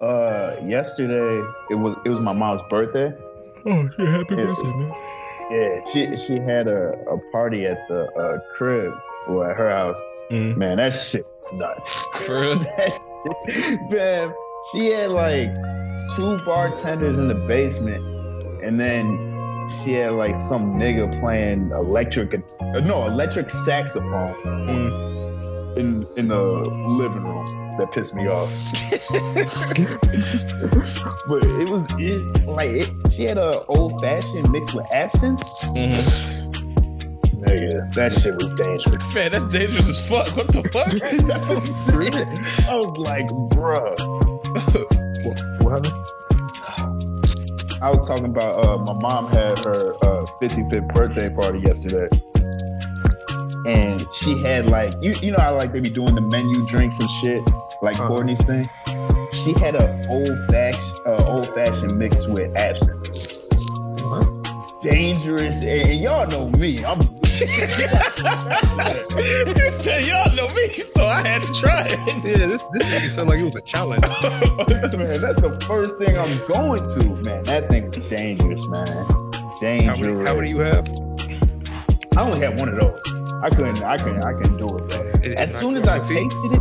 Uh, yesterday it was it was my mom's birthday. Oh, yeah, happy It birthday, man. Yeah, she she had a, a party at the uh, crib or at her house. Mm. Man, that shit was nuts. For real? That shit- man, she had like two bartenders in the basement, and then she had like some nigga playing electric, uh, no, electric saxophone Mm. in in the living room. That pissed me off. but it was it like it, she had a old fashioned mixed with absinthe. Mhm. Nigga, that shit was dangerous. Man, that's dangerous as fuck. What the fuck? That's what I'm saying. I was like, bruh. what, what happened? I was talking about uh, my mom had her uh, 55th birthday party yesterday. And she had like you you know how like they be doing the menu drinks and shit, like Uh-huh. Courtney's thing. She had a old fashioned uh, old fashioned mix with absinthe. Dangerous, and, and y'all know me. I'm you said y'all know me, so I had to try it. Yeah, this this nigga sounded like it was a challenge. man, that's the first thing I'm going to. Man, that thing was dangerous, man. How Dangerous. many, how many you have? I only had one of those. I couldn't. I couldn't. I couldn't do it. Bro. It- As soon as I off your feet? tasted it,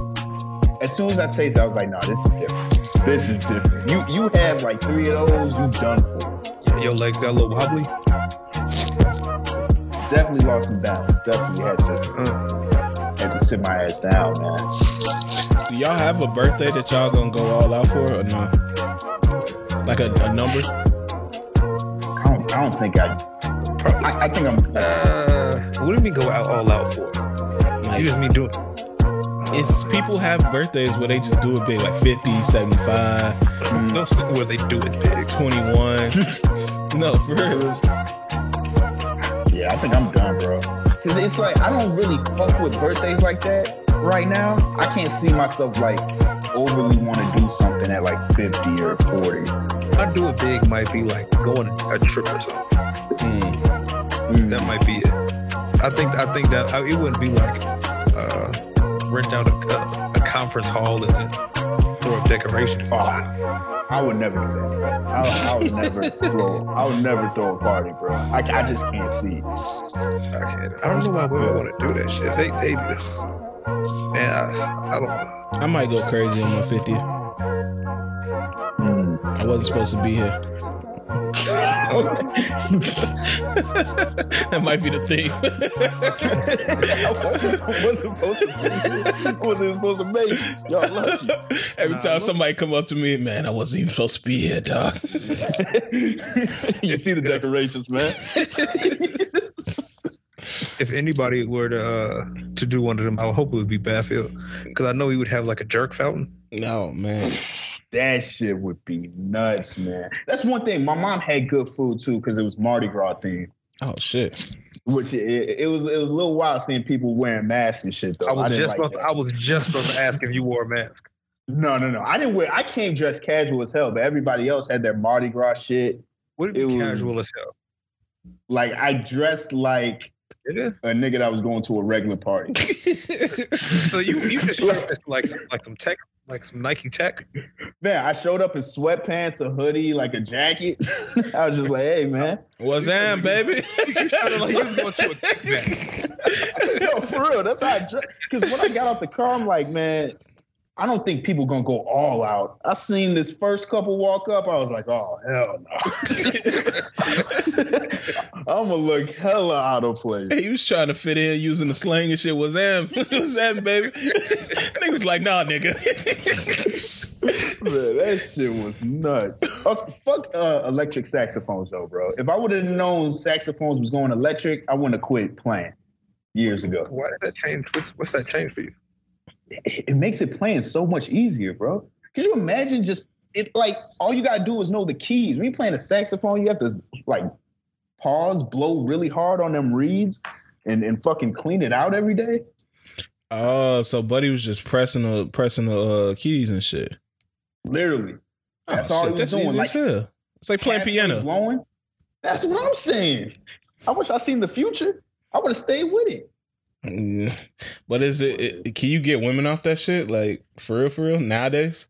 as soon as I tasted, it, I was like, "No, this is different. This is different." You you have like three of those, you done for. your legs got a little wobbly. Definitely lost some balance. Definitely had to Uh. had to sit my ass down, man. Do y'all have a birthday that y'all gonna go all out for or no? Like a, a number? I don't. I don't think I. I, I think I'm. Uh, what do you mean go out all out for? Like, You just mean doing. it's people have birthdays where they just do it big, like 50, 75, mm, Those where they do it big. 21. no, for real. Yeah, I think I'm done, bro. Cause it's like I don't really fuck with birthdays like that right now. I can't see myself like overly want to do something at like 50 or 40. I do it big might be like going on a trip or something. Mm. Mm. That might be it. I think I think that I, it wouldn't be like uh, rent out a, a, a conference hall and then throw up decorations. Oh, I would never do that. I, I would never throw. I would never throw a party, bro. I, I just can't see. I can't. I don't know why women want to do that shit. They they man, I, I don't know. I might go crazy on my 50. Mm. I wasn't supposed to be here. that might be the thing. Wasn't, wasn't supposed to. Be, wasn't supposed to make. Y'all lucky. Every Nah, time look- somebody come up to me, man, I wasn't even supposed to be here, dog. you see the decorations, man. If anybody were to uh, to do one of them, I would hope it would be Badfield because I know he would have like a jerk fountain. No, man. That shit would be nuts, man. That's one thing. My mom had good food too because it was Mardi Gras theme. Oh shit. Which it, it was it was a little wild seeing people wearing masks and shit though. I was didn't just like about to. I was just about to ask if you wore a mask. No, no, no. I didn't wear. I came dressed casual as hell, but everybody else had their Mardi Gras shit. Would it It be was- casual as hell? Like I dressed like Yeah. a nigga that was going to a regular party. So you you just showed us like some, like some tech, like some Nike tech. Man, I showed up in sweatpants, a hoodie, like a jacket. I was just like, hey, man. What's that, baby? You sounded like you was going to a tech event. Yo, for real, that's how I dress. Because when I got out the car, I'm like, man, I don't think people gonna go all out. I seen this first couple walk up, I was like, oh hell no. I'm gonna look hella out of place. He was trying to fit in using the slang and shit. Was that, was that, baby? Niggas like, nah, nigga. Man, that shit was nuts. Also, fuck uh, electric saxophones though, bro. If I would have known saxophones was going electric, I wouldn't have quit playing years ago. Why did that change? What's, what's that change for you? It makes it playing so much easier, bro. Could you imagine just it like all you gotta do is know the keys. When you playing a saxophone, you have to like pause, blow really hard on them reeds, and, and fucking clean it out every day. oh, so Buddy was just pressing the pressing the uh, keys and shit. Literally. That's Oh, all shit, he was doing, like-. It's like playing piano. Blowing. That's what I'm saying. I wish I seen the future. I would have stayed with it. But is it, it? Can you get women off that shit? Like for real, for real? Nowadays,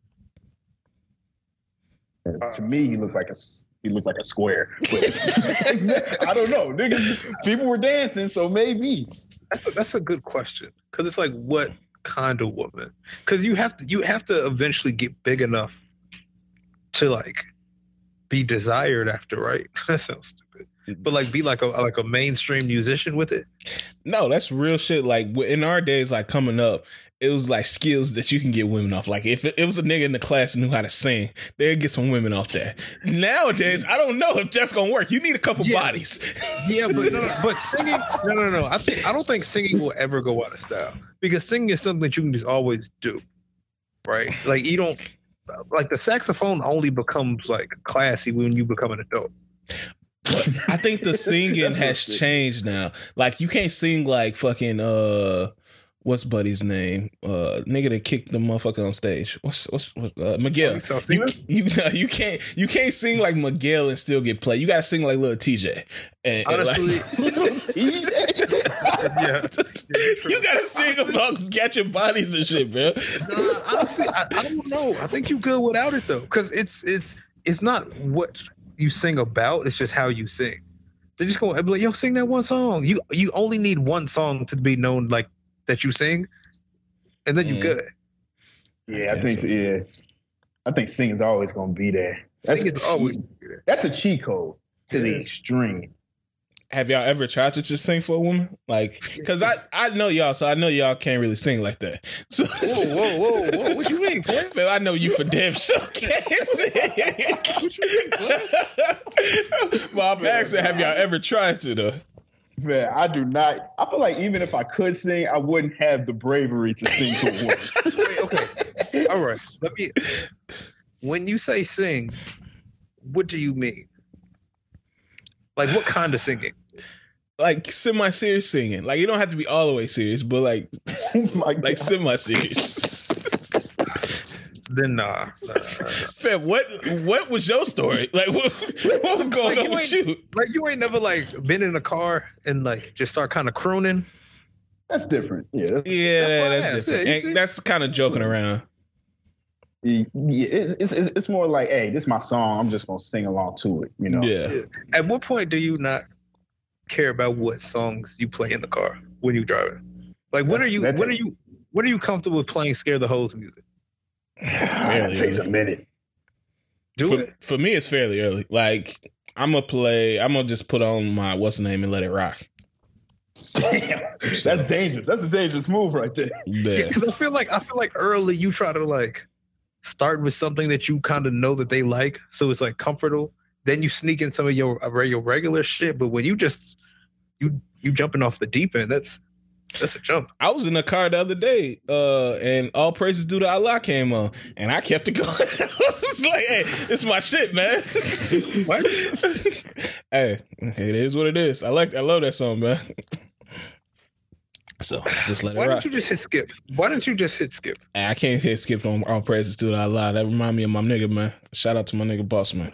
And to me, he looked like a s- he looked like a square. I don't know, niggas. People were dancing, so maybe. That's a, that's a good question because it's like what kind of woman? Because you have to you have to eventually get big enough to like be desired after, right? that sounds stupid, but like be like a like a mainstream musician with it. No, that's real shit. Like in our days, like coming up, it was like skills that you can get women off. Like if it, it was a nigga in the class knew how to sing, they'd get some women off that. Nowadays, I don't know if that's gonna work. You need a couple Yeah. bodies. Yeah, but no, but singing, no, no, no. I think I don't think singing will ever go out of style because singing is something that you can just always do, right? Like you don't like the saxophone only becomes like classy when you become an adult. I think the singing has changed now. Like you can't sing like fucking uh what's Buddy's name? Uh nigga that kicked the motherfucker on stage. What's what's, what's uh, Miguel. You saw You, you you can't you can't sing like Miguel and still get play. You gotta sing like Lil Tjay. And, and, like- Honestly, yeah. you gotta sing about catching bodies and shit, bro. Nah, honestly, I, I don't know. I think you good without it though, because it's it's it's not what you sing about. It's just how you sing. They're just going to be like, "Yo, sing that one song." You you only need one song to be known like that you sing, and then you Mm. good. Yeah, I Yeah, think so- yeah. I think singing's always gonna be there. That's Singing a is always cheat- that's a cheat code to the extreme. Have y'all ever tried to just sing for a woman? Like, cause I I know y'all, so I know y'all can't really sing like that. So, Whoa, whoa, whoa, whoa! What you mean? Phil, I know you for damn sure can't sing. What you mean, well, I'm asking, have y'all ever tried to though? Man, I do not. I feel like even if I could sing, I wouldn't have the bravery to sing to a woman. Wait, okay, all right. Let me. When you say sing, what do you mean? Like, what kind of singing? Like semi-serious singing. Like, you don't have to be all the way serious, but like, oh like, like semi-serious. Then nah. nah, nah, nah. Fam, what what was your story? Like, what, what was going Like, on you with you? Like you ain't never like been in a car and like just start kind of crooning. that's different. Yeah, that's, Yeah, That's that's, different. Yeah. And that's kind of joking around. Yeah, it's, it's it's more like, hey, this is my song. I'm just gonna sing along to it. You know. Yeah. At what point do you not care about what songs you play in the car when you driving? Like when That's- are you that's when it. are you when are you comfortable with playing scare the hose music? It takes a minute. Do for, it. for me, it's fairly early. Like, I'm gonna play. I'm gonna just put on my what's the name and let it rock. Damn, that's dangerous. That's a dangerous move right there. Yeah, Yeah. because I feel like I feel like early you try to like start with something that you kind of know that they like, so it's like comfortable. Then you sneak in some of your uh, your regular shit, but when you just you you jumping off the deep end, that's that's a jump. I was in the car the other day, uh, and all praises due to Allah came on, and I kept it going. It's like, "Hey, it's my shit, man." What? hey, it is what it is. I like, I love that song, man. So just let it out. Why don't you just hit skip? Why don't you just hit skip? I can't hit skip on all praises due to Allah. That remind me of my nigga, man. Shout out to my nigga boss, man.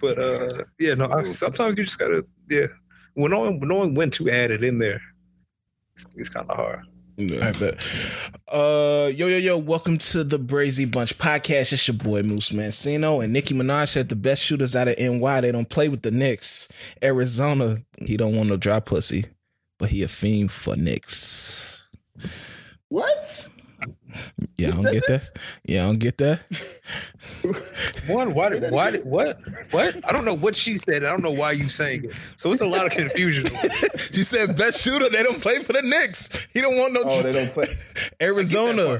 But uh, yeah, no. I, sometimes you just gotta yeah. When knowing knowing when to add it in there, it's, it's kind of hard. Yeah, I bet. Uh, yo, yo, yo! Welcome to the Brazy Bunch podcast. It's your boy Moose Mancino and Nicki Minaj said the best shooters out of NY. They don't play with the Knicks. Arizona, he don't want no dry pussy, but he a fiend for Knicks. What? Yeah, I don't get this? that. Yeah, I don't get that. One, why? did- Why? did- What? What? I don't know what she said. I don't know why you saying it. So it's a lot of confusion. She said best shooter. They don't play for the Knicks. He don't want no. Oh, they don't play. Arizona. Why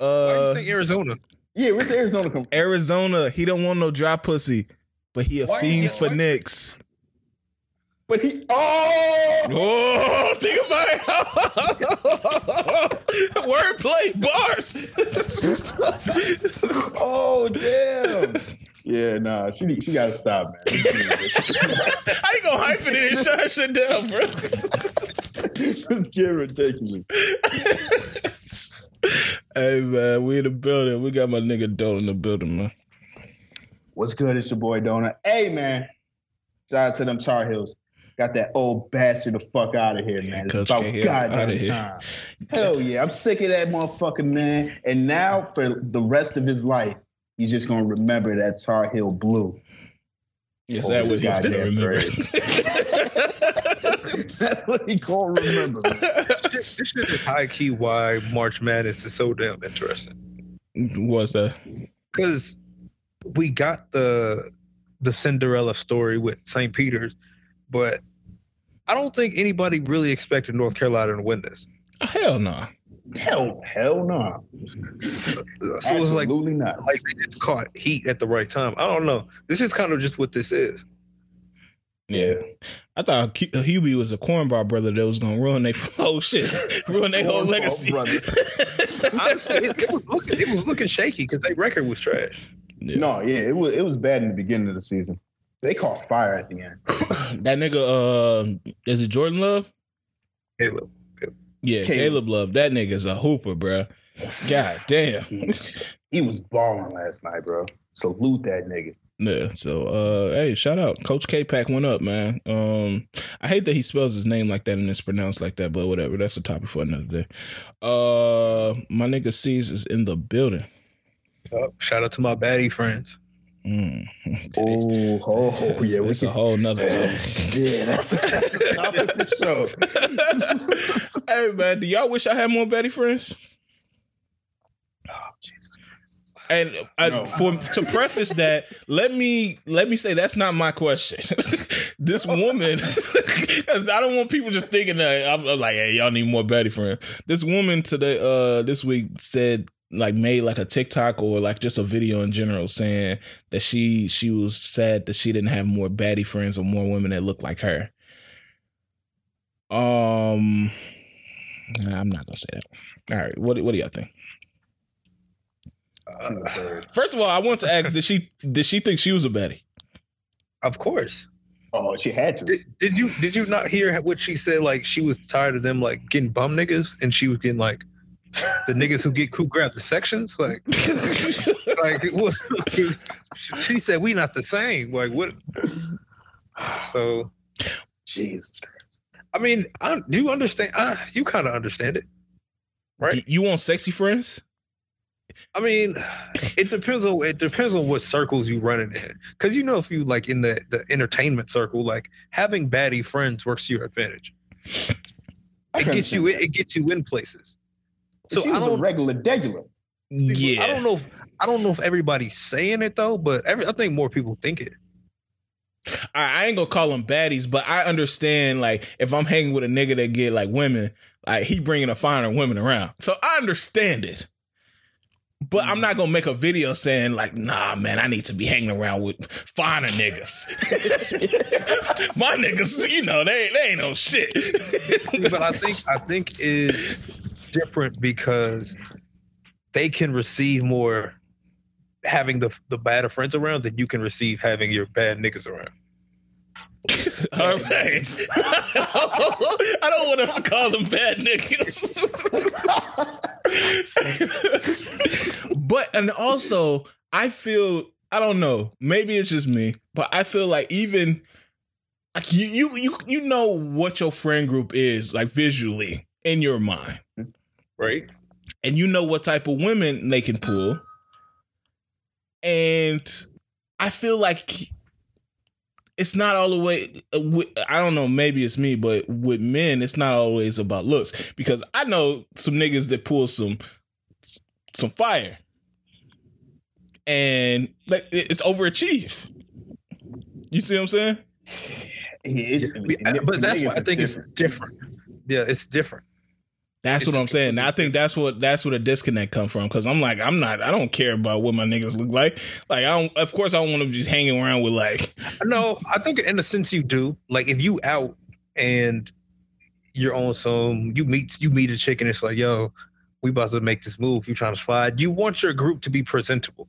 you Uh, Arizona? Yeah, where's Arizona come? From? Arizona. He don't want no dry pussy, but he a Why fiend get- for why- Knicks. But he. Oh. Oh, think about it. Wordplay bars. Oh damn. Yeah, nah, she she gotta stop, man. I ain't gonna hype it in and shut that shit down, bro? this is getting ridiculous. hey man, we in the building. We got my nigga Doe in the building, man. What's good? It's your boy Donut. Hey man, shout out to them Tar Heels. Got that old bastard the fuck out of here, Yeah, man. It's Coach about K here, goddamn here. time. Hell yeah, I'm sick of that motherfucker, man. And now for the rest of his life, He's just gonna remember that Tar Heel blue. Yes, Oh, that was he's goddamn gonna remember? That's what he gonna remember. This this shit is high key why March Madness is so damn interesting. Was that? Because we got the the Cinderella story with St. Peter's, but I don't think anybody really expected North Carolina to win this. Oh, hell no. Hell, hell no. So it was like Absolutely not. like they just caught heat at the right time. I don't know. This is kind of just what this is. Yeah. I thought Q- uh, Hubie was a cornball brother that was gonna ruin their whole shit, ruin their whole Cornball legacy. Honestly, it, it was looking it was looking shaky because their record was trash. Yeah. No, yeah, it was it was bad in the beginning of the season. They caught fire at the end. That nigga, uh, is it Jordan Love? Caleb. Yeah, Caleb. Caleb Love. That nigga's a hooper, bro. God damn. He was, he balling last night, bro. Salute that nigga. Yeah. So, uh, hey, shout out, Coach K Pack went up, man. Um, I hate that he spells his name like that and it's pronounced like that, but whatever. That's a topic for another day. Uh, my nigga C's is in the building. Uh, shout out to my baddie friends. Mm. Oh, oh, yeah, it's a whole nother Yeah, topic. yeah, that's a topic for sure. hey man, do y'all wish I had more Betty friends? Oh, Jesus. And I, No. for to preface that, let me let me say that's not my question. this woman, because I don't want people just thinking that I'm, I'm like, hey, y'all need more Betty friends. This woman today, uh, this week said like made like a TikTok or like just a video in general saying that she she was sad that she didn't have more baddie friends or more women that looked like her. Um, I'm not gonna say that. All right, what what do y'all think? Uh, First of all, I want to ask: Did she did she think she was a Betty? of course. Oh, she had to. Did, did you did you not hear what she said? Like she was tired of them like getting bum niggas, and she was getting like the niggas who get who grab the sections. Like like it was, she said we not the same. Like what? So Jesus Christ. I mean, I, do you understand? Uh, you kind of understand it, right? You want sexy friends? I mean, it depends on it depends on what circles you run in. Because you know, if you like in the the entertainment circle, like having baddie friends works to your advantage. I It gets you understand it gets you in places. That. So she I was a don't regular degular. Yeah, I don't know. I don't know if everybody's saying it though, but every I think more people think it. I, I ain't gonna call them baddies, but I understand. Like, if I'm hanging with a nigga that get like women, like he bringing a finer women around, so I understand it. But I'm not gonna make a video saying like, "Nah, man, I need to be hanging around with finer niggas." My niggas, you know, they they ain't no shit. but I think I think it's different because they can receive more having the the bad of friends around than you can receive having your bad niggas around. All right. I don't want us to call them bad niggas. but and also, I feel I don't know. Maybe it's just me, but I feel like even like you you you you know what your friend group is like visually in your mind, Right? and you know what type of women they can pull. And I feel like it's not all the way. Uh, I don't know. Maybe it's me, but with men, it's not always about looks because I know some niggas that pull some some fire, and like it's overachieve. You see what I'm saying? It's, but that's why I think it's different. Yeah, it's different. That's what I'm saying. I think that's what that's where the disconnect come from. Because I'm like, I'm not. I don't care about what my niggas look like. Like, I don't. Of course, I don't want to be hanging around with like. No, I think in a sense you do. Like if you out and you're on some, you meet you meet a chick and it's like, yo, we about to make this move. You trying to slide? You want your group to be presentable.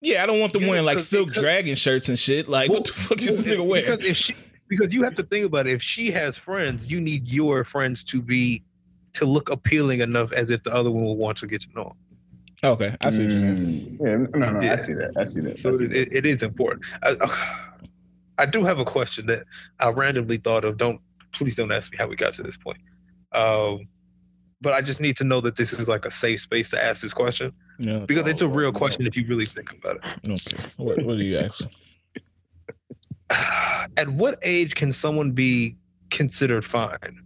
Yeah, I don't want them Yeah, wearing like silk because- dragon shirts and shit. Like, Well, what the fuck is this nigga wearing? Because if she, because you have to think about it. If she has friends, you need your friends to be to look appealing enough as if the other one will want to get to know. Okay, I see what you're saying. Mm, yeah, no, no, Yeah. I see that. I see that. So see it, that. it, it is important. I, I do have a question that I randomly thought of. Don't please don't ask me how we got to this point. Um, but I just need to know that this is like a safe space to ask this question Yeah. because it's a real question if you really think about it. Okay. What, what are you asking? At what age can someone be considered fine?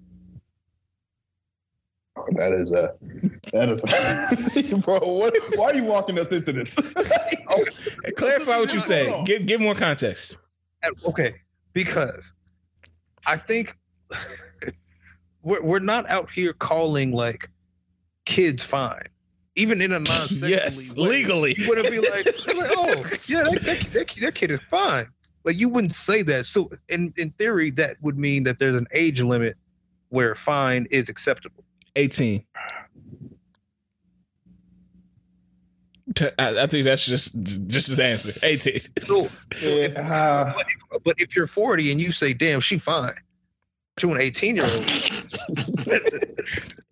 That is a that is a bro. What, why are you walking us into this? Clarify what you say. Give give more context. Okay, because I think we're we're not out here calling like kids fine, even in a non Yes, legally. You wouldn't be like, like, oh yeah, that, that, that, that kid is fine. Like you wouldn't say that. So in in theory, that would mean that there's an age limit where fine is acceptable. 18. I think that's just just the answer. 18. So, Yeah, but, if, but if you're 40 and you say, "Damn, she fine," to an 18 year old,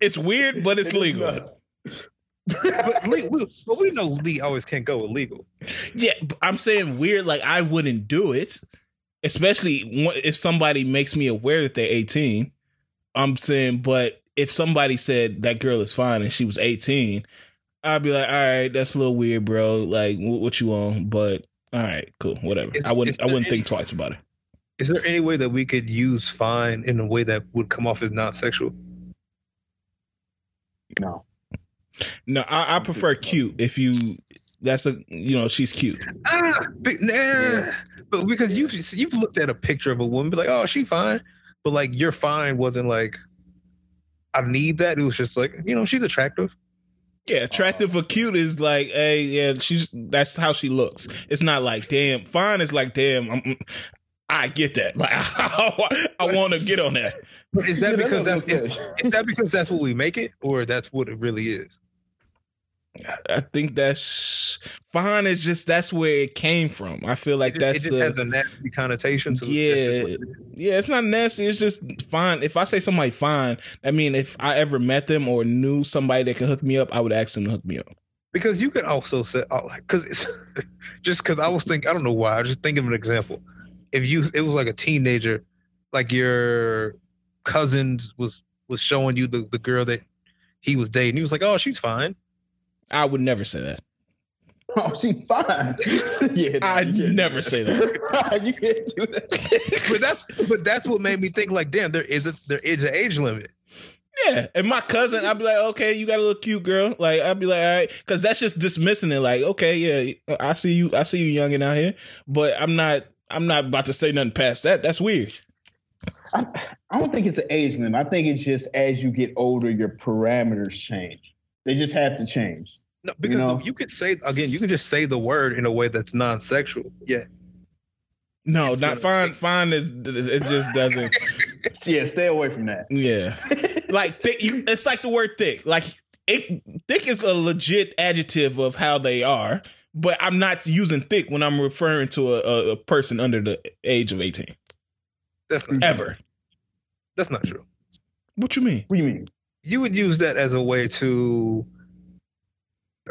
It's weird, but it's legal. but, le- we, but we know Lee always can't go illegal. Yeah, I'm saying weird. Like I wouldn't do it, especially if somebody makes me aware that they're 18. I'm saying, but if somebody said that girl is fine and she was 18, I'd be like, all right, that's a little weird, bro. Like, what you on? But all right, cool, whatever. Is- I wouldn't. I wouldn't think twice about it. Is there any way that we could use fine in a way that would come off as not sexual? no. No, I, I prefer cute. If you, that's a you know, she's cute. Ah, but, nah. but because you've you've looked at a picture of a woman, be like, oh, she fine, but like your fine wasn't like, I need that. It was just like, you know, she's attractive. Yeah, attractive or cute is like, hey, yeah, she's that's how she looks. It's not like, damn, fine is like, damn, I'm, I get that. Like, I, want to get on that. But is that because that's that's what is, I said. is that because that's what we make it, or that's what it really is? I think that's fine. It's just that's where it came from. I feel like it, that's it just the has a nasty connotation to Yeah. it. That's just what it is. yeah. It's not nasty. It's just fine. If I say somebody fine, I mean, if I ever met them or knew somebody that could hook me up, I would ask them to hook me up. Because you could also say, oh, like, because it's just because I was thinking, I don't know why. I just think of an example. If you, it was like a teenager, like your cousins was was showing you the the girl that he was dating. He was like, oh, she's fine. I would never say that. Oh, she fine. yeah, no, I'd you can't never do say that. you can't do that. But that's but that's what made me think like, damn, there is a there is an age limit. Yeah, and my cousin, I'd be like, okay, you got a little cute girl. Like, I'd be like, all right, because that's just dismissing it. Like, okay, yeah, I see you, I see you youngin out here, but I'm not, I'm not about to say nothing past that. That's weird. I, I don't think it's an age limit. I think it's just as you get older, your parameters change. They just have to change. No, because know? you could say again, you can just say the word in a way that's non-sexual. Yeah, No, It's not gonna- fine. Fine is it just doesn't. Yeah, stay away from that. Yeah, like thick. You, it's like the word thick. Like it, thick is a legit adjective of how they are, but I'm not using thick when I'm referring to a, a, a person under the age of 18 that's not ever. that's not true. What you mean? What do you mean? You would use that as a way to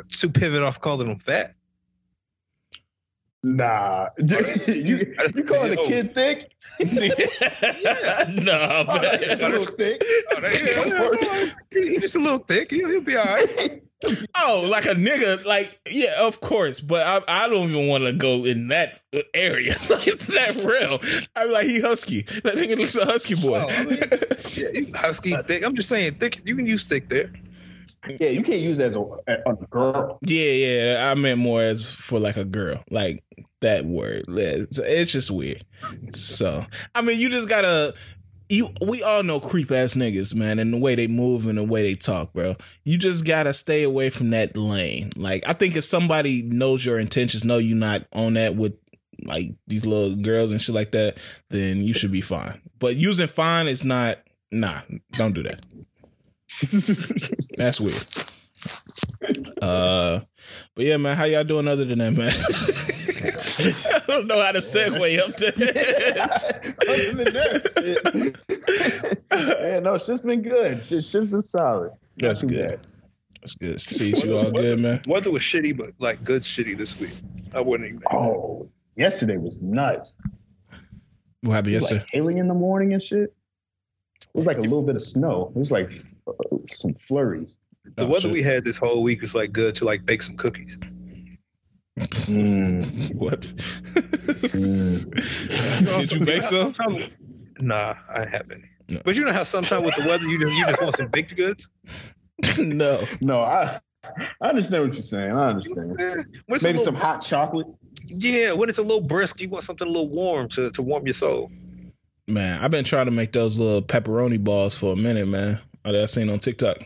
to pivot off calling him fat. Nah, you you calling a kid thick? no, Oh, man. that's a little thick. Oh, that- yeah, he- He's just a little thick. He'll, he'll be all right. Oh, like a nigga, like yeah, of course, but I, I don't even want to go in that area. like it's that real. I'm like he husky. That nigga looks a husky boy. Oh, I mean, Yeah, husky thick. I'm just saying thick. You can use thick there. Yeah, you can't use as a, a girl. yeah, yeah. I meant more as for like a girl, like that word. It's, it's just weird. So I mean, you just gotta. You, we all know creep ass niggas, man, and the way they move and the way they talk, bro. You just gotta stay away from that lane. Like, I think if somebody knows your intentions, know you're not on that with like these little girls and shit like that, then you should be fine. But using fine is not. Nah, don't do that. That's weird. Uh, but yeah, man, how y'all doing other than that, man? I don't know how to segue up to Other than that, yeah, no, shit's been good. Shit, shit's been solid. Not That's good. bad. That's good. See you all good, man. Weather was shitty, but like good shitty this week. I wouldn't even. Oh, yesterday was nuts. What happened yesterday? like hailing in the morning and shit. It was like a little bit of snow. It was like uh, some flurries. The Oh, weather shit. we had this whole week was like good to like bake some cookies. Mm. What? Mm. Did you bake some? Nah, I haven't. No. But you know how sometimes with the weather you just you just want some baked goods. no. No, I I understand what you're saying. I understand. When it's a Maybe little- some hot chocolate. Yeah, when it's a little brisk, you want something a little warm to, to warm your soul. Man, I've been trying to make those little pepperoni balls for a minute, man. Oh, that I seen on TikTok.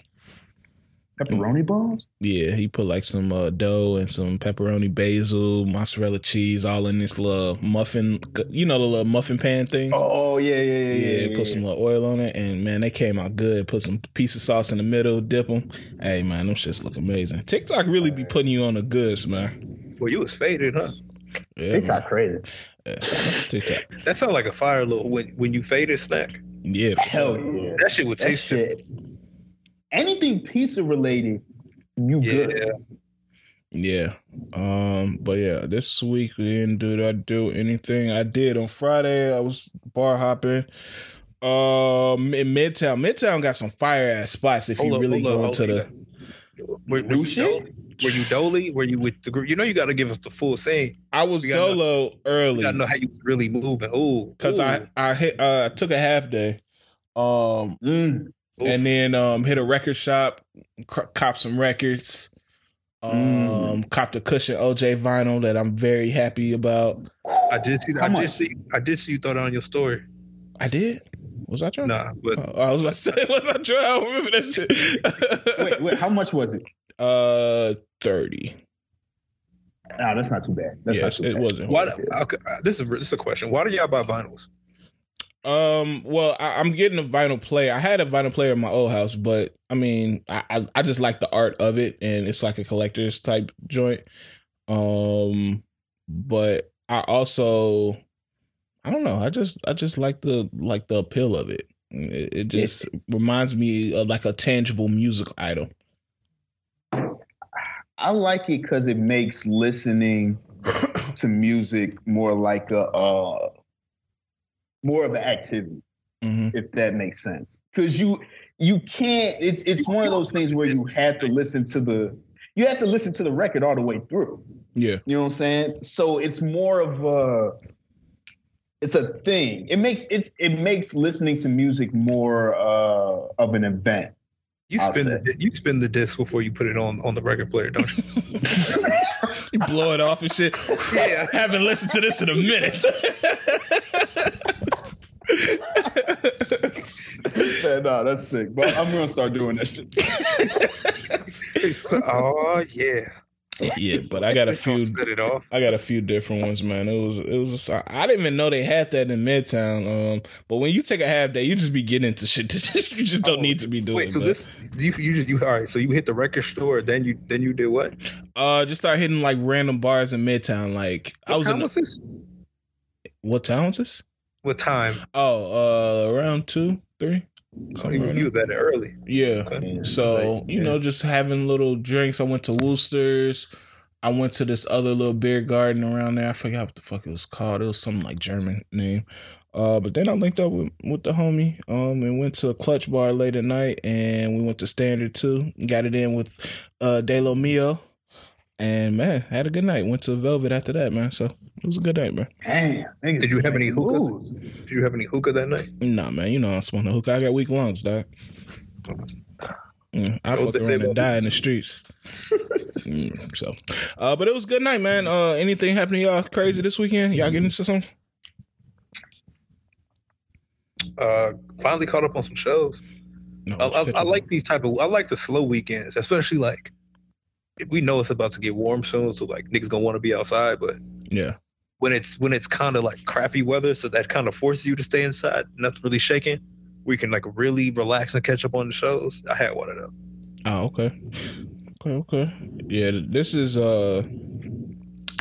Pepperoni balls? Yeah, he put like some uh, dough and some pepperoni, basil, mozzarella cheese, all in this little muffin. You know the little muffin pan thing. Oh yeah, yeah, yeah, yeah, yeah. put some little oil on it, and man, they came out good. Put some piece of sauce in the middle, dip them. Hey, man, them shits look amazing. TikTok really be putting you on the goods, man. Well, you was faded, huh? Yeah, TikTok crazy. Yeah, TikTok. That sounds like a fire little when when you fade a snack. Yeah, Hell sure. yeah. That shit would That taste good. shit. Anything pizza related, you Yeah. good. Yeah. Um, but yeah, this week we didn't do I do anything. I did on Friday. I was bar hopping. Um in Midtown. Midtown got some fire ass spots if you up, really hold up, go hold into the Were, were New you shit? Dolly? Were you Dolly? Were you with the group? You know you got to give us the full scene. I was You gotta know- dolo You early got to know how you really moving. Ooh, because I I hit uh I took a half day. Um Mm. And then um hit a record shop, c- cop some records. Um Mm. copped a cushion OJ vinyl that I'm very happy about. I did see. How I did see. I did see you throw that on your story. I did. Was I drunk? Nah, but Oh, I was about to say, was I drunk? I don't remember that shit. Wait, wait, how much was it? Uh, thirty. No, that's not too bad. That's Yes, not too it bad. wasn't. why? Okay, uh, this is this is a question. Why do y'all buy vinyls? Um, well, I, I'm getting a vinyl player. I had a vinyl player in my old house, but I mean, I, I I just like the art of it, and it's like a collector's type joint. Um, but I also, I don't know. I just I just like the like the appeal of it. It, it just reminds me of like a tangible musical item. I like it because it makes listening to music more like a uh, more of an activity, hmm if that makes sense. Because you you can't. It's it's one of those things where you have to listen to the you have to listen to the record all the way through. Yeah, You know what I'm saying? So it's more of a it's a thing. It makes it's it makes listening to music more uh, of an event. You I'll spin the you spin the disc before you put it on on the record player, don't you? you blow it off and shit. Yeah. haven't listened to this in a minute. yeah, no, that's sick. But I'm gonna start doing that shit. oh yeah. Yeah, but I got a few. I got a few different ones, man. It was it was. A, I didn't even know they had that in Midtown. Um, but when you take a half day, you just be getting into shit you just don't need to be doing. Wait, so this you you just you all right? So you hit the record store, then you then you did what? uh, just start hitting like random bars in Midtown. Like I was in was this? what town was this? What time? Oh, uh, around two, three. Oh, Somewhere you, around you was at it early. Yeah. So, you know, just having little drinks. I went to Wooster's. I went to this other little beer garden around there. I forgot what the fuck it was called. It was something like German name. Uh, but then I linked up with, with the homie um, and went to a clutch bar late at night and we went to Standard too. Got it in with uh, De Lo Mio. And man, had a good night. Went to Velvet after that, man. So it was a good night, man. Damn. Did you have any making hookah? moves. Did you have any hookah that night? Nah, man, you know I'm smoking hookah. I got weak lungs, dog. Mm, I What fuck they around and die in the streets. Mm, so, uh, but it was a good night, man. Uh, anything happening y'all crazy this weekend? Y'all getting into something? Uh, finally caught up on some shows. No, I, I, I like these type of I like the slow weekends, especially like if we know it's about to get warm soon, so like niggas gonna want to be outside, but? Yeah, when it's when it's kind of like crappy weather, so that kind of forces you to stay inside, nothing really shaking. We can like really relax and catch up on the shows. I had one of them. Oh, okay. Okay, okay. Yeah, this is uh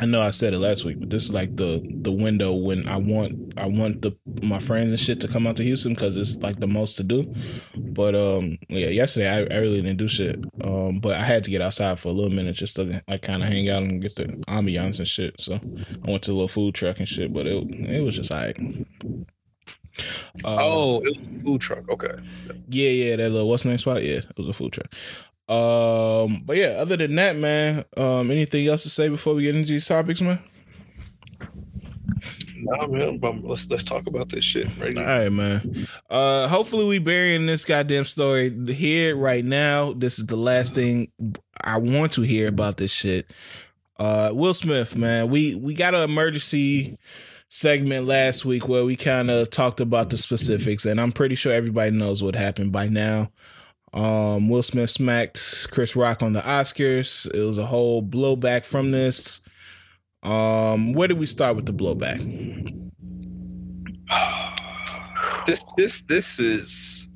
I know I said it last week, but this is like the the window when I want I want the my friends and shit to come out to Houston because it's like the most to do. But um yeah, yesterday I, I really didn't do shit. Um but I had to get outside for a little minute just to like kind of hang out and get the ambiance and shit. So I went to a little food truck and shit, but it it was just like. Uh, oh, it was a food truck. Okay. yeah, yeah, that little what's the name spot? Yeah, it was a food truck. Um, but yeah, other than that, man, um, anything else to say before we get into these topics, man? Nah, man. But let's let's talk about this shit right now. right, man. Uh, hopefully we burying this goddamn story here right now. This is the last thing I want to hear about this shit. Uh, Will Smith, man, we we got an emergency segment last week where we kind of talked about the specifics, and I'm pretty sure everybody knows what happened by now. Um, Will Smith smacked Chris Rock on the Oscars. It was a whole blowback from this. Um, where did we start with the blowback? This this this is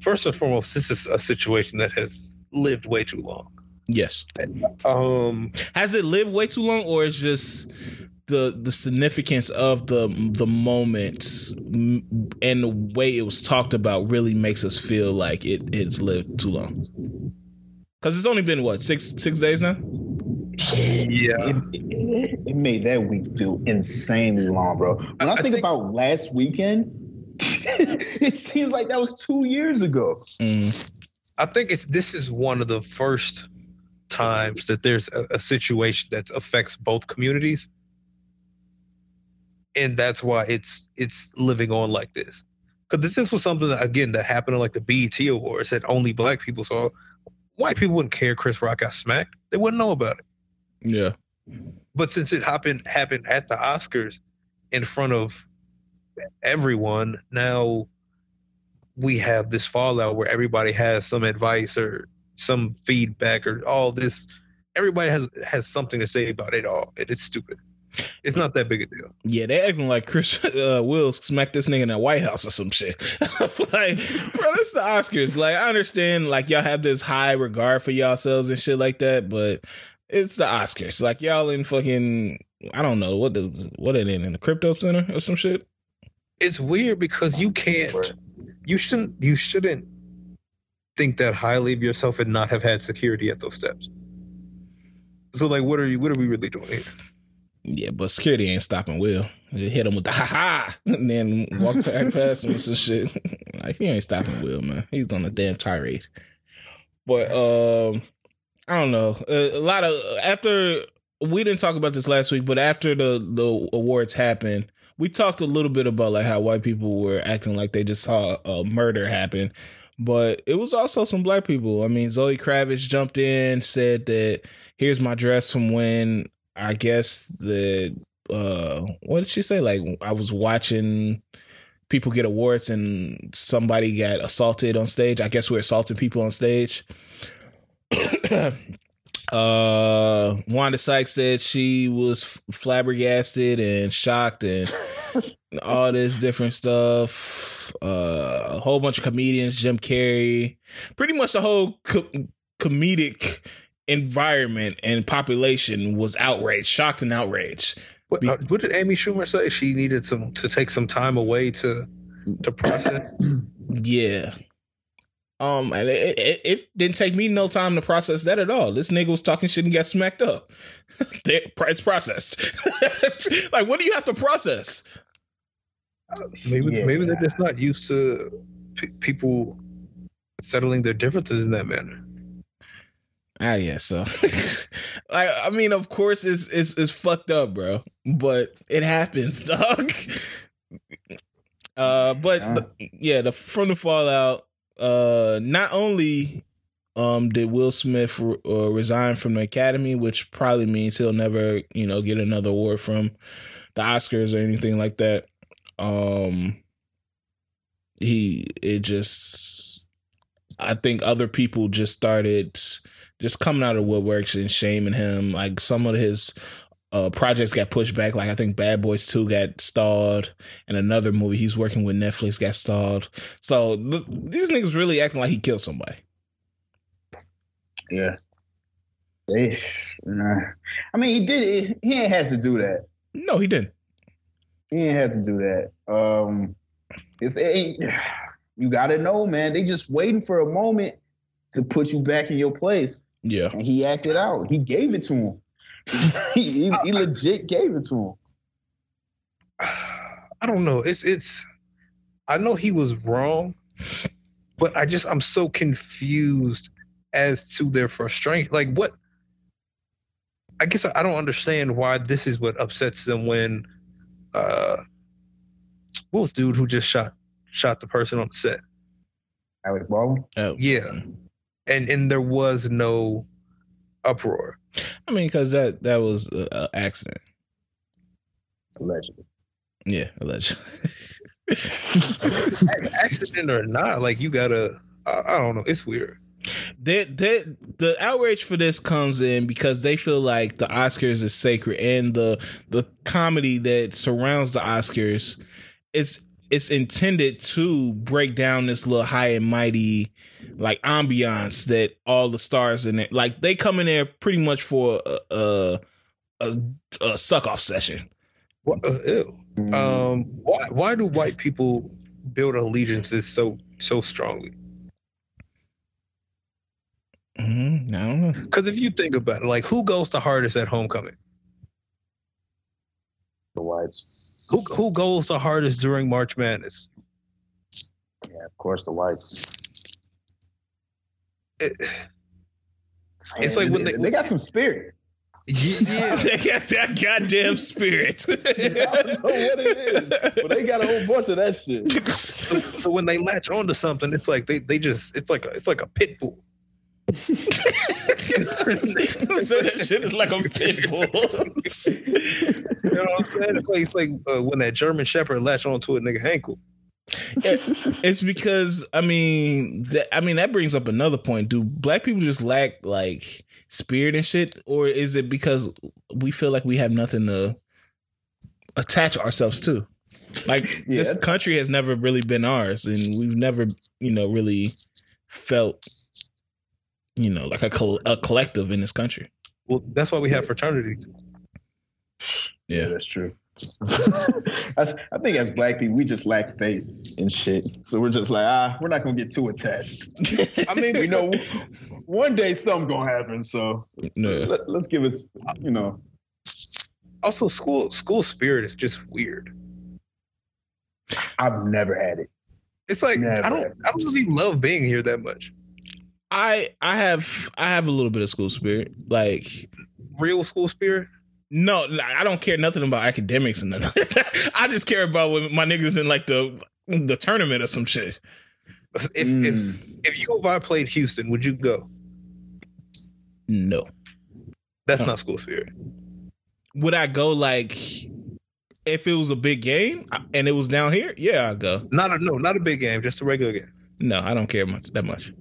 first and foremost. This is a situation that has lived way too long. Yes. Um, Has it lived way too long, or is just the the significance of the the moment mm, and the way it was talked about really makes us feel like it it's lived too long? Because it's only been what six six days now. yeah. It, it, it made that week feel insanely long, bro. When I, I- I think, think- about last weekend, it seems like that was two years ago. Mm, I think it's this is one of the first times that there's a, a situation that affects both communities, and that's why it's it's living on like this. Because this was something that again that happened in like the BET Awards that only black people saw. White people wouldn't care Chris Rock got smacked; they wouldn't know about it. yeah, But since it happened happened at the Oscars in front of everyone, now we have this fallout where everybody has some advice or some feedback or all this. Everybody has has something to say about it all. It is stupid. It's not that big a deal. yeah. They acting like Chris uh, Will smacked this nigga in the White House or some shit. like, bro, this the Oscars. Like, I understand, like y'all have this high regard for y'all yourselves and shit like that, but it's the Oscars. Like y'all in fucking, I don't know what the what are they in, in the crypto center or some shit. It's weird because you can't. You shouldn't. You shouldn't think that highly of yourself and not have had security at those steps. So, like, what are you? What are we really doing here? Yeah, but security ain't stopping Will. They hit him with the ha ha, and then walk back past him with some shit. like he ain't stopping Will, man. He's on a damn tirade. But um, I don't know. A, a lot of after we didn't talk about this last week, but after the the awards happened, we talked a little bit about like how white people were acting like they just saw a murder happen. But it was also some black people. I mean, Zoe Kravitz jumped in, said that here's my dress from when I guess the uh what did she say? Like I was watching people get awards and somebody got assaulted on stage. I guess we're assaulting people on stage. uh Wanda Sykes said she was flabbergasted and shocked and all this different stuff. Uh a whole bunch of comedians, Jim Carrey, pretty much the whole co- comedic environment and population was outraged, shocked and outraged. What, Be- uh, what did Amy Schumer say? She needed some to take some time away to to process. Yeah. Um, and it, it, it didn't take me no time to process that at all. This nigga was talking shit and got smacked up. They- it's processed. like, what do you have to process? Maybe Yeah. maybe they're just not used to p- people settling their differences in that manner. Ah, yeah. So, like, I mean, of course, it's it's it's fucked up, bro. But it happens, dog. Uh, but Yeah. the- yeah, the from the fallout. Uh, not only um did Will Smith uh, resign from the Academy, which probably means he'll never, you know, get another award from the Oscars or anything like that. Um, he it just, I think other people just started just coming out of woodworks and shaming him. Like some of his uh, projects got pushed back. Like I think Bad Boys Two got stalled, and another movie he's working with Netflix got stalled. So th- these niggas really acting like he killed somebody. Yeah. They, nah. I mean, he did. He ain't had to do that. No, he didn't. He ain't had to do that. Um, it's it you got to know, man. They just waiting for a moment to put you back in your place, Yeah, and he acted out. He gave it to him. he, he, he legit gave it to him. I don't know. It's it's I know he was wrong, but I just I'm so confused as to their frustration. Like what? I guess I don't understand why this is what upsets them when uh what was dude who just shot shot the person on the set? Alec Baldwin. Oh, Yeah. And and there was no uproar. I mean, because that that was an accident. Allegedly. Yeah, allegedly. Accident or not, like you gotta I, I don't know, it's weird. That that the outrage for this comes in because they feel like the Oscars is sacred and the the comedy that surrounds the Oscars it's it's intended to break down this little high and mighty like ambiance that all the stars in it like they come in there pretty much for a a, a, a suck off session. What, uh, ew. Mm. Um, why why do white people build allegiances so so strongly? Mhm, I don't know. Because if you think about it, like who goes the hardest at homecoming? The whites. Who who goes the hardest during March Madness? Yeah, of course, the whites. It, It's like when they, they- they got some spirit. yeah, they got that goddamn spirit. I don't know what it is, but they got a whole bunch of that shit. so, so when they latch onto something, it's like they they just it's like a it's like a pit bull. So that shit is like a pit bull. You know what I'm saying? It's like, it's like uh, when that German Shepherd latch onto a nigga ankle. it's because I mean that I mean that brings up another point. Do black people just lack like spirit and shit, or is it because we feel like we have nothing to attach ourselves to? Like Yeah. this country has never really been ours, and we've never, you know, really felt, you know, like a col- a collective in this country. Well, that's why we have fraternity. Yeah. that's true. I, I think as black people, we just lack faith in shit. So we're just like, ah, we're not gonna get too attached. I mean, We know one day something gonna happen. So No. let, let's give us, you know, also school school spirit is just weird. I've never had it. It's like Never. I don't I don't really love being here that much. I I have I have a little bit of school spirit, like. Real school spirit. No, I don't care nothing about academics and nothing. I just care about when my niggas in like the the tournament or some shit. If if Mm. if you if I played Houston, would you go? No. That's Oh. not school spirit. Would I go like if it was a big game and it was down here? Yeah, I'd go. Not a no, not a big game, just a regular game. No, I don't care much that much.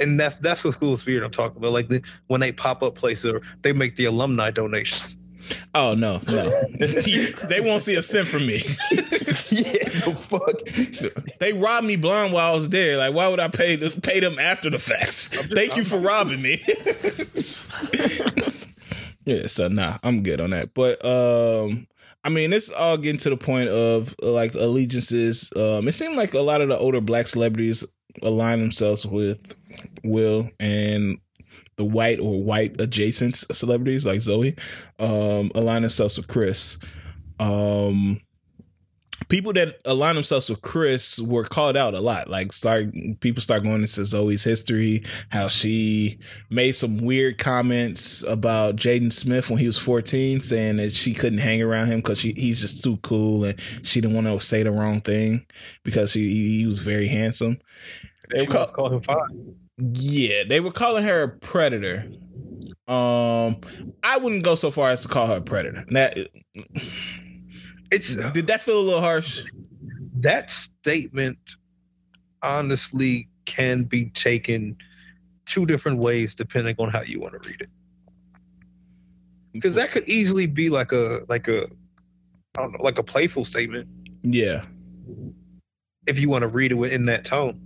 And that's that's the school spirit I'm talking about. Like the, when they pop up places or they make the alumni donations. Oh no, no. they won't see a cent from me. yeah, the fuck. They robbed me blind while I was there. Like, why would I pay pay them after the facts? Thank you for robbing me. yeah, so nah, I'm good on that. But um, I mean, it's all getting to the point of like allegiances. Um, it seemed like a lot of the older black celebrities align themselves with Will and the white or white adjacent celebrities like Zoe um, align themselves with Chris. Um, people that align themselves with Chris were called out a lot. Like start people start going into Zoe's history, how she made some weird comments about Jaden Smith when he was 14, saying that she couldn't hang around him because he's just too cool and she didn't want to say the wrong thing because he, he was very handsome. They were call- must call him fine. yeah, they were calling her a predator. Um, I wouldn't go so far as to call her a predator. That It's did that feel a little harsh? that statement honestly can be taken two different ways depending on how you want to read it. Because that could easily be like a like a I don't know, like a playful statement Yeah, if you want to read it in that tone.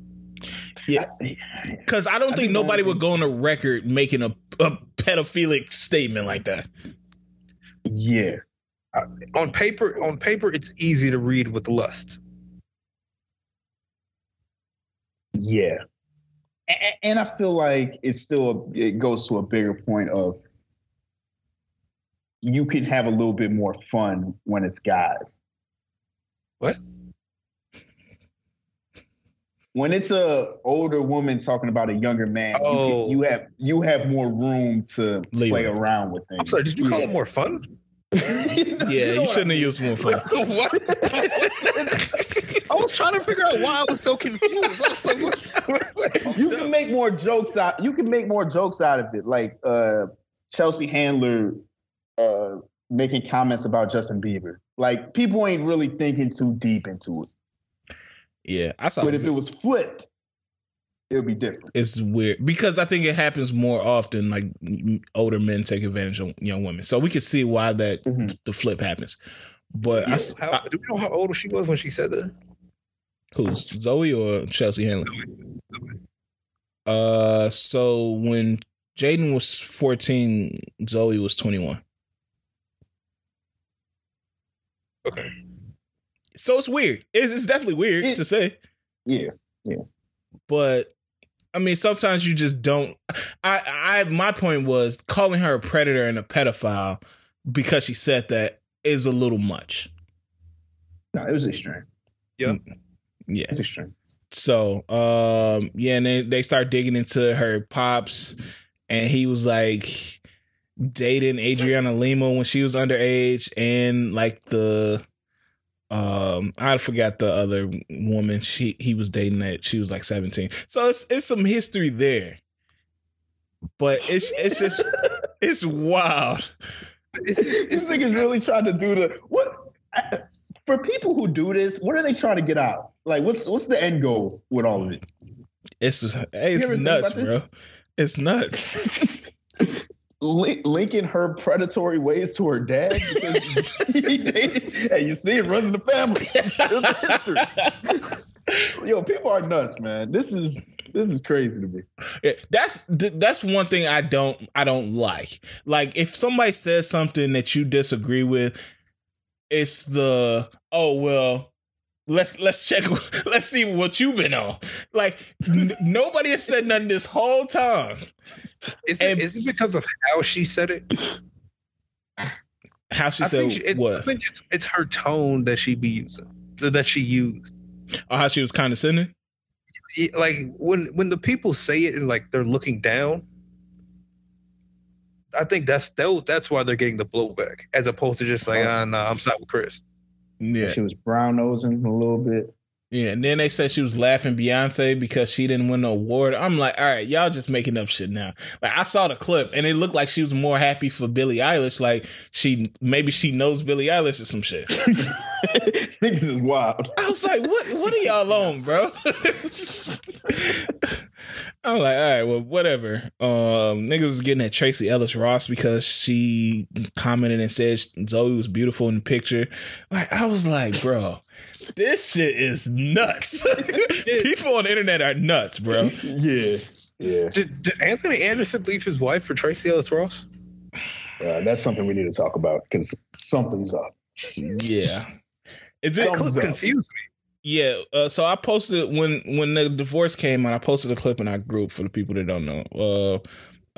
Because I don't I think think nobody that- would go on a record making a, a pedophilic statement like that. Yeah. On paper, on paper, it's easy to read with lust. Yeah. And, and I feel like it's still, a, it goes to a bigger point of you can have a little bit more fun when it's guys. What? When it's a older woman talking about a younger man, Oh. you, you have you have more room to Leeway. play around with things. I'm sorry, did you call it more fun? Yeah, you shouldn't have used more fun. what? I was trying to figure out why I was so confused. Was like, what? you can make more jokes out. You can make more jokes out of it, like uh, Chelsea Handler uh, making comments about Justin Bieber. Like people ain't really thinking too deep into it. Yeah, I saw. But if it was flipped, it would be different. it's weird because I think it happens more often. Like older men take advantage of young women, so we could see why that Mhm. the flip happens. But I, Yeah, s- How, I- do we know how old she was when she said that? who's Zoe or Chelsea Handler? Uh, so when Jaden was fourteen, Zoe was twenty one. Okay. So it's weird. It's, it's definitely weird It- to say. Yeah. Yeah. But I mean, sometimes you just don't. I, I, my point was calling her a predator and a pedophile because she said that is a little much. No, it was extreme. Yeah. It's extreme. So, um, yeah, and they they start digging into her pops, and he was like dating Adriana Lima when she was underage, and like the, um, I forgot the other woman she he was dating that she was like seventeen. So it's it's some history there, but it's it's just it's wild. This nigga's really trying to do the what? For people who do this, what are they trying to get out? Like, what's what's the end goal with all of it? It's it's nuts, bro. It's nuts. Lin- linking her predatory ways to her dad because he dated. Hey, you see, it runs in the family. Yo, people are nuts, man. This is this is crazy to me. Yeah, that's that's one thing I don't I don't like. Like if somebody says something that you disagree with, it's the oh well. Let's let's check. Let's see what you've been on. Like n- nobody has said nothing this whole time. is, and- it, is it because of how she said it? How she I said she, it, I think it's, it's her tone that she be using, that she used. Or how she was condescending. It- like when when the people say it and like they're looking down i think that's that's why they're getting the blowback as opposed to just like ah nah i'm side with chris Yeah, She was brown nosing a little bit. Yeah. And then they said she was laughing Beyonce because she didn't win the award. I'm like, all right, y'all just making up shit now. Like I saw the clip and it looked like she was more happy for Billie Eilish. Like she maybe she knows Billie Eilish or some shit. Niggas is wild. I was like, what what are y'all on, bro? I'm like, all right, well, whatever. Um, niggas was getting at Tracee Ellis Ross because she commented and said Zoe was beautiful in the picture. Like, I was like, bro, this shit is nuts. People on the internet are nuts, bro. Yeah, yeah. did, did anthony anderson leave his wife for tracee ellis ross Uh, that's something we need to talk about because something's up. Yeah. Is that it? Thumbs clip up. Yeah. Uh, so I posted when when the divorce came out. I posted a clip in our group for the people that don't know. Uh,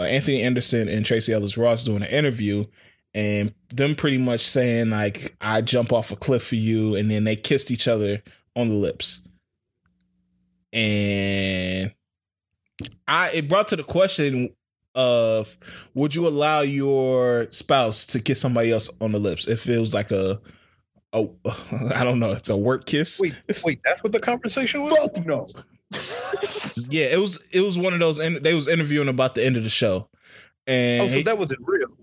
uh, Anthony Anderson and Tracee Ellis Ross doing an interview, and them pretty much saying like, "I jump off a cliff for you," and then they kissed each other on the lips, and I it brought to the question of would you allow your spouse to kiss somebody else on the lips if it was like a oh I don't know it's a work kiss? Wait wait that's what the conversation was? Fuck no. yeah it was it was one of those and they was interviewing about the end of the show. And oh so that wasn't real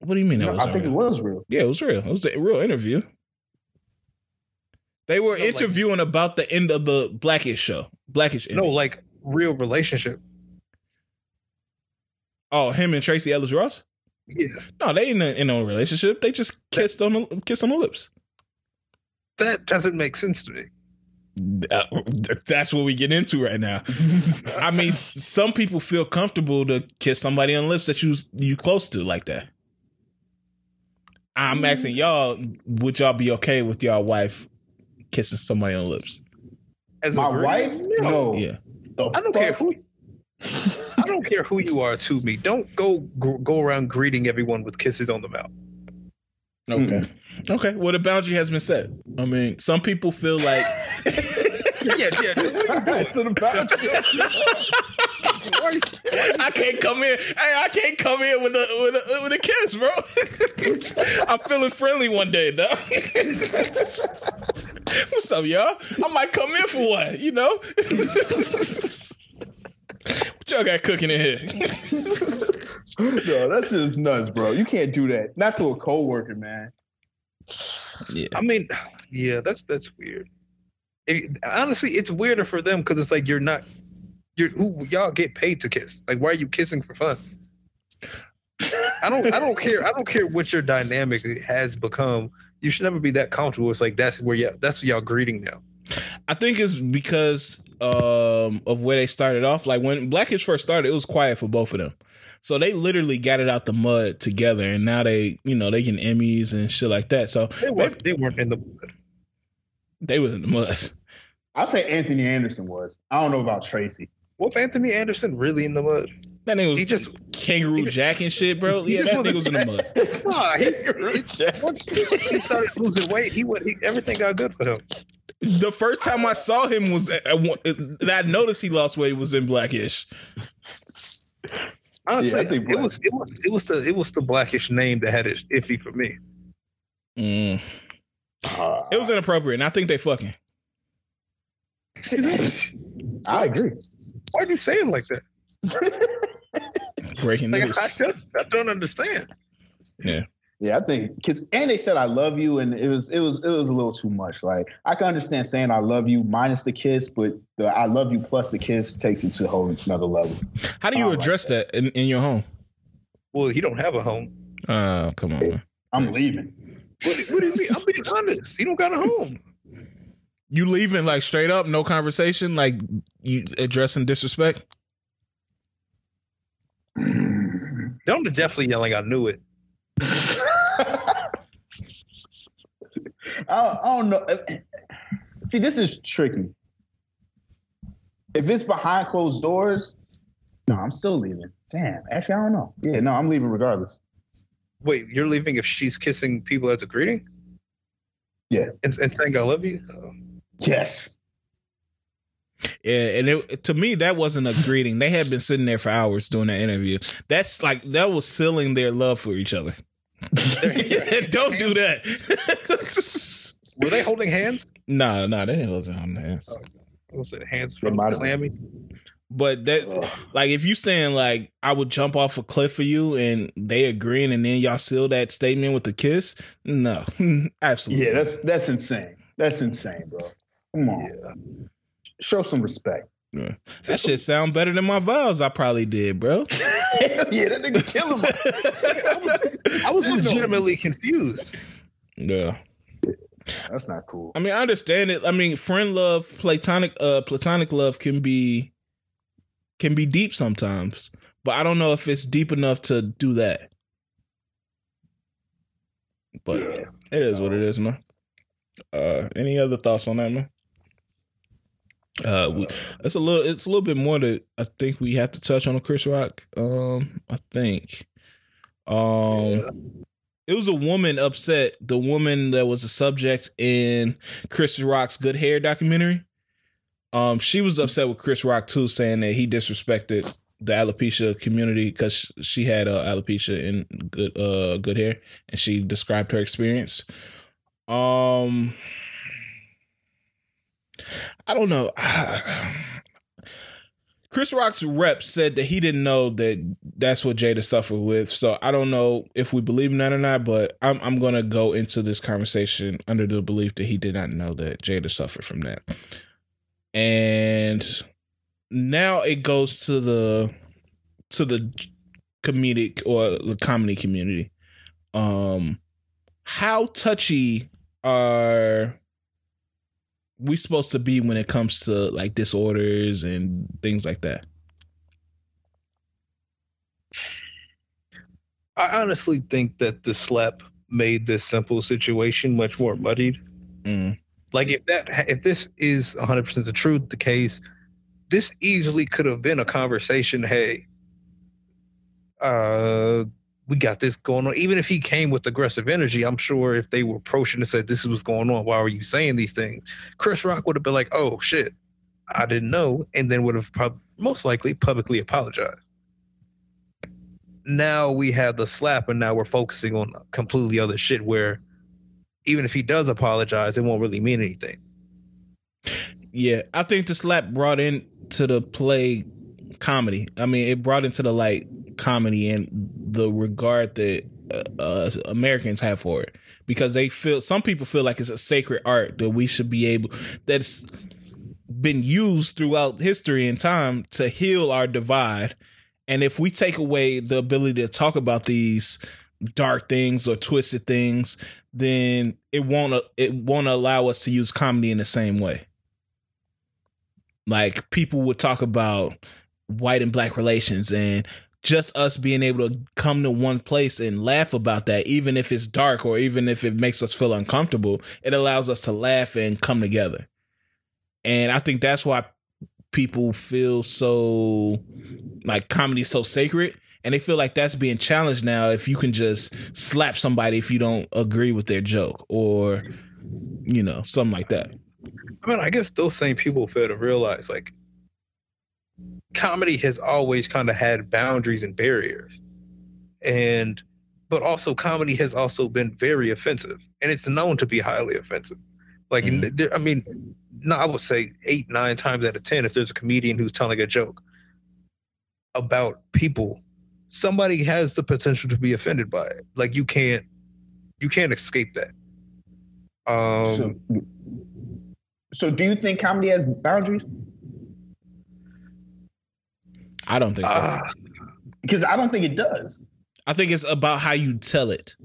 what do you mean that No, was I think it was real. yeah it was real. It was a real interview. They were No, like- interviewing about the end of the blackish show. Blackish no ending. like real relationship. Oh him and Tracee Ellis Ross? Yeah. No they ain't in no relationship. They just kissed on the kiss on the lips. That doesn't make sense to me. Uh, that's what we get into right now. I mean, some people feel comfortable to kiss somebody on the lips that you you close to like that. I'm mm-hmm. asking y'all, would y'all be okay with y'all wife kissing somebody on the lips? as My wife? No. Yeah. The I don't care who. I don't care who you are to me. Don't go go around greeting everyone with kisses on the mouth. Okay. Mm. Okay. Well, the boundary has been set. I mean, some people feel like yeah, yeah. It's about I can't come in. Hey, I can't come in with a with a, with a kiss, bro. I'm feeling friendly one day, though. What's up, y'all? I might come in for one. You know. what y'all got cooking in here? Yo, that's just nuts, bro. You can't do that. Not to a coworker, man. Yeah. I mean, yeah, that's that's weird. It, honestly, it's weirder for them because it's like you're not, you're who y'all get paid to kiss. Like, why are you kissing for fun? I don't, I don't care. I don't care what your dynamic has become. You should never be that comfortable. It's like that's where y'all, that's y'all greeting now. I think it's because um, of where they started off. Like when Blackish first started, it was quiet for both of them. So they literally got it out the mud together, and now they, you know, they get Emmys and shit like that. So They weren't, they weren't in the. Mud. They was in the mud. I'll say Anthony Anderson was. I don't know about Tracy. Was Anthony Anderson really in the mud? That nigga was He just kangaroo jack and shit, bro. he Yeah, just that nigga was in the mud. Nah, he, he, once he started losing weight, he went. He, everything got good for him. The first time I saw him was at, at that I noticed he lost weight was in Blackish. Honestly, Yeah, I think it was it was it was the it was the blackish name that had it iffy for me. Mm. Uh, It was inappropriate, and I think they fucking. I agree. Why are you saying like that? Breaking Like, news. I, just, I don't understand. Yeah. Yeah, I think because and they said I love you, and it was it was it was a little too much. Like I can understand saying I love you minus the kiss, but the I love you plus the kiss takes it to a whole another level. How do you I like address that in, in your home? Well, he don't have a home. Oh, come on. Man. I'm leaving. What, what do you mean? I'm being honest. He don't got a home. You leaving like straight up, no conversation, like you addressing disrespect? Don't definitely yelling. I knew it. I, I don't know. See, this is tricky. If it's behind closed doors, no, I'm still leaving. Damn, actually, I don't know. Yeah, no, I'm leaving regardless. Wait, you're leaving if she's kissing people as a greeting? Yeah. And, and saying I love you? Oh. Yes. Yeah, and it, to me, that wasn't a greeting. They had been sitting there for hours doing that interview. That's like that was sealing their love for each other. Don't do that. Were they holding hands? no, no, they wasn't on hands. Oh, I was it hands from might clammy? But that, like, if you saying like I would jump off a cliff for you, and they agreeing, and then y'all seal that statement with a kiss, no, absolutely. Yeah, that's that's insane. That's insane, bro. Come on, Yeah. show some respect. that shit sound better than my vows. I probably did, bro. yeah, that nigga kill him. I was legitimately confused. Yeah. That's not cool. I mean, I understand it. I mean, friend love, platonic, uh, platonic love can be can be deep sometimes, but I don't know if it's deep enough to do that. But Yeah. it is what it is, man. Uh, any other thoughts on that, man? Uh, we, it's a little, it's a little bit more that I think we have to touch on the Chris Rock. Um, I think, um, it was a woman upset. The woman that was a subject in Chris Rock's Good Hair documentary. Um, she was upset with Chris Rock too, saying that he disrespected the alopecia community because she had uh, alopecia and good uh good hair, and she described her experience. Um, I don't know. Chris Rock's rep said that he didn't know that that's what Jada suffered with. So I don't know if we believe in that or not, but I'm I'm gonna go into this conversation under the belief that he did not know that Jada suffered from that. And now it goes to the to the comedic or the comedy community. Um how touchy are we supposed to be when it comes to like disorders and things like that? I honestly think that the slap made this simple situation much more muddied. Mm. Like if that if this is 100% the truth, the case, this easily could have been a conversation, hey, uh we got this going on. Even if he came with aggressive energy, I'm sure if they were approaching and said, This is what's going on, why are you saying these things? Chris Rock would have been like, Oh shit, I didn't know, and then would have prob- most likely publicly apologized. Now we have the slap, and now we're focusing on completely other shit where even if he does apologize, it won't really mean anything. Yeah, I think the slap brought into the play comedy. I mean, it brought into the light comedy and the regard that uh, uh, Americans have for it because they feel some people feel like it's a sacred art that we should be able that's been used throughout history and time to heal our divide. And if we take away the ability to talk about these dark things or twisted things, then it won't it won't allow us to use comedy in the same way. Like people would talk about white and black relations and just us being able to come to one place and laugh about that, even if it's dark or even if it makes us feel uncomfortable, it allows us to laugh and come together. And I think that's why people feel so like comedy so sacred and they feel like that's being challenged now if you can just slap somebody if you don't agree with their joke or you know something like that i mean i guess those same people fail to realize like comedy has always kind of had boundaries and barriers and but also comedy has also been very offensive and it's known to be highly offensive like mm-hmm. i mean no i would say eight nine times out of ten if there's a comedian who's telling a joke about people somebody has the potential to be offended by it. Like you can't you can't escape that. Um so, so do you think comedy has boundaries? I don't think so. Uh, because I don't think it does. I think it's about how you tell it.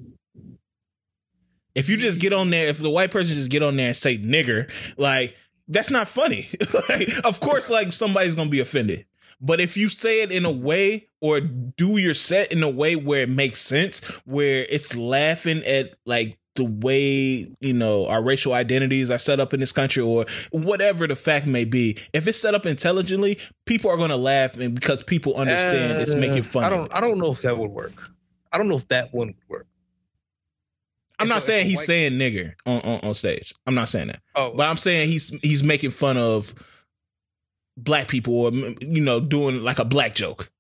If you just get on there, if the white person just get on there and say nigger, like that's not funny. like, of course, like somebody's gonna be offended. But if you say it in a way or do your set in a way where it makes sense, where it's laughing at like the way you know our racial identities are set up in this country or whatever the fact may be if it's set up intelligently people are going to laugh and because people understand uh, it's making fun i don't i don't know if that would work i don't know if that one would work I'm if not saying he's white... saying nigger on, on, on stage. I'm not saying that. Oh, but I'm saying he's he's making fun of black people or you know doing like a black joke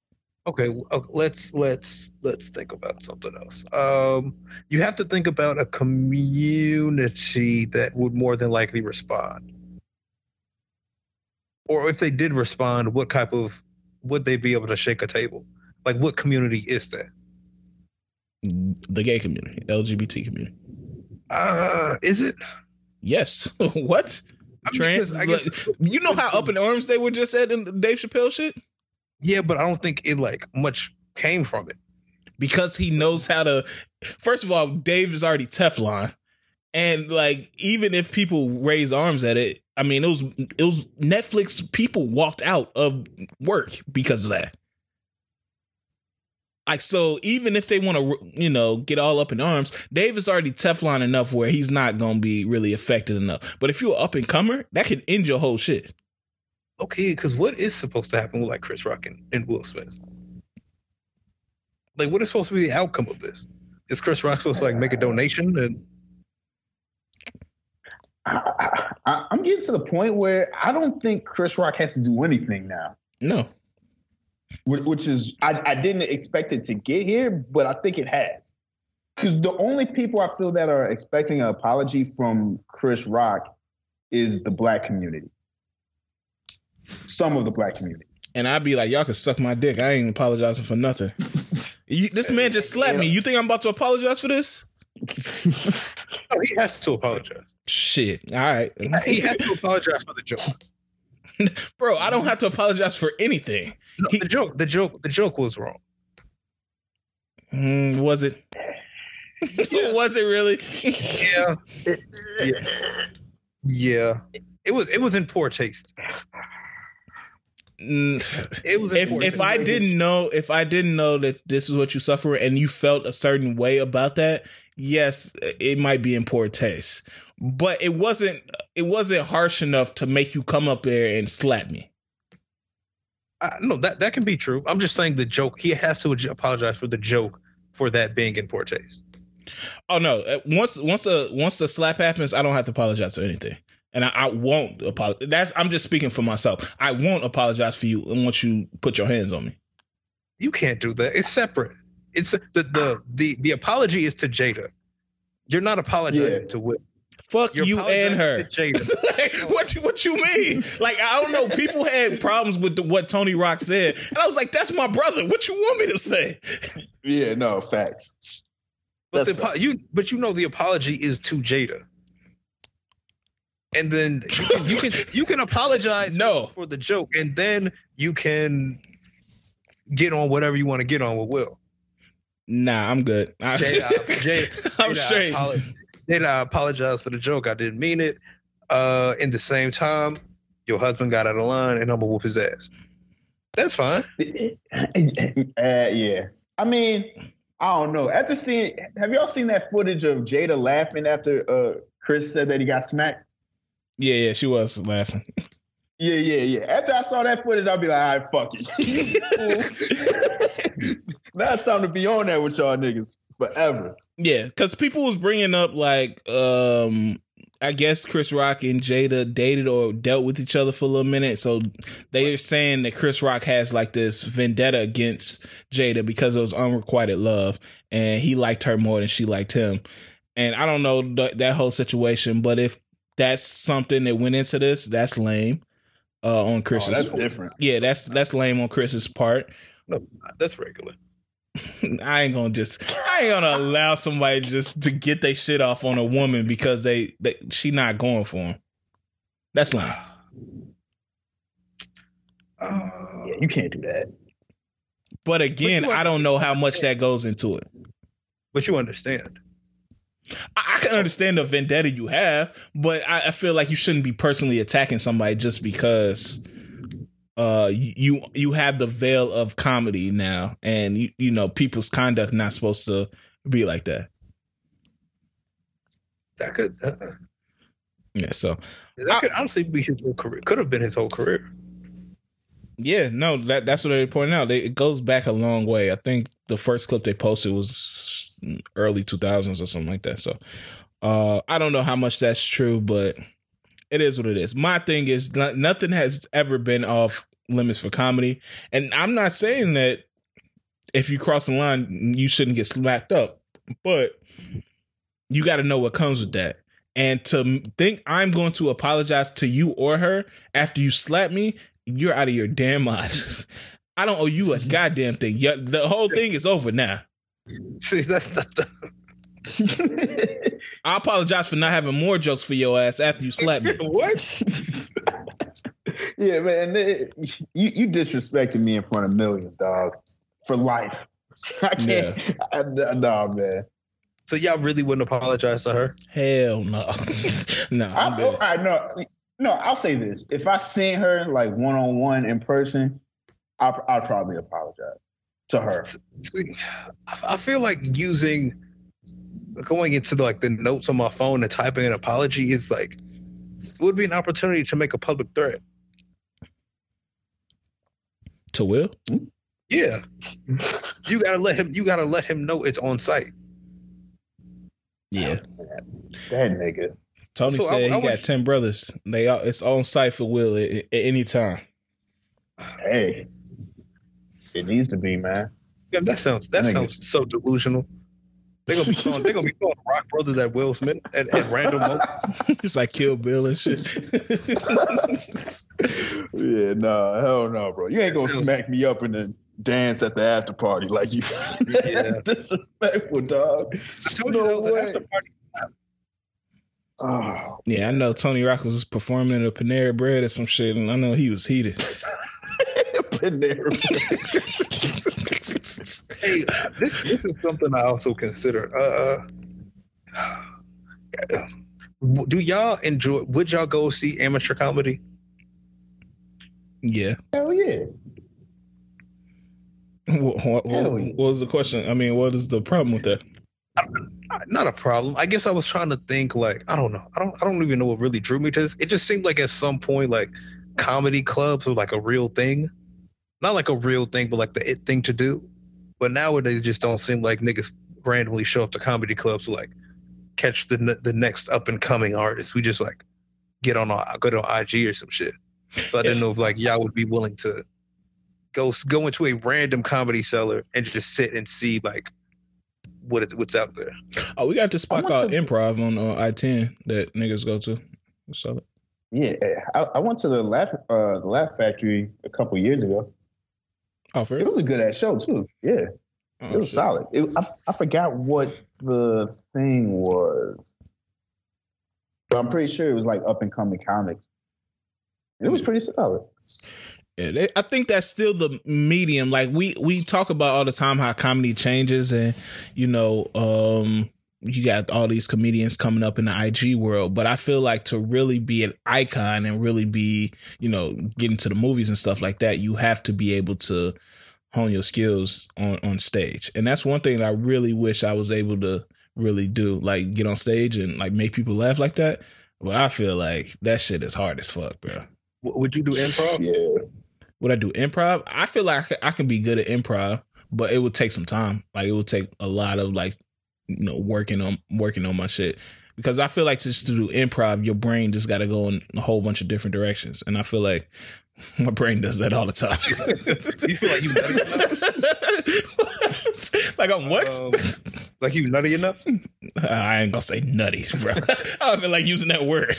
okay, let's let's let's think about something else. Um you have to think about a community that would more than likely respond. Or if they did respond what type of would they be able to shake a table? Like what community is that? The gay community lgbt community. Uh is it? Yes. What? Trans, I guess, you know how up in arms they were just at in Dave Chappelle shit. Yeah, but I don't think it like much came from it because he knows how to. First of all, Dave is already Teflon, and like even if people raise arms at it, I mean it was it was Netflix people walked out of work because of that. Like so, even if they want to, you know, get all up in arms, Dave is already Teflon enough where he's not gonna be really affected enough. But if you're up and comer, that could end your whole shit. Okay, because what is supposed to happen with like Chris Rock and, and Will Smith? Like, what is supposed to be the outcome of this? Is Chris Rock supposed to like make a donation and? I, I, I'm getting to the point where I don't think Chris Rock has to do anything now. No, which is I, I didn't expect it to get here, but I think it has. Because the only people I feel that are expecting an apology from Chris Rock is the black community. Some of the black community. And I'd be like, y'all can suck my dick. I ain't apologizing for nothing. you, this man just slapped me. You think I'm about to apologize for this? oh, he has to apologize. Shit. All right. He has to apologize for the joke. Bro, I don't have to apologize for anything. No, he, the joke, the joke, the joke was wrong. Mm, was it? was it really? yeah. yeah. Yeah. It was it was in poor taste. It was if, if I didn't know if I didn't know that this is what you suffer and you felt a certain way about that, yes, it might be in poor taste. But it wasn't it wasn't harsh enough to make you come up there and slap me. Uh, no, that that can be true. I'm just saying the joke. He has to apologize for the joke for that being in poor taste. Oh no! Uh, once once a once the slap happens, I don't have to apologize for anything, and I, I won't apologize. That's I'm just speaking for myself. I won't apologize for you once you put your hands on me. You can't do that. It's separate. It's the the the the apology is to Jada. You're not apologizing Yeah. to Will. Fuck You're you and her. to Jada. like, what you what you mean? Like I don't know. People had problems with the, what Tony Rock said, and I was like, "That's my brother." What you want me to say? Yeah, no facts. But That's the, apo- you but you know the apology is to Jada. And then you can you can, you can apologize No. for the joke, and then you can get on whatever you want to get on with Will. Nah, I'm good. I, Jada, Jada, I'm Jada, I straight. apolo- Jada, I apologize for the joke. I didn't mean it. Uh, in the same time, your husband got out of line, and I'm gonna whoop his ass. That's fine. uh, yeah. I mean, I don't know. After seeing, have y'all seen that footage of Jada laughing after uh, Chris said that he got smacked? Yeah, yeah, she was laughing. Yeah, yeah, yeah. After I saw that footage, I'll be like, all right, fuck it. now it's time to be on that with y'all niggas forever. Yeah, because people was bringing up like, um, I guess Chris Rock and Jada dated or dealt with each other for a little minute. So they're saying that Chris Rock has like this vendetta against Jada because it was unrequited love, and he liked her more than she liked him. And I don't know th- that whole situation, but if that's something that went into this, that's lame. Uh, on Oh, Chris's, that's different. yeah, that's that's lame on Chris's part. No, that's regular. I ain't gonna just I ain't gonna allow somebody just to get their shit off on a woman because they, they she not going for him. That's lame. Uh, Yeah, you can't do that. But again, But I don't know how much that goes into it. but you understand. I, I can understand the vendetta you have, but I, I feel like you shouldn't be personally attacking somebody just because uh you you have the veil of comedy now, and you you know people's conduct not supposed to be like that. That could uh, Yeah, so that I- could honestly be his whole career. Could have been his whole career. Yeah, no, that that's what they pointed out. They, it goes back a long way. I think the first clip they posted was early two thousands or something like that. So, uh, I don't know how much that's true, but it is what it is. My thing is, no- nothing has ever been off limits for comedy, and I'm not saying that if you cross the line, you shouldn't get slapped up, but you got to know what comes with that. And to think I'm going to apologize to you or her after you slap me, you're out of your damn mind. I don't owe you a goddamn thing. The whole thing is over now. See, that's not the I apologize for not having more jokes for your ass after you slapped me. what? yeah, man. they- You you disrespected me in front of millions, dog, for life. I can't. I, no, man. So y'all really wouldn't apologize to her? Hell no, no. I, I'm good. I no, no. I'll say this: if I seen her like one on one in person, I I'd probably apologize to her. I I feel like using going into the, like the notes on my phone and typing an apology is like would be an opportunity to make a public threat. To Will? Yeah, you gotta let him. You gotta let him know it's on site. Yeah. That nigga. Tony So said I he got want- ten brothers. They all, it's on site for Will at, at any time. Hey, it needs to be, man. Yeah, that sounds that Nigga. sounds so delusional. They're gonna be throwing, they're gonna be throwing Rock Brothers at Will Smith at, at random moments. it's like Kill Bill and shit. Yeah, no, hell no, bro. You ain't gonna Sounds- smack me up and then dance at the after party like you. Yeah. That's disrespectful, dog. I told you No that was an way. after party. Oh, yeah, I know Tony Rock was performing at a Panera Bread or some shit, and I know he was heated. Panera. Hey, this this is something I also consider. Uh, do y'all enjoy? Would y'all go see amateur comedy? yeah. Hell yeah. What, what, what, yeah. what was the question? I mean, what is the problem with that? Not a problem. I guess I was trying to think. Like I don't know. I don't. I don't even know what really drew me to this. It just seemed like at some point, like comedy clubs were like a real thing. Not like a real thing, but like the it thing to do. But nowadays, it just don't seem like niggas randomly show up to comedy clubs to like catch the the next up and coming artist. We just like get on our, go to IG or some shit. So I didn't know if like y'all would be willing to go go into a random comedy cellar and just sit and see like what is what's out there. Oh, we got this spot I called to- Improv on uh, I ten that niggas go to. So Yeah, I, I went to the Laugh uh, the Laugh Factory a couple years ago. Oh, for It was a good ass show too. Yeah, Oh, it was shit. solid. It, I, I forgot what the thing was, but I'm pretty sure it was like up and coming comics. It was pretty solid. Yeah, they, I think that's still the medium. Like we we talk about all the time how comedy changes, and you know, um, you got all these comedians coming up in the IG world. But I feel like to really be an icon and really be, you know, getting to the movies and stuff like that, you have to be able to hone your skills on on stage, and that's one thing that I really wish I was able to really do, like get on stage and like make people laugh like that. But I feel like that shit is hard as fuck, bro. Would you do improv? Yeah, Would I do improv? I feel like I can be good at improv, but it would take some time. Like it would take a lot of like you know working on working on my shit because I feel like just to do improv, your brain just got to go in a whole bunch of different directions, and I feel like my brain does that all the time. You feel like you nutty enough? like I'm what? Um, like you nutty enough? I ain't gonna say nutty, bro. I don't feel like using that word.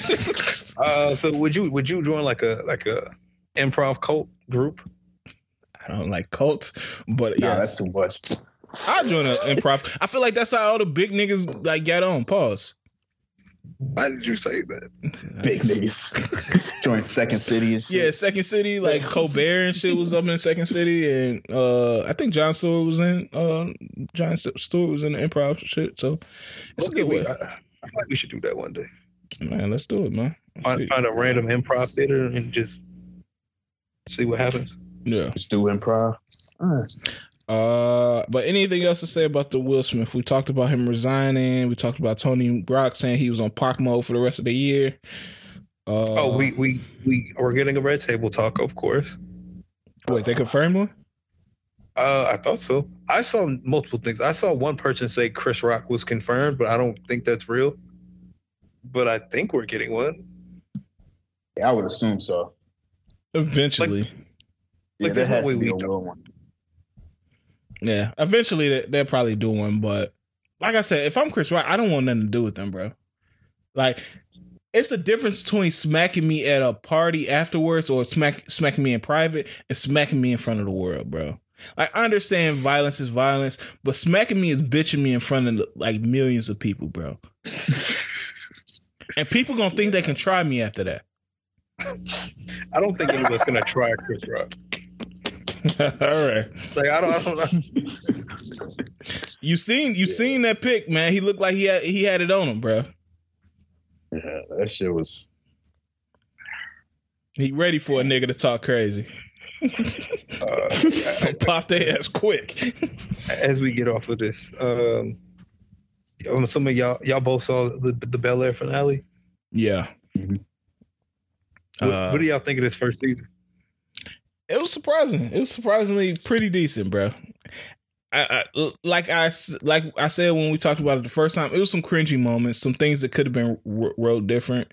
Uh, so would you would you join like a like a improv cult group? I don't like cults, but nah, yeah, that's too much. I join an improv. I feel like that's how all the big niggas like get on. Pause. Why did you say that? Big niggas join Second City and shit. Yeah, Second City, like Colbert and shit was up in Second City, and uh I think Jon Stewart was in. Uh, Jon Stewart was in the improv shit. So it's a Okay, good we, way. I, I feel like we should do that one day. Man, let's do it, man. Find, find a random improv theater and just see what happens. Yeah. Just do improv. Uh, but anything else to say about the Will Smith? We talked about him resigning. We talked about Tony Rock saying he was on Pac mode for the rest of the year. Uh, oh, we we we we're getting a red table talk, of course. wait, they confirmed one. Uh, I thought so. I saw multiple things. I saw one person say Chris Rock was confirmed, but I don't think that's real. But I think we're getting one. yeah, I would assume so. Eventually, Yeah, Like, there there's no has way to be we a don't. one. Yeah. Eventually, they, they'll probably do one. But like I said, if I'm Chris Rock, I don't want nothing to do with them, bro. Like, it's a difference between smacking me at a party afterwards or smack smacking me in private and smacking me in front of the world, bro. Like, I understand violence is violence, but smacking me is bitching me in front of like millions of people, bro. And people gonna think they can try me after that. I don't think anyone's gonna try Chris Rock. All right. Like I don't, I don't know. You seen you seen that pic, man. He looked like he had he had it on him, bro. Yeah, that shit was. He ready for a nigga to talk crazy. Uh, Pop their ass quick. as we get off of this, um, some of y'all y'all both saw the the Bel Air finale. yeah. Mhm. What, Uh, what do y'all think of this first season? It was surprising. It was surprisingly pretty decent, bro. I, I like I like I said when we talked about it the first time. It was some cringy moments, some things that could have been wrote different.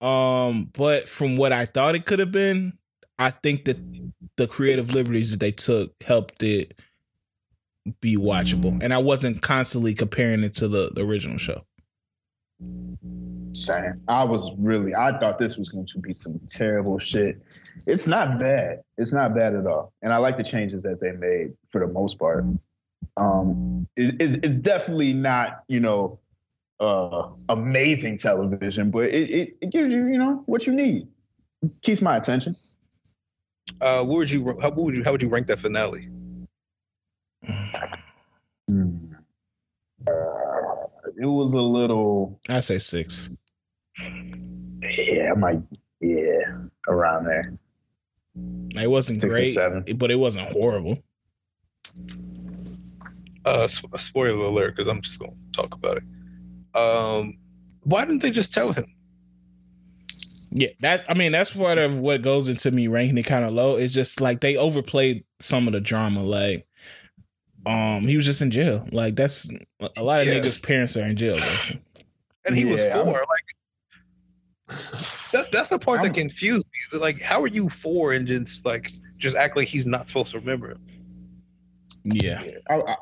Um, but from what I thought it could have been, I think that the creative liberties that they took helped it be watchable, and I wasn't constantly comparing it to the, the original show. Same. I was really. I thought this was going to be some terrible shit. It's not bad. It's not bad at all. And I like the changes that they made for the most part. Um, it, it's, it's definitely not you know uh, amazing television, but it, it it gives you you know what you need. It keeps my attention. Uh, what would you how would you how would you rank that finale? Hmm. Uh, it was a little. I say six. Yeah, I might. Yeah, around there. It wasn't Six great, seven. but it wasn't horrible. Uh, sp- spoiler alert, because I'm just gonna talk about it. Um, why didn't they just tell him? Yeah, that I mean that's part of what goes into me ranking it kind of low. It's just like they overplayed some of the drama. Like Um, he was just in jail. Like that's a lot of Yeah. niggas' parents are in jail. Bro. and he was Yeah, I'm- four. Like that, that's the part I'm- that confused me. Like, how are you four and just like just act like he's not supposed to remember it? Yeah, I, I,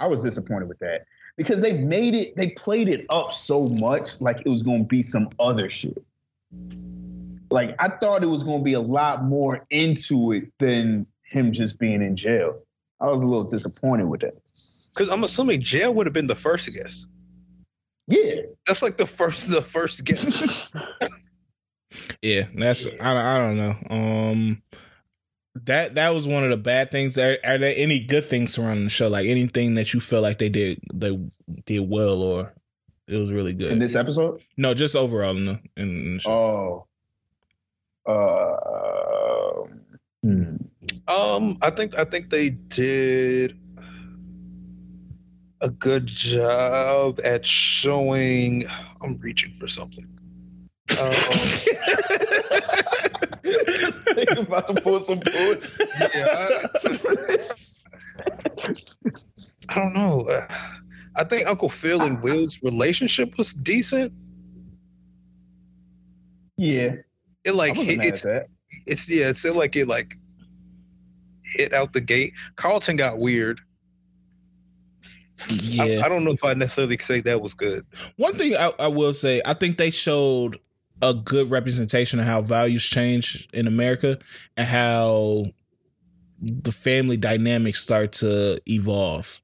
I was disappointed with that because they made it, they played it up so much like it was going to be some other shit. Like I thought it was going to be a lot more into it than him just being in jail. I was a little disappointed with that. Because I'm assuming jail would have been the first guess. Yeah, That's like the first, the first guess. yeah. That's I, I don't know. Um, that that was one of the bad things. Are, are there any good things surrounding the show? Like anything that you feel like they did they did well or it was really good? in this episode. no, just overall in the, in the show. Oh, uh, hmm. Um, I think I think they did a good job at showing. I'm reaching for something. Um, about to pull some bullshit. yeah, I, I don't know. Uh, I think Uncle Phil and Will's relationship was decent. Yeah, It like wasn't hit, it's that. it's yeah, it's it like it like hit out the gate. Carlton got weird. Yeah. I, I don't know if I necessarily say that was good. One thing I, I will say, I think they showed a good representation of how values change in America and how the family dynamics start to evolve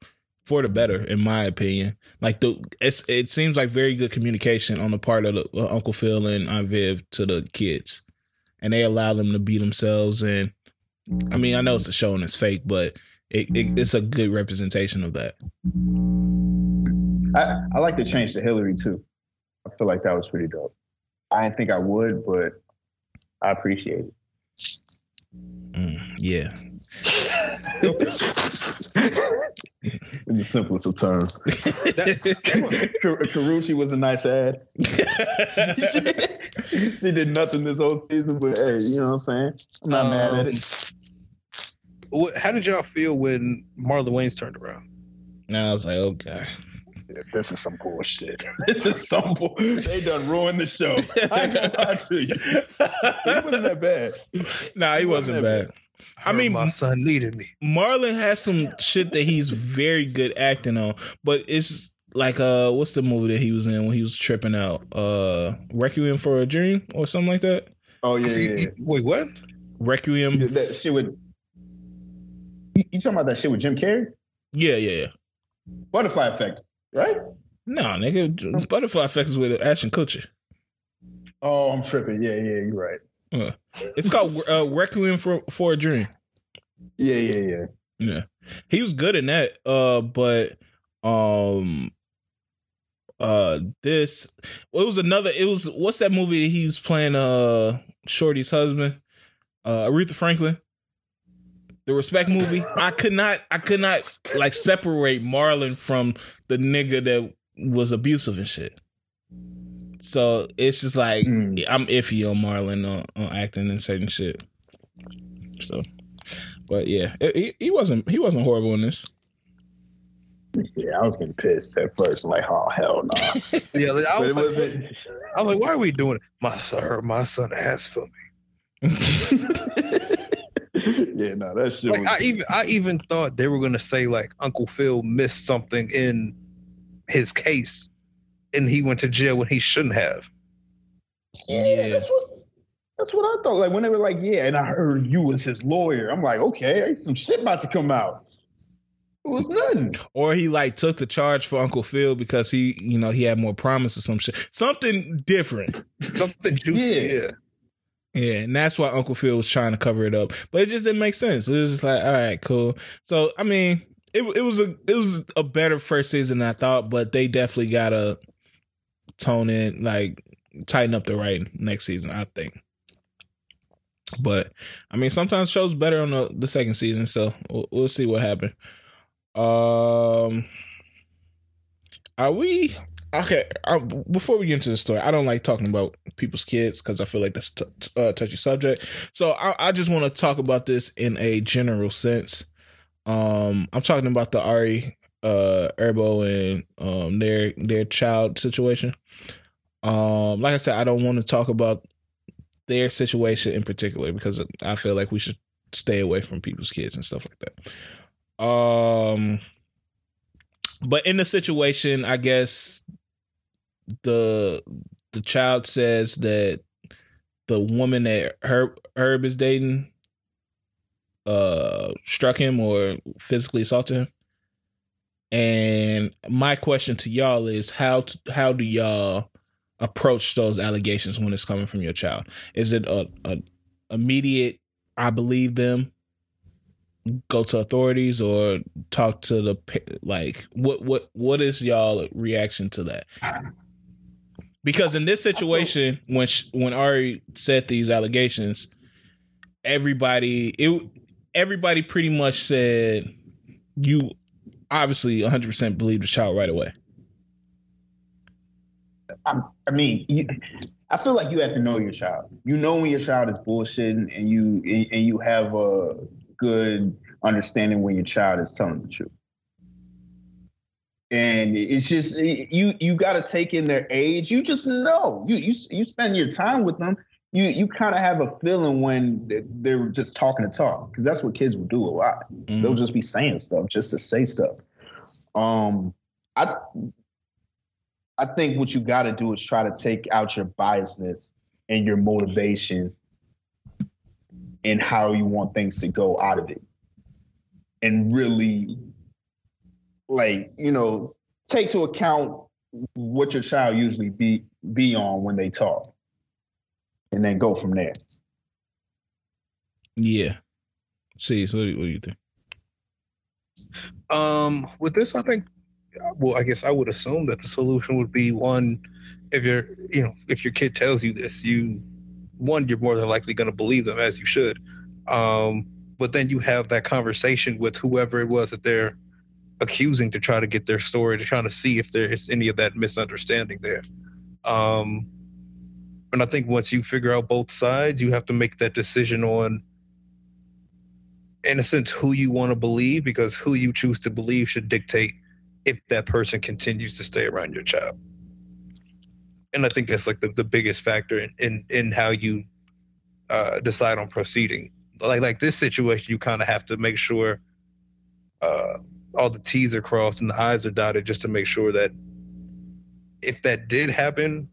for the better, in my opinion. Like the it's it seems like very good communication on the part of the, uh, Uncle Phil and Aunt Viv to the kids, and they allow them to be themselves. And I mean, I know it's a show and it's fake, but it, it it's a good representation of that. I, I like the change to Hillary too. I feel like that was pretty dope. I didn't think I would, but I appreciate it. Mm, yeah. In the simplest of terms. Karuchi was a nice ad. she, she did nothing this whole season, but hey, you know what I'm saying? I'm not mad at it. What, how did y'all feel when Marlon Wayans turned around? Now I was like, okay. Yeah, This is some bullshit. This is some bull. They done ruined the show. I ain't gonna lie to you. It wasn't that bad. Nah, he wasn't bad. I mean, my son needed me. Marlon has some shit that he's very good acting on, but it's like uh, what's the movie that he was in when he was tripping out? Uh, Requiem for a Dream or something like that. Oh yeah, yeah. yeah. Wait, what? Requiem. Yeah, That shit with you, you talking about that shit with Jim Carrey? Yeah, yeah, yeah. Butterfly effect, right? No, nigga, Butterfly Effect is with Ashton Kutcher. Oh, I'm tripping. Yeah, yeah, you're right. It's called uh, Requiem for for a Dream. Yeah, yeah, yeah. Yeah. He was good in that. Uh but um uh this well, it was another it was what's that movie that he was playing uh Shorty's husband? Uh Aretha Franklin. The respect movie. I could not I could not like separate Marlon from the nigga that was abusive and shit. So it's just like Mm. I'm iffy on Marlon on, on acting and certain shit. So but yeah, it- he, he wasn't he wasn't horrible in this. Yeah, I was getting pissed at first. Like, oh hell no. Yeah, like, I was like. I was like, why are we doing it? My son, my son asked for me. yeah, no, that shit Like was. I even, I even thought they were gonna say like Uncle Phil missed something in his case, and he went to jail when he shouldn't have. yeah, Yeah. that's what. That's what I thought. Like when they were like, "Yeah," and I heard you was his lawyer. I'm like, okay, some shit about to come out. It was nothing. Or he like took the charge for Uncle Phil because he, you know, he had more promise or some shit. Something different. Something juicy. Yeah. Yeah. Yeah, and that's why Uncle Phil was trying to cover it up. But it just didn't make sense. It was just like, all right, cool. So I mean, it it was a it was a better first season than I thought, but they definitely gotta tone in, like tighten up the writing next season, I think. But I mean, sometimes shows better on the, the second season, so we'll, we'll see what happened. Um, are we okay? Before we get into the story, I don't like talking about people's kids because I feel like that's t- uh, touchy subject. So I, I just want to talk about this in a general sense. Um, I'm talking about the Ari uh Herbo and um their their child situation. Um, like I said, I don't want to talk about their situation in particular because I feel like we should stay away from people's kids and stuff like that. Um, but in the situation, I guess the the child says that the woman that Herb Herb is dating uh struck him or physically assaulted him. And my question to y'all is how how do y'all approach those allegations when it's coming from your child? Is it a, a immediate I believe them go to authorities or talk to the like what what what is y'all reaction to that? Because in this situation when she, when Ari said these allegations everybody it everybody pretty much said you obviously 100% believe the child right away. I'm, I mean, you, I feel like you have to know your child. You know when your child is bullshitting, and you and you have a good understanding when your child is telling the truth. And it's just you you got to take in their age. You just know. You you you spend your time with them. You you kind of have a feeling when they're just talking to talk because that's what kids will do a lot. Mm-hmm. They'll just be saying stuff just to say stuff. Um, I I think what you got to do is try to take out your biasness and your motivation and how you want things to go out of it. And really, like, you know, take to account what your child usually be be on when they talk. And then go from there. Yeah. See, so what do you think? Um, with this, I think well, I guess I would assume that the solution would be one, if you're, you know, if your kid tells you this, you, one, you're more than likely going to believe them as you should. Um, but then you have that conversation with whoever it was that they're accusing to try to get their story, to try to see if there is any of that misunderstanding there. Um, and I think once you figure out both sides, you have to make that decision on, in a sense, who you want to believe, because who you choose to believe should dictate if that person continues to stay around your child. And I think that's like the, the biggest factor in, in, in how you uh, decide on proceeding. Like like this situation, you kind of have to make sure uh, all the T's are crossed and the I's are dotted just to make sure that if that did happen,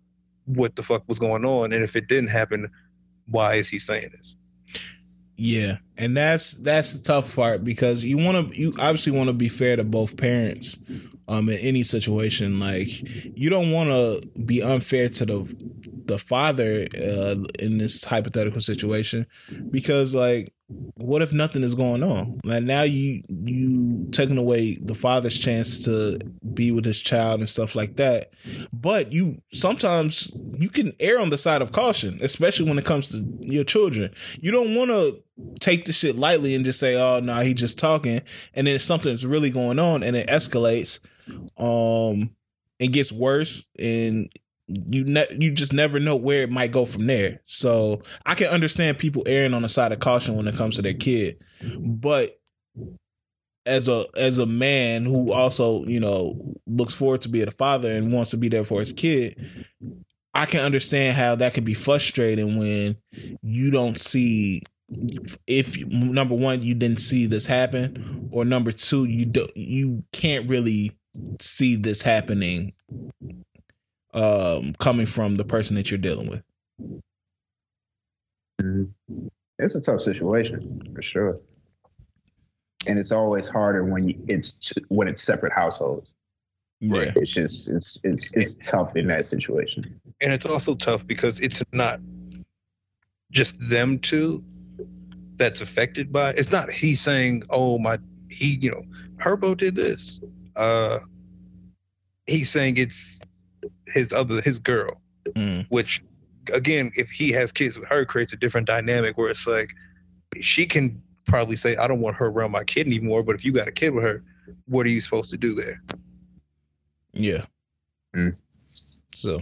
what the fuck was going on, and if it didn't happen, why is he saying this? Yeah, and that's that's the tough part because you want to you obviously want to be fair to both parents um in any situation like you don't want to be unfair to the the father uh, in this hypothetical situation because like what if nothing is going on? Like now you you taking away the father's chance to be with his child and stuff like that. But you sometimes you can err on the side of caution especially when it comes to your children. You don't want to take the shit lightly and just say oh no he just talking. And then something's really going on and it escalates um and gets worse and you ne- you just never know where it might go from there. So I can understand people erring on the side of caution when it comes to their kid, but as a as a man who also you know looks forward to being a father and wants to be there for his kid, I can understand how that can be frustrating when you don't see if number one you didn't see this happen or number two you don't you can't really see this happening um, coming from the person that you're dealing with. Mm-hmm. It's a tough situation for sure, and it's always harder when you, it's when it's separate households. Right. it's just it's it's it's tough in that situation, and it's also tough because it's not just them two that's affected by. It's not he saying, "Oh my," he you know, Herbo did this. Uh, he's saying it's his other his girl, mm. which again, if he has kids with her, creates a different dynamic where it's like she can probably say, "I don't want her around my kid anymore." But if you got a kid with her, what are you supposed to do there? Yeah. Mm. So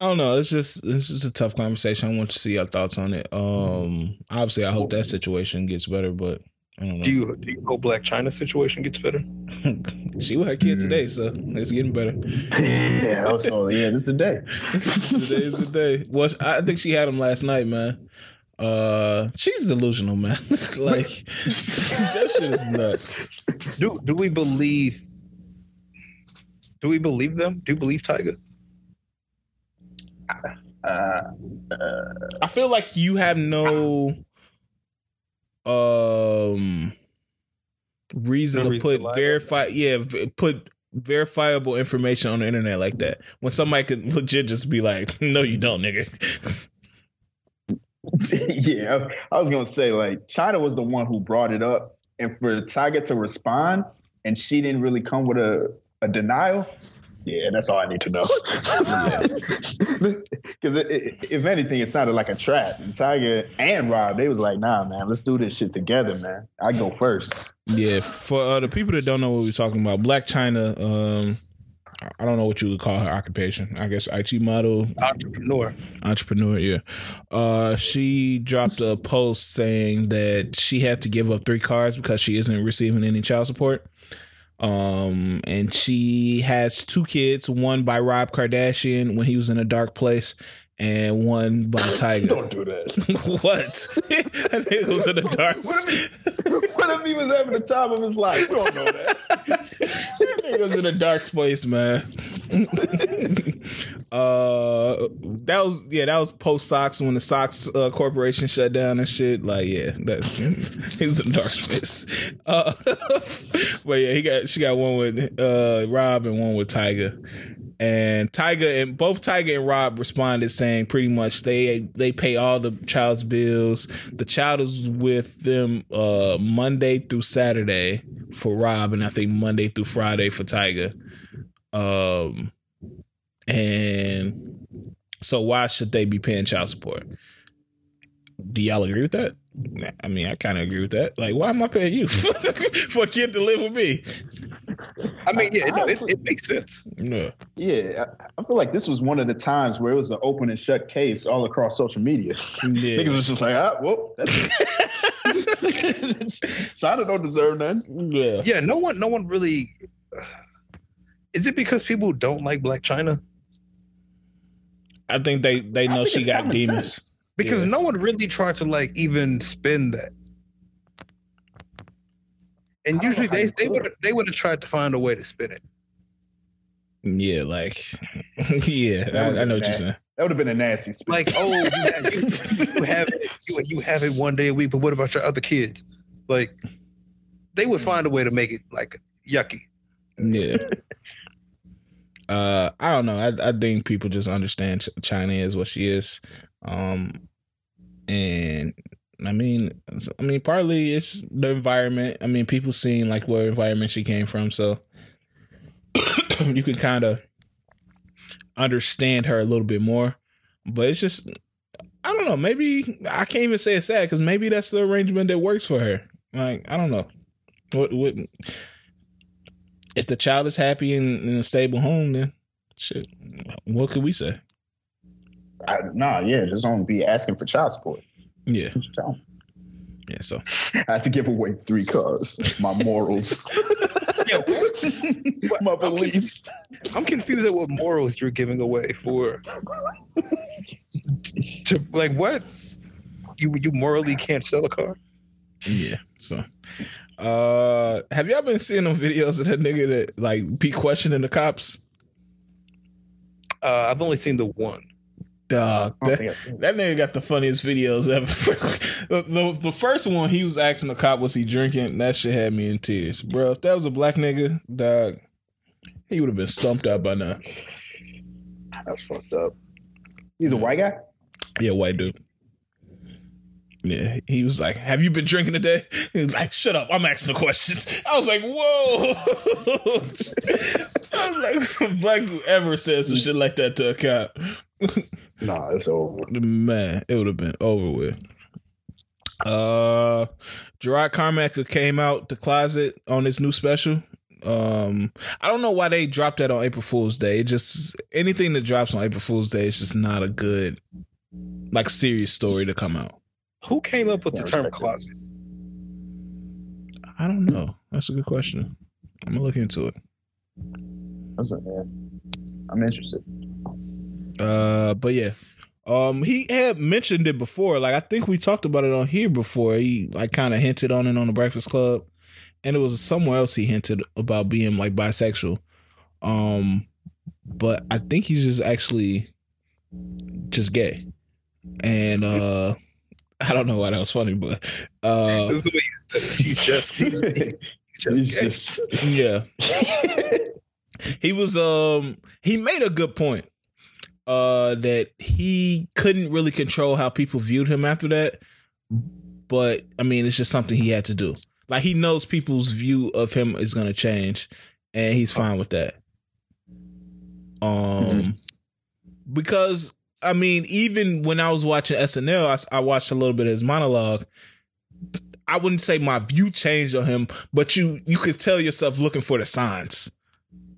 I don't know. It's just it's just a tough conversation. I want to see your thoughts on it. Um, obviously, I hope that situation gets better, but I don't know. Do you do you hope Blac Chyna situation gets better? she with her kid today, so it's getting better. yeah, also, yeah, this is the day. today is the day. Well, I think she had him last night, man. Uh, she's delusional, man. like that shit is nuts. Do do we believe? Do we believe them? Do you believe Tyga? Uh, I feel like you have no um reason No to reason put to lie verify yeah put verifiable information on the internet like that when somebody could legit just be like no you don't nigga yeah, I was gonna say like Chyna was the one who brought it up, and for Tyga to respond, and she didn't really come with a, a denial. Yeah, that's all I need to know. Because if anything, it sounded like a trap. And Tyga and Rob, they was like, "Nah, man, let's do this shit together, man. I go first. yeah for uh, the people that don't know what we're talking about blac chyna um I don't know what you would call her occupation. I guess IT model, Entrepreneur. entrepreneur yeah uh she dropped a post saying that she had to give up three cars because she isn't receiving any child support um and she has two kids one by rob kardashian when he was in a dark place and one by tyga Don't do that. what i think it was in a dark What if, what if he was having the time of his life? We don't know that. it was in a dark space, man. Uh, that was yeah, that was post Sox when the Sox uh, Corporation shut down and shit. Like, yeah, that he was in a dark space. Uh, but yeah, he got she got one with uh Rob and one with Tyga. And Tyga and both Tyga and Rob responded saying pretty much they they pay all the child's bills. The child is with them uh Monday through Saturday for Rob, and I think Monday through Friday for Tyga. Um, and so why should they be paying child support? Do y'all agree with that? I mean, I kind of agree with that. Like, why am I paying you for a kid to live with me? I mean, yeah, no, it, it makes sense. No. Yeah, I, I feel like this was one of the times where it was an open and shut case all across social media. Yeah. Niggas was just like, ah, well, that's it. Chyna don't deserve none. Yeah. Yeah, no one, no one really. Is it because people don't like Blac Chyna? I think they they know she got demons. sense. Because Yeah. no one really tried to like even spin that. And I don't know usually they they would they would have tried to find a way to spin it. Yeah, like yeah, I, I know what you're saying. That would have been a nasty spin. Like, oh, you have, you have it, you, you have it one day a week, but what about your other kids? Like, they would find a way to make it like yucky. Yeah. Uh, I don't know. I I think people just understand Ch- Chyna is what she is, um, and I mean, I mean, partly it's the environment. I mean, people seeing like what environment she came from, so you can kind of understand her a little bit more. But it's just, I don't know. Maybe I can't even say it's sad because maybe that's the arrangement that works for her. Like I don't know. What what if the child is happy in, in a stable home, then shit. What could we say? I, nah, yeah, just don't be asking for child support. Yeah, yeah. So I had to give away three cars. My morals, Yeah, what? my beliefs. I'm confused at what morals you're giving away for. to, like what? You you morally can't sell a car? yeah. So, uh, have y'all been seeing them videos of that nigga that like be questioning the cops? Uh, I've only seen the one. Dog, that, think I've seen that nigga got the funniest videos ever. the, the, the first one, he was asking the cop, was he drinking? That shit had me in tears. Bro, if that was a black nigga, dog, he would have been stumped out by now. That's fucked up. He's a white guy. Yeah, white dude. Yeah, he was like, "Have you been drinking today?" He was like, "Shut up, I'm asking the questions." I was like, "Whoa!" I was like, "Black dude ever said some shit like that to a cop?" Nah, it's over. Man, it would have been over with. Uh, Gerard Carmichael came out the closet on his new special. Um, I don't know why they dropped that on April Fool's Day. It just anything that drops on April Fool's Day is just not a good, like, serious story to come out. Who came up with the term closet? I don't know. That's a good question. I'm gonna look into it. That's a. I'm interested. Uh, but yeah, um, he had mentioned it before. Like I think we talked about it on here before. He like kind of hinted on it on the Breakfast Club, and it was somewhere else he hinted about being like bisexual. Um, but I think he's just actually just gay, and uh, I don't know why that was funny, but uh, This is the way you said it. He's just, he's just He's just- yeah. he was um he made a good point uh that he couldn't really control how people viewed him after that but i mean it's just something he had to do. Like he knows people's view of him is going to change and he's fine with that. Um because i mean even when i was watching snl I, I watched a little bit of his monologue I wouldn't say my view changed on him, but you you could tell yourself looking for the signs.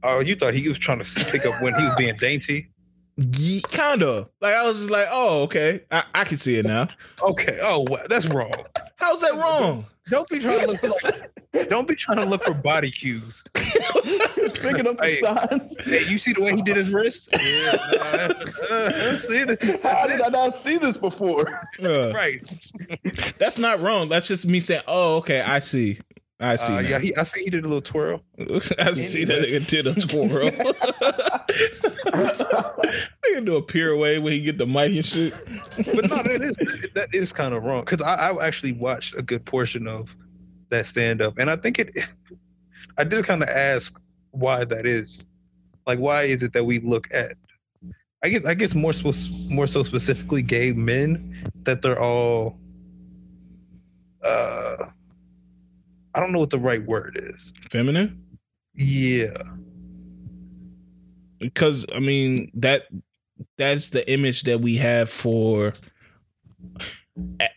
Oh, you thought he was trying to pick up when he was being dainty? Ye- kind of like I was just like, oh, okay, I, I can see it now. Okay. Oh, that's wrong. How's that wrong? Don't be trying to look for. Don't be trying to look for body cues. Picking up the Hey. signs. Hey, you see the way he did his wrist? Yeah, nah, I see it. How did I not see this before? Uh, Right. that's not wrong. That's just me saying, oh, okay, I see. I see. Uh, yeah, he, I see he did a little twirl. I see that nigga did a twirl. nigga do a pirouette when he get the mic and shit. But no, that is that is kind of wrong because I, I actually watched a good portion of that stand up, and I think it. I did kind of ask why that is, like why is it that we look at, I guess I guess more spe- more so specifically gay men that they're all, uh, I don't know what the right word is. Feminine? Yeah, because I mean that that's the image that we have for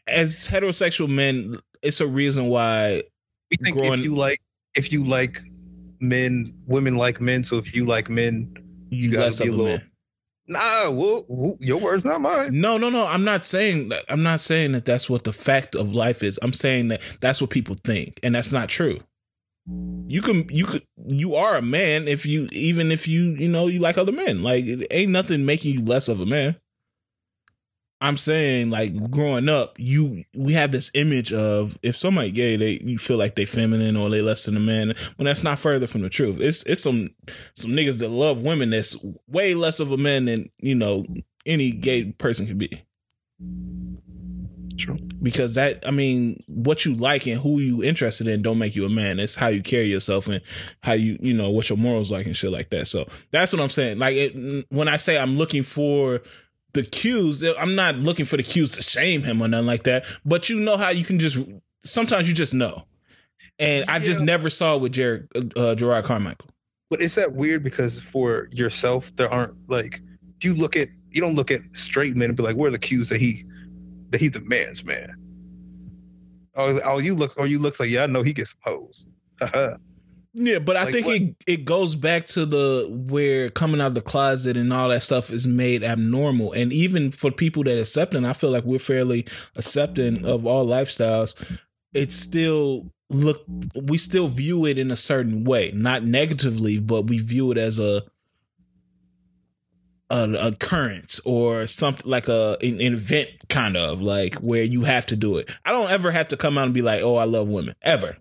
as heterosexual men. It's a reason why. we think Growing- if you like if you like men, women like men. So if you like men, You gotta be a little- man. nah, well, your words, not mine. No, no, no. I'm not saying that. I'm not saying that that's what the fact of life is. I'm saying that that's what people think, and that's not true. You can, you could, you are a man if you, even if you, you know, you like other men. Like, it ain't nothing making you less of a man. I'm saying, like, growing up, you we have this image of if somebody gay, they you feel like they feminine or they less than a man. When that's not further from the truth. It's it's some some niggas that love women that's way less of a man than you know any gay person could be. True. Because that, I mean, what you like and who you interested in don't make you a man. It's how you carry yourself and how you, you know, what your morals like and shit like that. So that's what I'm saying. Like it, when I say I'm looking for the cues, I'm not looking for the cues to shame him or nothing like that. But you know how you can just sometimes you just know. And I just Yeah. never saw it with Jerrod, uh, Gerard Carmichael. But is that weird because for yourself, there aren't like you look at you don't look at straight men and be like, where are the cues that he that he's a man's man? Oh, oh, you look, or you look like, yeah, I know he gets some hoes. Yeah, but I Like think what? it it goes back to the where coming out of the closet and all that stuff is made abnormal. And even for people that accepting, I feel like we're fairly accepting of all lifestyles. It's still look we still view it in a certain way, not negatively, but we view it as a an occurrence or something like a an, an event kind of like where you have to do it. I don't ever have to come out and be like, "Oh, I love women." Ever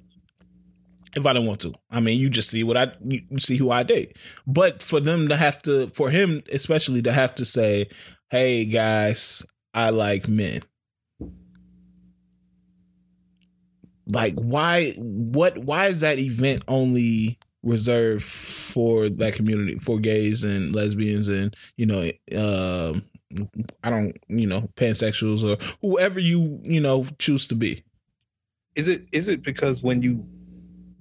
if I don't want to. I mean, you just see what I you see who I date. But for them to have to, for him especially to have to say, "Hey guys, I like men." Like, why? What? Why is that event only reserved for that community, for gays and lesbians, and you know, um, I don't, you know, pansexuals or whoever you you know choose to be. Is it is it because when you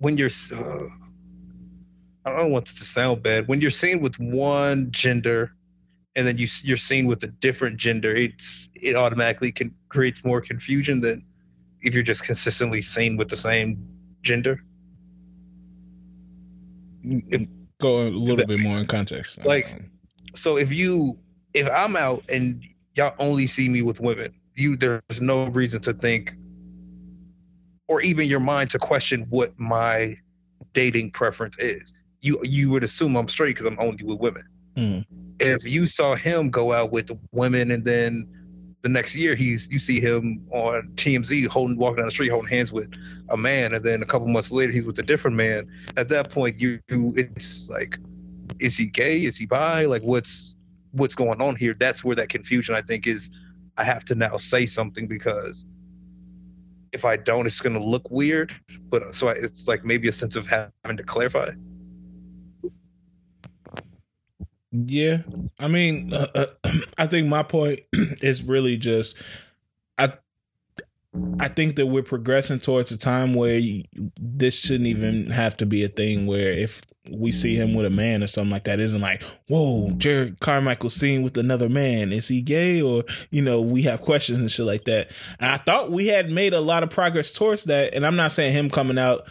when you're uh, I don't want this to sound bad when you're seen with one gender and then you you're seen with a different gender it's it automatically can creates more confusion than if you're just consistently seen with the same gender If- Go a little bit more in context. Like- so if you if I'm out and y'all only see me with women you there's no reason to think or even your mind to question what my dating preference is. You you would assume I'm straight because I'm only with women. Mm. If you saw him go out with women and then the next year he's you see him on TMZ holding walking down the street holding hands with a man and then a couple months later he's with a different man. At that point you, you it's like is he gay? Is he bi? Like what's what's going on here? That's where that confusion I think is I have to now say something because if I don't, it's going to look weird. But so I, it's like maybe a sense of having to clarify. Yeah, I mean, uh, uh, I think my point is really just, I, I think that we're progressing towards a time where you, this shouldn't even have to be a thing. Where if we see him with a man or something like that, isn't like, whoa, Jerrod Carmichael seen with another man. Is he gay? Or you know, we have questions and shit like that. And I thought we had made a lot of progress towards that. And I'm not saying him coming out,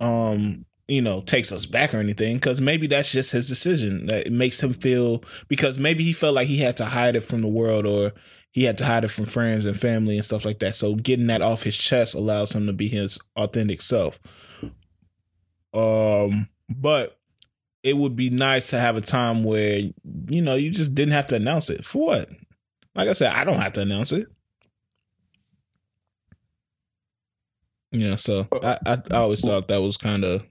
um, you know, takes us back or anything, because maybe that's just his decision. That it makes him feel because maybe he felt like he had to hide it from the world or he had to hide it from friends and family and stuff like that. So getting that off his chest allows him to be his authentic self. Um, but it would be nice to have a time where you know you just didn't have to announce it. For what? Like I said, I don't have to announce it. Yeah, so I, I, I always thought that was kind of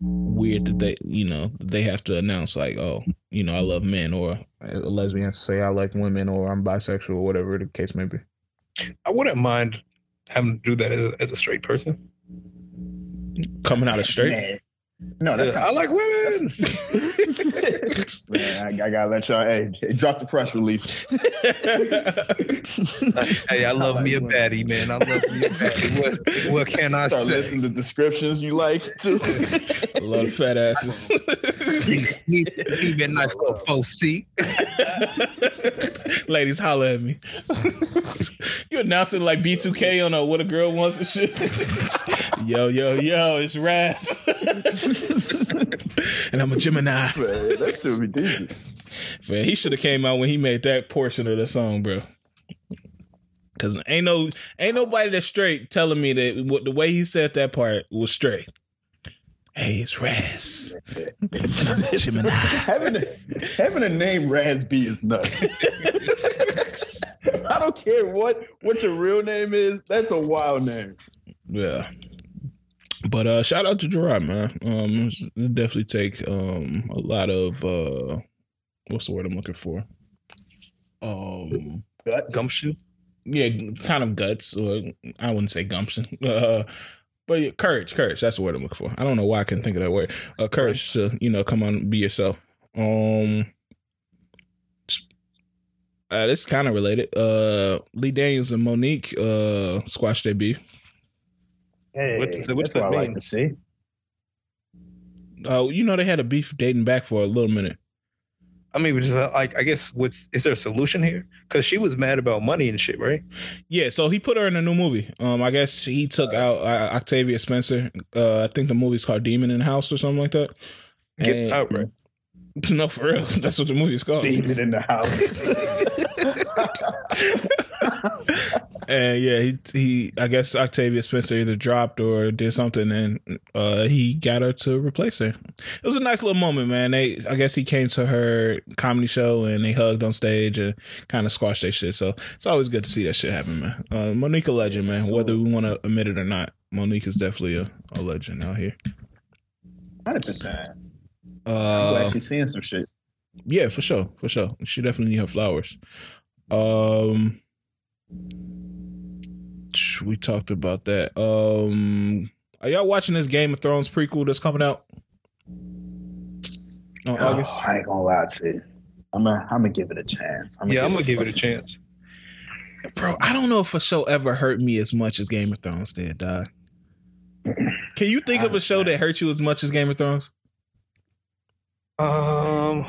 weird that they you know they have to announce like oh you know I love men or a lesbian say I like women or I'm bisexual or whatever the case may be. I wouldn't mind having to do that as, as a straight person. Coming out of straight. Man. No, that's I like women. Man, I, I, gotta let y'all. Hey, drop the press release. hey, I love I like me a baddie, man. I love me a baddie. What, what can I Start say? Listen to descriptions you like too. a lot of fat asses. Give me nice little faux seat. Ladies, holler at me. you announcing like B2K on a what a girl wants and shit. Yo, yo, yo, it's Raz. and I'm a Gemini. Man, that should be decent. Man, he should have came out when he made that portion of the song, bro. Cause ain't no ain't nobody that's straight telling me that what the way he said that part was straight. Hey, it's Raz. Gemini. having, a, having a name Raz B is nuts. I don't care what what your real name is. That's a wild name. Yeah. But uh shout out to Gerard, man. Um definitely take um a lot of uh what's the word I'm looking for? Um Guts. Gumption. Yeah, kind of guts, or I wouldn't say gumption. Uh but yeah, courage, courage, that's the word I'm looking for. I don't know why I can't think of that word. Uh courage to, you know, come on, be yourself. Um uh, this is kind of related. Uh, Lee Daniels and Mo'Nique uh, squashed their beef. Hey, What does- what that's does what that I like mean? to see. Oh, you know they had a beef dating back for a little minute. I mean, which is uh, like, I guess, what's is there a solution here? Because she was mad about money and shit, right? Yeah, so he put her in a new movie. Um, I guess he took out uh, Octavia Spencer. Uh, I think the movie's called Demon in the House or something like that. Get And- out, right? No, for real. That's what the movie's called. Demon in the house. And yeah, he he I guess Octavia Spencer either dropped or did something and uh he got her to replace her. It was a nice little moment, man. They I guess he came to her comedy show and they hugged on stage and kind of squashed their shit. So it's always good to see that shit happen, man. Uh Mo'Nique a legend, man. Whether we want to admit it or not, Mo'Nique is definitely a, a legend out here. Hundred percent. I'm Uh glad she's seeing some shit. yeah, for sure, for sure. She definitely need her flowers. Um, we talked about that. Um, are y'all watching this Game of Thrones prequel that's coming out on Oh, August? I ain't gonna lie to you. I'm gonna, I'm gonna give it a chance. I'm Yeah, I'm gonna give it a chance. Bro, I don't know if a show ever hurt me as much as Game of Thrones did, dog. Can you think of a show that hurt you as much as Game of Thrones? Um,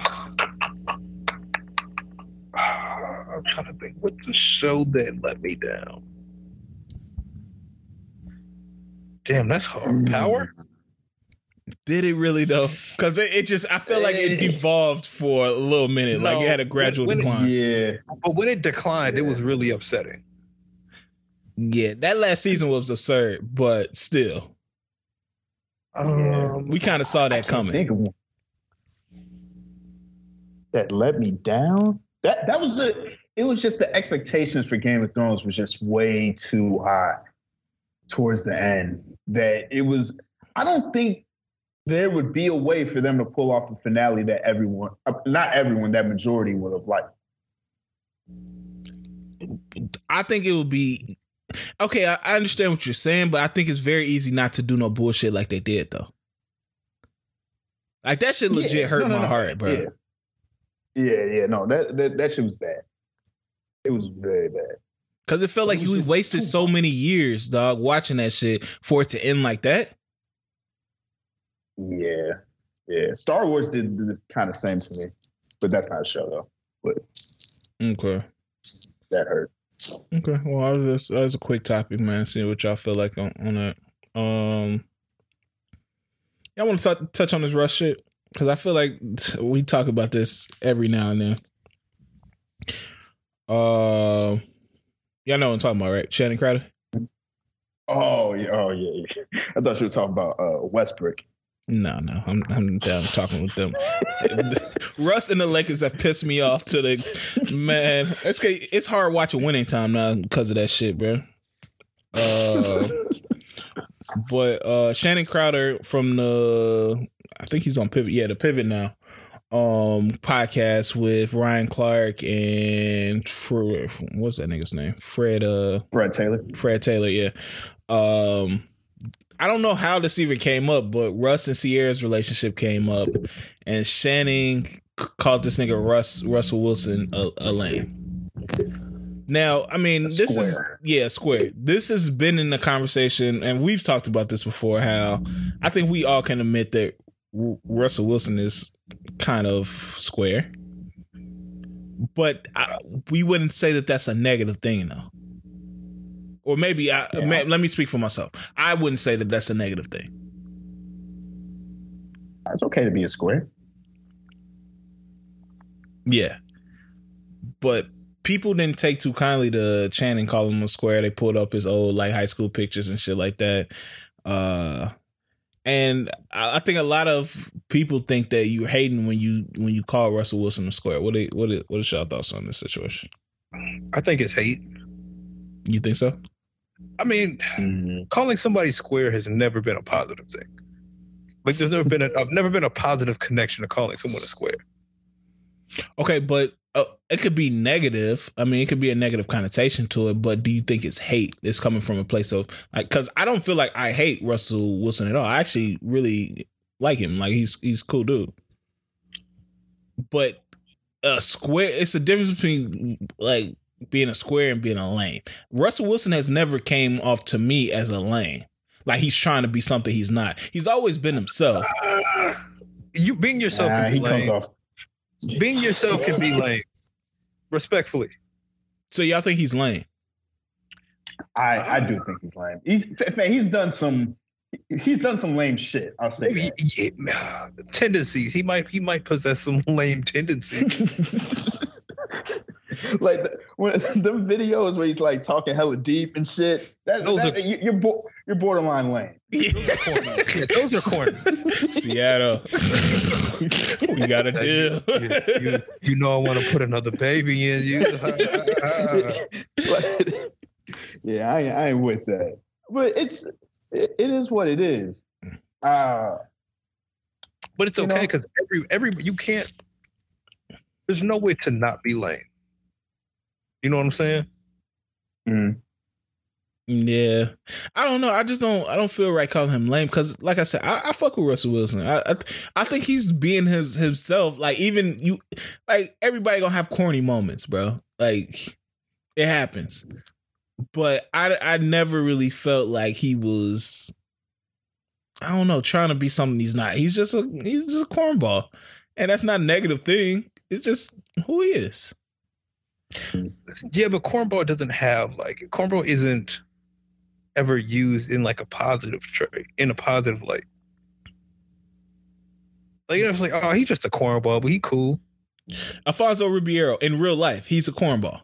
I'm trying to think. What's the show that let me down? Damn, that's hard. Power. Did it really though? Because it, it just I felt like it Eh. devolved for a little minute. like it had a gradual when- when it- decline. Yeah, But when it declined, it was really upsetting. Yeah, that last season was absurd, but still, Um, we kind of saw that Can't coming. think of one. That let me down. That that was the. It was just the expectations for Game of Thrones was just way too high towards the end. That it was. I don't think there would be a way for them to pull off the finale that everyone, uh, not everyone, that majority would have liked. I think it would be okay. I, I understand what you're saying, but I think it's very easy not to do no bullshit like they did though. Like that shit legit Yeah, hurt no, no, my no. heart, bro. Yeah. Yeah, yeah, no, that that that shit was bad. It was very bad. Cause it felt like It you wasted so many years, dog, watching that shit for it to end like that. Yeah, yeah. Star Wars did the kind of same to me, but that's not a show though. But Okay. that hurt. Okay. Well, I was just, that was a quick topic, man. See what y'all feel like on, on that. Um, y'all want to touch on this rush shit because I feel like we talk about this every now and then. Uh, y'all know what I'm talking about, right? Channing Crowder. Oh yeah, oh yeah. yeah. I thought you were talking about uh, Westbrook. No, no, I'm I'm down talking with them. Russ and the Lakers have pissed me off to the man. It's it's hard watching winning time now because of that shit, bro. Uh, but uh, Channing Crowder from the I think he's on Pivot. Yeah, the Pivot now. Um, podcast with Ryan Clark and Fred, what's that nigga's name? Fred. Uh, Fred Taylor. Fred Taylor, yeah. Um I don't know how this even came up, but Russ and Ciara's relationship came up, and Channing called this nigga Russ Russell Wilson a, a lame. Now, I mean, this is yeah, square. This has been in the conversation, and we've talked about this before. How I think we all can admit that Russell Wilson is kind of square, but I, we wouldn't say that that's a negative thing, though. Or maybe I, Yeah. ma- let me speak for myself. I wouldn't say that that's a negative thing. It's okay to be a square. Yeah. But people didn't take too kindly to Channing calling him a square. They pulled up his old like high school pictures and shit like that. Uh and I I think a lot of people think that you're hating when you when you call Russell Wilson a square. What are, what are, what is your thoughts on this situation? I think it's hate. You think so? I mean, Mm-hmm. calling somebody square has never been a positive thing. Like there's never been a I've never been a positive connection to calling someone a square. Okay, but uh, it could be negative. I mean, it could be a negative connotation to it. But do you think it's hate? that's coming from a place of like, because I don't feel like I hate Russell Wilson at all. I actually really like him. Like he's he's a cool dude. But a square, it's a difference between like being a square and being a lame. Russell Wilson has never came off to me as a lame. Like he's trying to be something he's not. He's always been himself. You being yourself Nah, he be comes off. Being yourself can be lame. Respectfully. So y'all think he's lame? I I do think he's lame. He's man, he's done some. He's done some lame shit. I'll say. Oh, y- That. y- tendencies. He might he might possess some lame tendencies. like the, when the videos where he's like talking hella deep and shit. That, Those that- are- you- you're bo- you're borderline lame. Yeah, those are corny. Seattle. we got a deal. you, you, you know I want to put another baby in you. But- yeah, I, ain't- I ain't with that. But it's it, it is what it is. Uh, but it's okay because every every you can't. There's no way to not be lame. You know what I'm saying? mm, Yeah, I don't know. I just don't. I don't feel right calling him lame because, like I said, I, I fuck with Russell Wilson. I, I I think he's being his himself. Like even you, like everybody gonna have corny moments, bro. Like it happens. But I I never really felt like he was. I don't know, trying to be something he's not. He's just a he's just a cornball, and that's not a negative thing. It's just who he is. Yeah, but cornball doesn't have like cornball isn't ever used in like a positive trait in a positive light. Like you know, it's like oh, he's just a cornball, but he cool. Alfonso Ribeiro in real life, he's a cornball.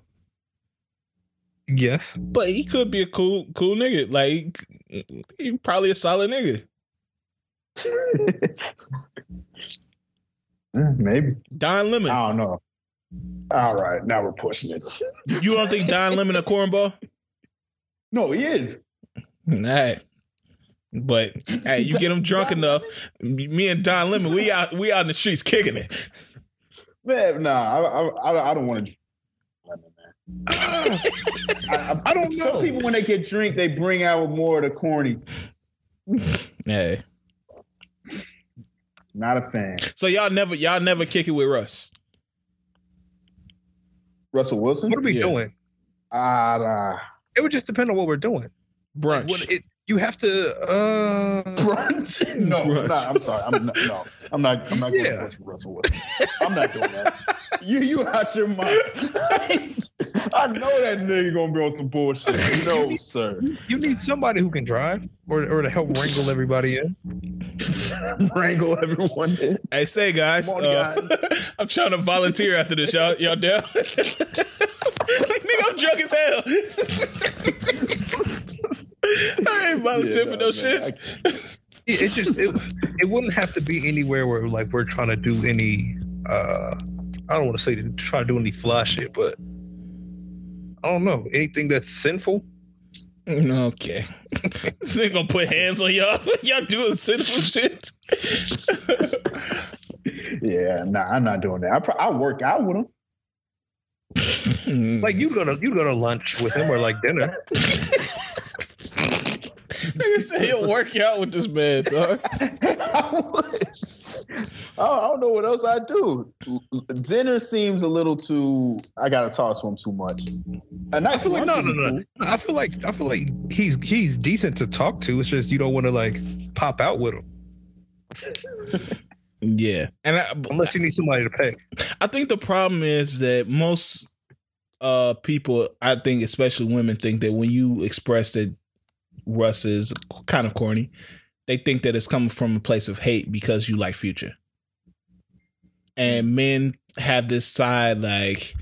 Yes. But he could be a cool, cool nigga. Like he probably a solid nigga. Mm, Maybe. Don Lemon. I don't know. All right, now we're pushing it. You don't think Don Lemon a cornball? No, he is. Nah. But hey, you get him drunk enough. Me and Don Lemon, we out we out in the streets kicking it. Man, nah, I, I, I don't want to. I, I, I don't know. Some people, when they get drink, they bring out more of the corny. Hey. Not a fan. So y'all never y'all never kick it with Russ. Russell Wilson. What are we Yeah. doing? Ah, nah. It would just depend on what we're doing. Brunch. When it, you have to. uh brunch. No, Brunch. Nah, I'm sorry. I'm not, no, I'm not. I'm not going Yeah. to Russell Wilson. I'm not doing that. You, you out your mind. I know that nigga gonna be on some bullshit. No, sir. You need somebody who can drive, or or to help wrangle everybody in. Wrangle everyone in. Hey, say guys, Come on, uh, I'm trying to volunteer after this. Y'all, y'all down? like, nigga, I'm drunk as hell. I ain't volunteer Yeah, for nah, no shit. It- It's just it, it wouldn't have to be anywhere where like we're trying to do any. uh I don't want to say to try to do any fly shit, but I don't know anything that's sinful. Okay. this ain't gonna put hands on y'all. y'all doing sinful shit. Yeah, nah, I'm not doing that. I, pro- I work out with him. Hmm. Like you go to you go to lunch with him or like dinner. Nigga say he'll work out with this man, dog. I would. I I don't know what else I do. Dinner seems a little too. I gotta talk to him too much. A I nice feel like no, no, no. I feel like I feel like he's he's decent to talk to. It's just you don't want to like pop out with him Yeah, and I, unless you need somebody to pay. I think the problem is that most uh people, I think especially women, think that when you express that Russ is kind of corny, they think that it's coming from a place of hate because you like Future, and men have this side like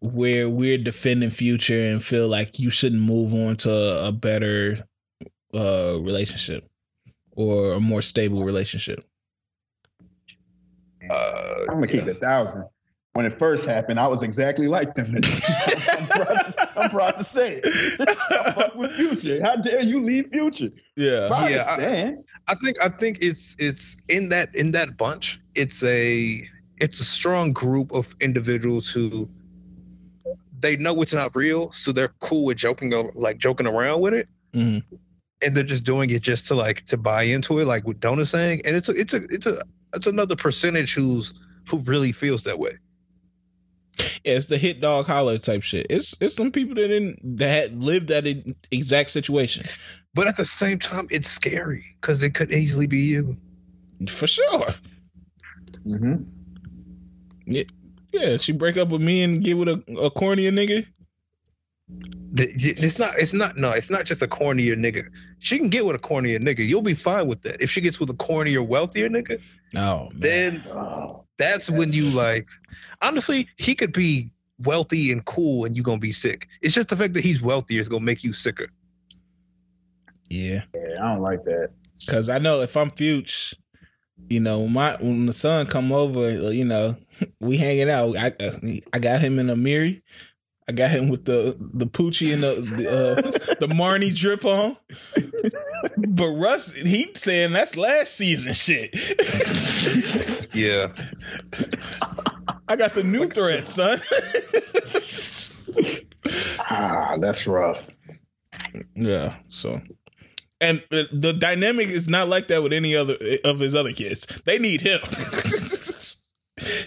where we're defending Future and feel like you shouldn't move on to a, a better uh relationship or a more stable relationship. Uh, I'm gonna keep it a thousand. When it first happened, I was exactly like them. I'm, proud, I'm proud to say it. Fuck with Future. How dare you leave Future? Yeah. But I Yeah, I- I think I think it's it's in that in that bunch. It's a it's a strong group of individuals who they know it's not real, so they're cool with joking like joking around with it, Mhm. and they're just doing it just to like to buy into it, like what Donna's saying. And it's a it's a it's a it's another percentage who's who really feels that way. Yeah, it's the hit dog holler type shit. It's it's some people that didn't that had lived that exact situation But at the same time, it's scary because it could easily be you. for sure. hmm Yeah, she break up with me and get with a, a cornier nigga. It's not. It's not. No, it's not just a cornier nigga. She can get with a cornier nigga. You'll be fine with that. If she gets with a cornier, wealthier nigga, Oh man. then Oh, that's when you like. Honestly, he could be wealthy and cool, and you're gonna be sick. It's just the fact that he's wealthier is gonna make you sicker. yeah, yeah, I don't like that. because I know if I'm Fuchs, you know, my when the son come over, you know, we hanging out. I uh, I got him in a mirror. I got him with the the poochie and the the, uh, the Marni drip on. But Russ, he saying that's last season shit. Yeah, I got the new threat, son. Ah, that's rough. yeah. So, and the, the dynamic is not like that with any other of his other kids. They need him.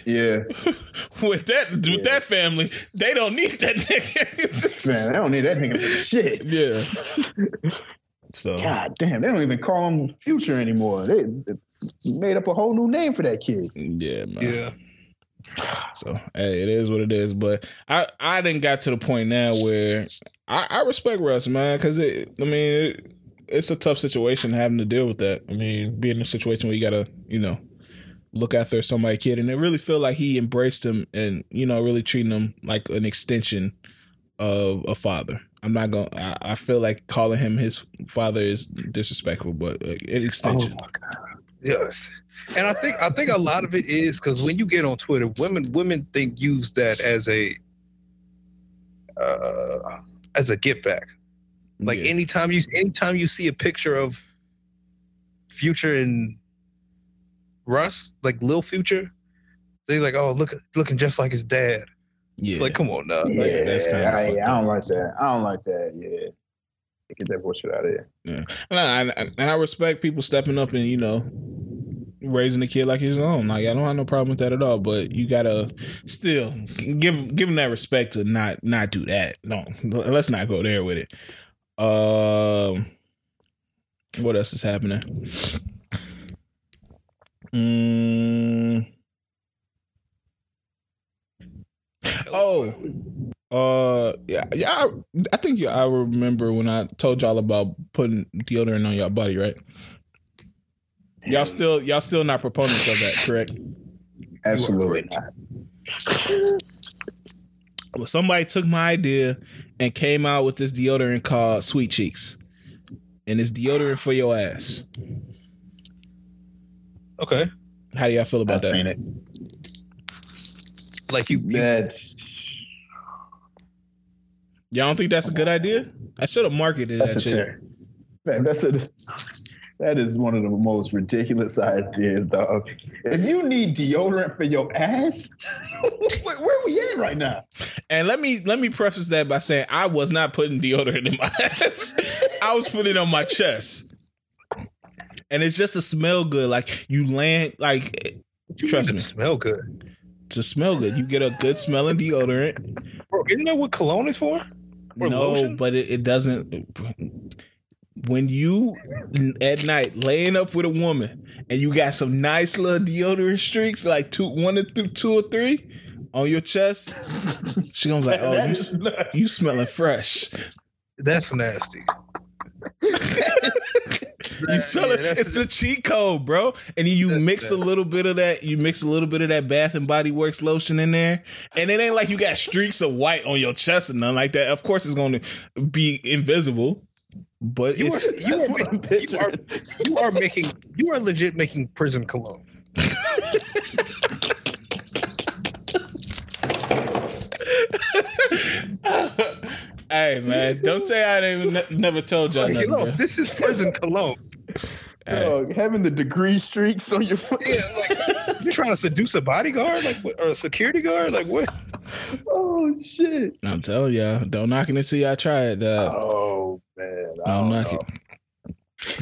Yeah, with that, with Yeah. that family, they don't need that nigga. man, they don't need that nigga for shit. yeah. So God damn, they don't even call him Future anymore. They, they made up a whole new name for that kid. yeah, man. yeah. So hey, it is what it is. But I I didn't got to the point now where I, I respect Russ, man, because it. I mean, it, it's a tough situation having to deal with that. I mean, being in a situation where you gotta, you know, look after somebody's kid, and it really feel like he embraced him and you know really treating him like an extension of a father. I'm not going. to I feel like calling him his father is disrespectful, but uh, an extension. Oh my god. Yes. And I think I think a lot of it is because when you get on Twitter, women women think use that as a uh as a get back. Like Yeah. anytime you anytime you see a picture of Future and Russ, like Lil Future, they like, oh look looking just like his dad. yeah. It's like, come on now. Yeah, Like, that's kinda I, fucked I don't up. like that. I don't like that. Yeah, get that bullshit out of here. And I, and I respect people stepping up and you know raising a kid like his own. Like I don't have no problem with that at all. But you gotta still give give him that respect to not not do that. No, let's not go there with it. Um, what else is happening? Mm, oh, uh, yeah, yeah. I, I think you, I remember when I told y'all about putting deodorant on your body, right? Y'all still y'all still not proponents of that, correct? Absolutely not. Well, somebody took my idea and came out with this deodorant called Sweet Cheeks, and it's deodorant for your ass. Okay. How do y'all feel about I've seen that? it. Like you, you That's Y'all don't think that's a good idea? I should have marketed that's that a shit. ter- man. That's a that is one of the most ridiculous ideas, dog. If you need deodorant for your ass, where, where we at right now? And let me let me preface that by saying I was not putting deodorant in my ass. I was putting it on my chest. And it's just to smell good. Like you land like you Trust me. to smell good. to smell good. You get a good smelling deodorant. Bro, isn't that what cologne is for? Or no, lotion? but it, it doesn't when you at night laying up with a woman and you got some nice little deodorant streaks, like two one or th- two or three on your chest, she gonna be like, Oh, you you smelling fresh. That's nasty. You smell it. Yeah, It's a cheat code, bro. And you That's mix a little bit of that. You mix a little bit of that Bath and Body Works lotion in there, and it ain't like you got streaks of white on your chest and nothing like that. Of course, it's going to be invisible, but You are, you, are, making- you are you are making you are legit making prison cologne. hey man, don't say I didn't ne- never told y'all Like, nothing. you know, bro. this is prison cologne. Hey. Dog, having the degree streaks on your Yeah, like you're trying to seduce a bodyguard, like or a security guard, like what? oh shit. I'm telling y'all, don't knock it until y'all try it. Dog. Oh man. I Don't don't knock know. it.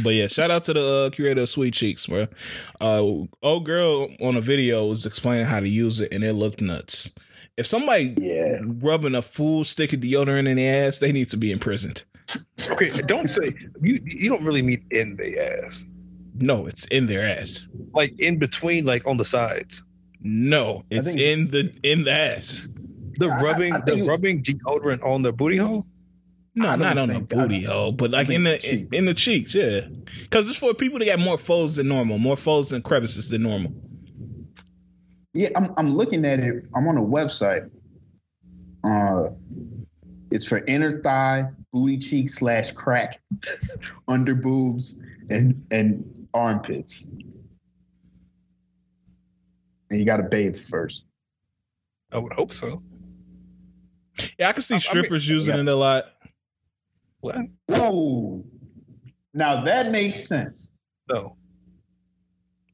But yeah, shout out to the uh, creator of Sweet Cheeks, bro. Uh, old girl on a video was explaining how to use it, and it looked nuts. If somebody Yeah. rubbing a full stick of deodorant in their ass, they need to be imprisoned. Okay, don't say you. You don't really mean in the ass, No, it's in their ass. like in between, like on the sides. No, it's think- in the in the ass. The I- I- rubbing, I think the rubbing deodorant on their booty hole. No, not on the booty hole, but like in the in, in the cheeks, yeah. Because it's for people that got more folds than normal, more folds and crevices than normal. Yeah, I'm I'm looking at it. I'm on a website. Uh it's for inner thigh, booty cheek slash crack, under boobs, and and armpits. And you gotta bathe first. I would hope so. Yeah, I can see I- I mean- strippers using Yeah. it a lot. What? Whoa. Now that makes sense. No.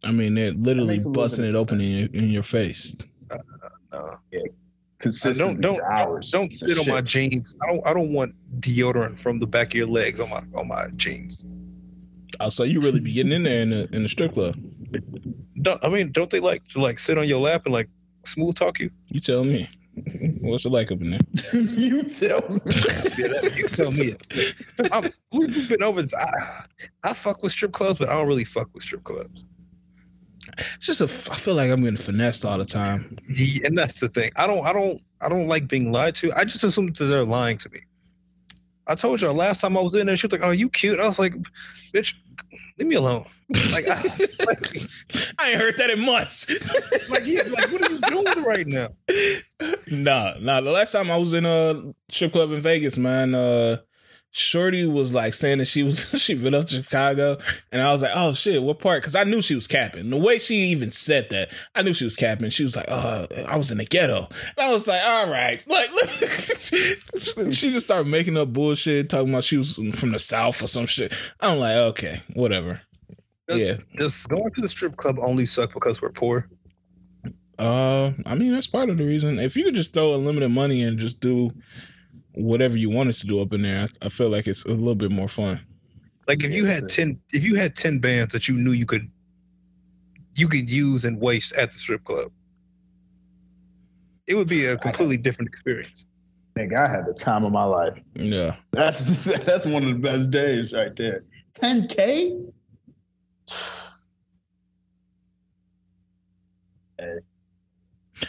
I mean, they're literally makes busting it open in your, in your face. Uh, no. Consistently don't- for hours. Don't sit on Shit. my jeans. I don't. I don't want deodorant from the back of your legs on my on my jeans. Oh, so you really be getting in there in the in the strip club? Don't. I mean, don't they like to like sit on your lap and like smooth talk you? You tell me. What's it like up in there? you tell me. You tell me. I'm, we've been over this. I, I fuck with strip clubs, but I don't really fuck with strip clubs. It's just a. I feel like I'm getting finessed all the time. Yeah, and that's the thing. I don't. I don't. I don't like being lied to. I just assume that they're lying to me. I told you last time I was in there, she was like, "Oh, you cute." I was like, "Bitch, leave me alone. Like, I, like, I ain't heard that in months. like, yeah, like, what are you doing right now? nah, nah. The last time I was in a strip club in Vegas, man, uh, Shorty was like saying that she was she been up to Chicago, and I was like, oh shit, what part? Because I knew she was capping. The way she even said that, I knew she was capping. She was like, oh, I was in the ghetto, and I was like, all right, like she just started making up bullshit, talking about she was from the south or some shit. I'm like, okay, whatever. Does, Yeah. Does going to the strip club only suck because we're poor? Uh, I mean that's part of the reason. If you could just throw unlimited money and just do whatever you wanted to do up in there, I, I feel like it's a little bit more fun. Like if you had ten, if you had ten bands that you knew you could, you could use and waste at the strip club, it would be a completely different experience. Nigga, I had the time of my life. Yeah. That's that's one of the best days right there. 10K?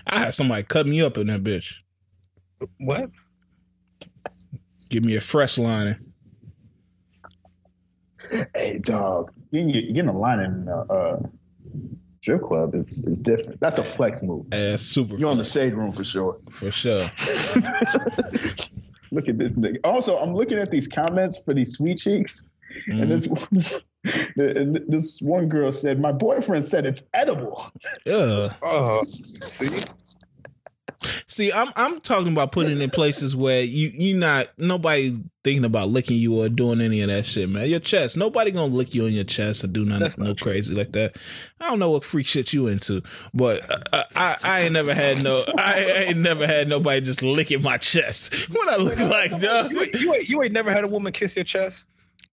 I had somebody cut me up in that bitch. What? Give me a fresh lining. Hey, dog. Getting, getting a line in uh, uh, strip club is, is different. That's a flex move. Ass super You're on the shade room for sure. for sure. Look at this nigga. Also, I'm looking at these comments for these sweet cheeks, Mhm. and this one, and this one girl said, "My boyfriend said it's edible." Yeah. Oh, see, See, I'm I'm talking about putting it in places where you you not nobody thinking about licking you or doing any of that shit, man. Your chest, nobody gonna lick you on your chest or do nothing That's no crazy like that. I don't know what freak shit you into, but I, I I ain't never had no I, I ain't never had nobody just licking my chest. What I look like, dog? you, ain't- you ain't you ain't never had a woman kiss your chest?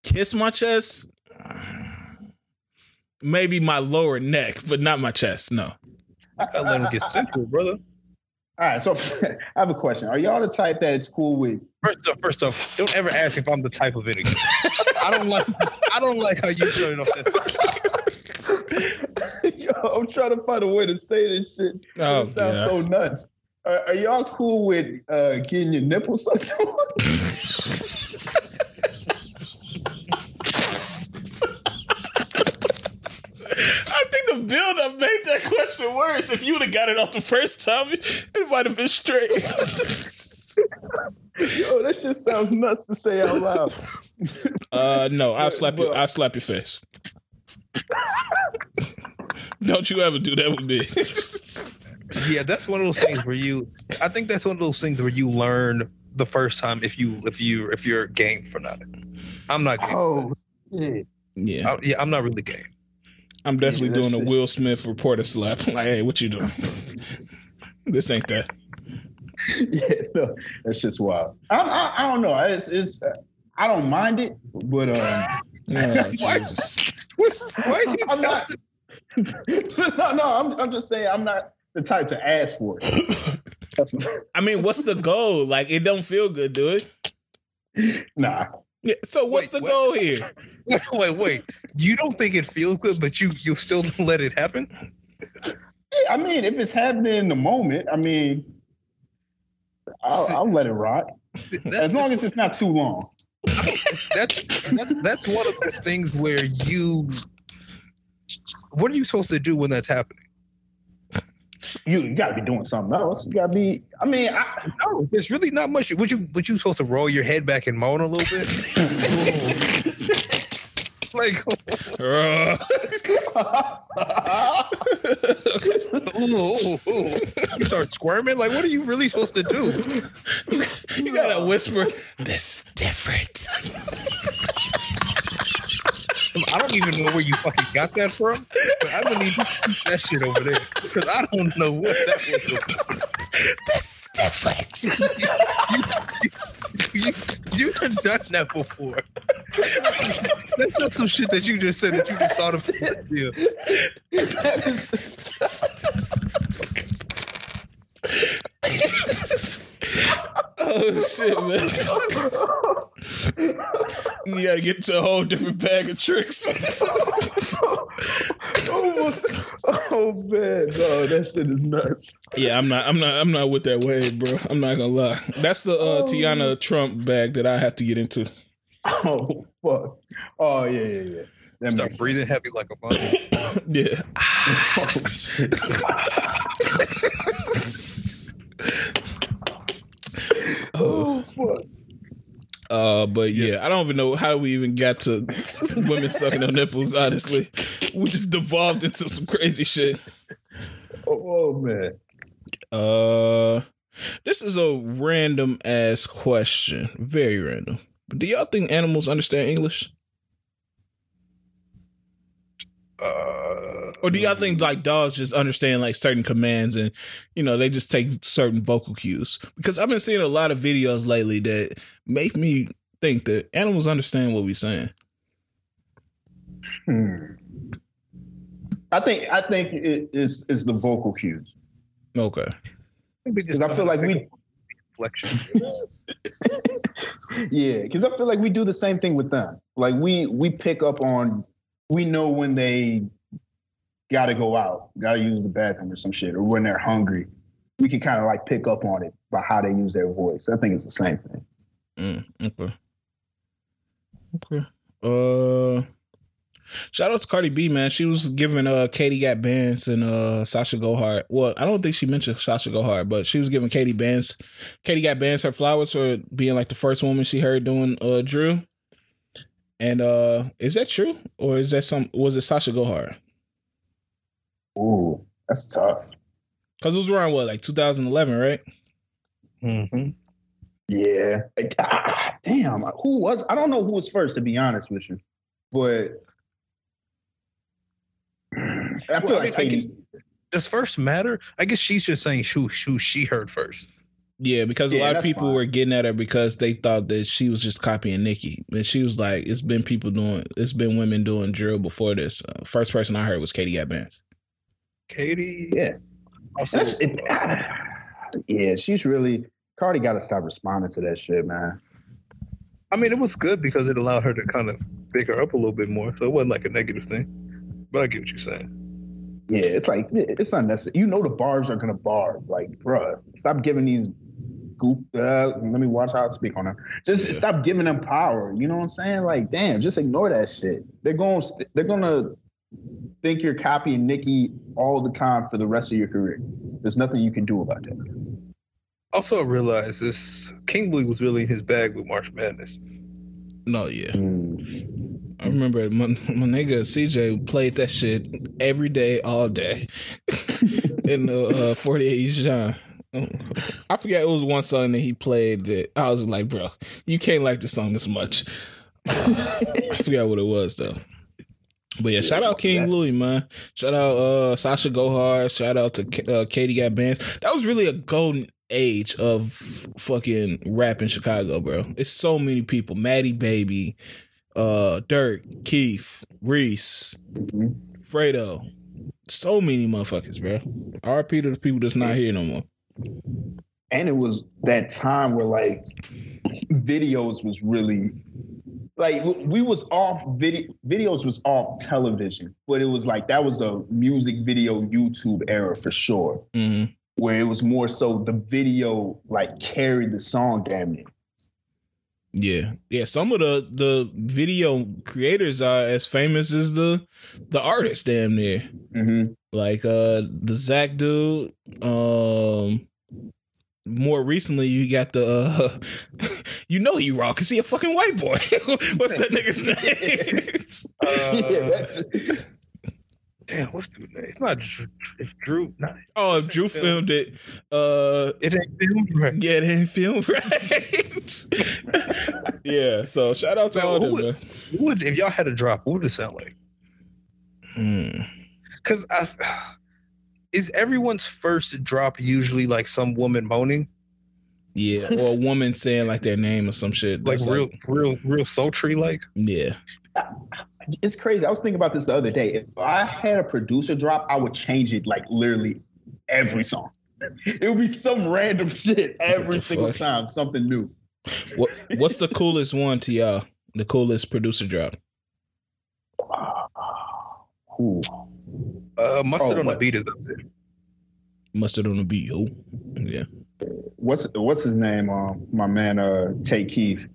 Kiss my chest. Maybe my lower neck, but not my chest. No. I gotta let him get sensual, brother. All right, so I have a question. Are y'all the type that it's cool with? First off, first off, don't ever ask if I'm the type of it again. I don't like I don't like how you started off that. Yo, I'm trying to find a way to say this shit. Oh, it sounds God. so nuts. Are, are y'all cool with uh, getting your nipples sucked on? I think the build up made that question worse. If you would have got it off the first time, it might have been straight. Yo, that shit sounds nuts to say out loud. Uh, no, I'll slap you. I'll slap your face. Don't you ever do that with me. Yeah, that's one of those things where you. I think that's one of those things where you learn the first time if you if you if you're game for nothing. I'm not game. Oh, shit. yeah, I, yeah, I'm not really game. I'm definitely Yeah, doing a Will Smith reporter slap. Like, hey, what you doing? this ain't that. yeah, no, that's just wild. I, I, I don't know. It's, it's uh, I don't mind it, but um, Oh, Why- are you I'm not. no, no, I'm, I'm just saying I'm not the type to ask for it. I mean, what's the goal? Like, it don't feel good, do it? nah, Yeah. So, what's Wait, the what? goal here? Wait, wait, wait. You don't think it feels good, but you you still let it happen? Yeah, I mean, if it's happening in the moment, I mean, I'll, I'll let it rot That's, as long as it's not too long. that's that's that's one of those things where you. What are you supposed to do when that's happening? You, you got to be doing something else. You got to be. I mean, I, No, there's really not much. Would you would you supposed to roll your head back and moan a little bit? like, Uh, ooh, ooh, ooh. you start squirming. Like, what are you really supposed to do? you gotta whisper, this is different. I don't even know where you fucking got that from, but I'm gonna need to keep that shit over there because I don't know what that was. about. this is different. You, you've done that before. That's not some shit that you just said that you just thought of. Yeah. oh shit, man. you gotta get to a whole different bag of tricks. oh, oh man, no, that shit is nuts. yeah, I'm not I'm not I'm not with that wave, bro. I'm not gonna lie. That's the uh, Tiana Trump bag that I have to get into. Oh fuck. Oh yeah, yeah, yeah. That Start makes breathing heavy like a monkey. yeah. oh, oh, fuck. Uh, but yeah, I don't even know how we even got to women sucking their nipples. Honestly, we just devolved into some crazy shit. Oh, oh, man. Uh, this is a random ass question, very random. But do y'all think animals understand English, Uh, or do y'all think like dogs just understand like certain commands and you know they just take certain vocal cues? Because I've been seeing a lot of videos lately that make me think that animals understand what we're saying. Hmm. I think I think it is is the vocal cues Okay. because I feel like we reflection. yeah because I feel like we do the same thing with them. Like we we pick up on we know when they got to go out, got to use the bathroom or some shit, or when they're hungry. We can kind of like pick up on it by how they use their voice. I think it's the same thing. Mm, okay. Okay. Uh shout out to Cardi B, man. She was giving uh Katie Got Bandz and uh Sasha Go Hard. Well, I don't think she mentioned Sasha Go Hard, but she was giving Katie Bandz Katie Got Bandz her flowers for being like the first woman she heard doing uh drill. And uh is that true? Or is that some was it Sasha Go Hard? Ooh, that's tough. Cause it was around what, like 2011, right? mm-hmm. Yeah. Ah, damn. Who was? I don't know who was first, to be honest with you. But I feel Well, I like mean, I guess- Does first matter? I guess she's just saying who who she heard first. Yeah, because a Yeah, lot of people fine. were getting at her because they thought that she was just copying Nicki. And she was like, it's been people doing, it's been women doing drill before this. Uh, first person I heard was Katie Got Bandz. Katie. Yeah. Also, That's, it, ah, yeah, she's really. Cardi got to stop responding to that shit, man. I mean, it was good because it allowed her to kind of pick her up a little bit more. So it wasn't like a negative thing. But I get what you're saying. Yeah, it's like it's unnecessary. You know the barbs are gonna barb. Like, bruh, stop giving these goof. Uh, let me watch how I speak on them. Just Yeah. stop giving them power. You know what I'm saying? Like, damn, just ignore that shit. They're going. to They're gonna think you're copying Nicki all the time for the rest of your career. There's nothing you can do about that. Also, I realized this King Louie was really in his bag with March Madness. No, yeah. Mm. I remember my, my nigga CJ played that shit every day, all day in the uh, 48 Jean. I forget it was one song that he played that I was like, bro, you can't like the song this much. I forgot what it was though. But yeah, shout out King that- Louie, man. Shout out uh Sasha Go Hard. Shout out to uh, Katie Got Bandz. That was really a golden age of fucking rap in Chicago, bro. It's so many people. Matti Baybee, uh, Durk, Keef, Reese, Mhm. Fredo. So many motherfuckers, bro. RP to the people that's not here no more. And it was that time where like videos was really like we was off video videos was off television but it was like that was a music video youtube era for sure hmm where it was more so the video like carried the song damn near Yeah, yeah. Some of the the video creators are as famous as the the artists, damn near. mm-hmm. Like uh the Zach dude. Um, more recently, you got the. Uh, you know you wrong because he a fucking white boy. What's that nigga's name? yeah, that's, Damn, what's the name? It's not Dr- it's Drew. Not, oh, if Drew filmed it, uh, it ain't filmed right. yeah, they didn't film right. yeah, so shout out to Man, all who them. would- would, if y'all had a drop, what would it sound like? Hmm. Because I, is everyone's first drop usually like some woman moaning, Yeah, or a woman saying like their name or some shit. like That's real, real, real sultry, like? yeah. Uh, it's crazy i was thinking about this the other day if i had a producer drop i would change it like literally every song it would be some random shit every single fuck? time something new What What's the coolest one to y'all? The coolest producer drop? Ooh. Uh, mustard Oh, on what? the beat is up there. Mustard on the beat. Oh, yeah. what's what's his name? Um, my man, uh, Tay Keith.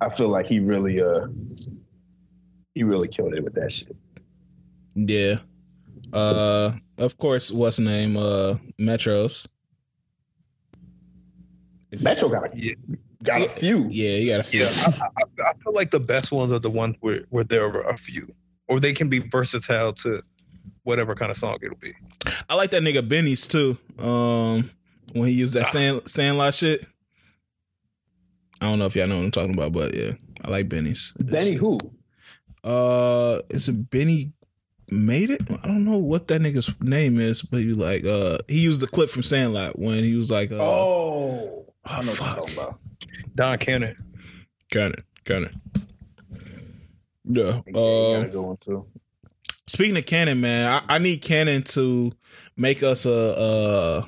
I feel like he really, uh, He really killed it with that shit. Yeah. Uh, of course, what's the name? Uh, Metros. Metro got a, Yeah. got a few. Yeah, you got a few. Yeah, I, I, I feel like the best ones are the ones where, where there are a few, or they can be versatile to whatever kind of song it'll be. I like that nigga Benny's too. Um, when he used that sand sandlot shit. I don't know if y'all know what I'm talking about, but yeah, I like Benny's. Benny who? Uh, is it Benny? Made it? I don't know what that nigga's name is, but he like, uh, he used the clip from Sandlot when he was like, uh, Oh, I oh, know what you're fuck, talking about. Don Cannon. got it, got it. Yeah. Yeah, you Uh, gotta go on too. Speaking of Cannon, man, I, I need Cannon to make us a,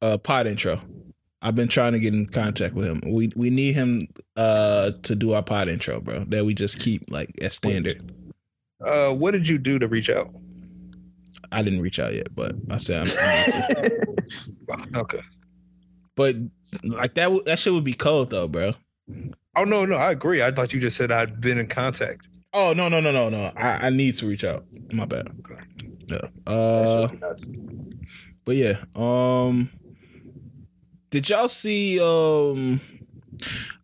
a a pod intro. I've been trying to get in contact with him. We we need him uh to do our pod intro, bro. That we just keep like as standard. Uh, what did you do to reach out? I didn't reach out yet, but I said I'm, I need to. Okay. But like that that shit would be cold though, bro. Oh no, no, I agree. I thought you just said I'd been in contact. Oh no no no no no! I, I need to reach out. My bad. Yeah. Uh, That shit be nuts. but yeah. Um, did y'all see? Um,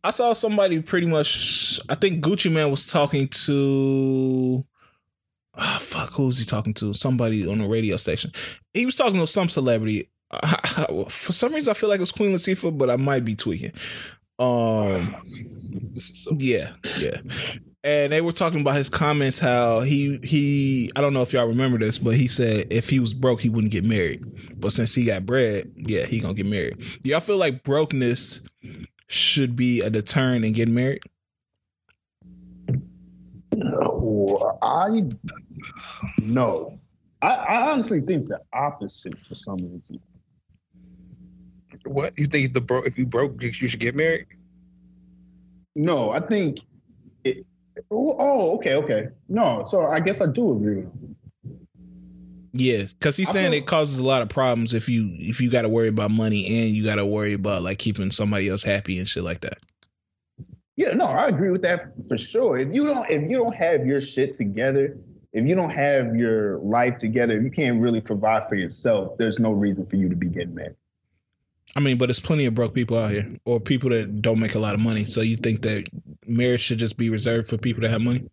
I saw somebody pretty much. I think Gucci Mane was talking to. Ah, fuck, who was he talking to? Somebody on a radio station. He was talking to some celebrity. For some reason, I feel like it was Queen Latifah, but I might be tweaking. Um, is so yeah, yeah. And they were talking about his comments how he he I don't know if y'all remember this, but he said if he was broke he wouldn't get married. But since he got bread, yeah, he gonna get married. Do y'all feel like brokenness should be a deterrent in getting married? No, I no. I, I honestly think the opposite for some reason. What you think the bro? If you broke, you should get married. No, I think it. Oh, oh, okay, okay. No, so I guess I do agree with him. Yeah, because he's saying it causes a lot of problems if you if you got to worry about money and you got to worry about like keeping somebody else happy and shit like that. Yeah, no, I agree with that for sure. If you don't, if you don't have your shit together, if you don't have your life together, if you can't really provide for yourself, there's no reason for you to be getting married. I mean, but there's plenty of broke people out here or people that don't make a lot of money. So you think that marriage should just be reserved for people that have money?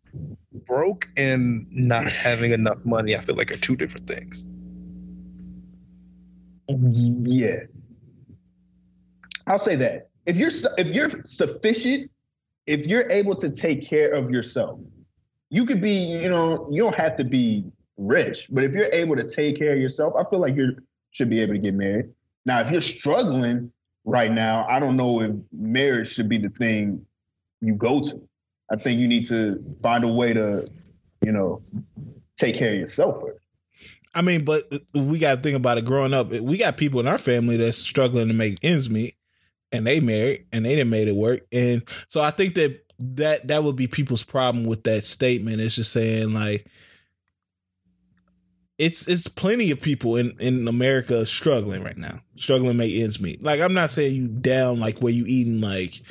Broke and not having enough money, I feel like are two different things. Yeah, I'll say that. If you're if you're sufficient, if you're able to take care of yourself, you could be. You know, you don't have to be rich, but if you're able to take care of yourself, I feel like you should be able to get married. Now, if you're struggling right now, I don't know if marriage should be the thing you go to. I think you need to find a way to, you know, take care of yourself first. I mean, but we got to think about it. Growing up, we got people in our family that's struggling to make ends meet, and they married and they didn't made it work. And so I think that that that would be people's problem with that statement. It's just saying like it's it's plenty of people in in America struggling right now, struggling make ends meet. Like I'm not saying you down like where you eating like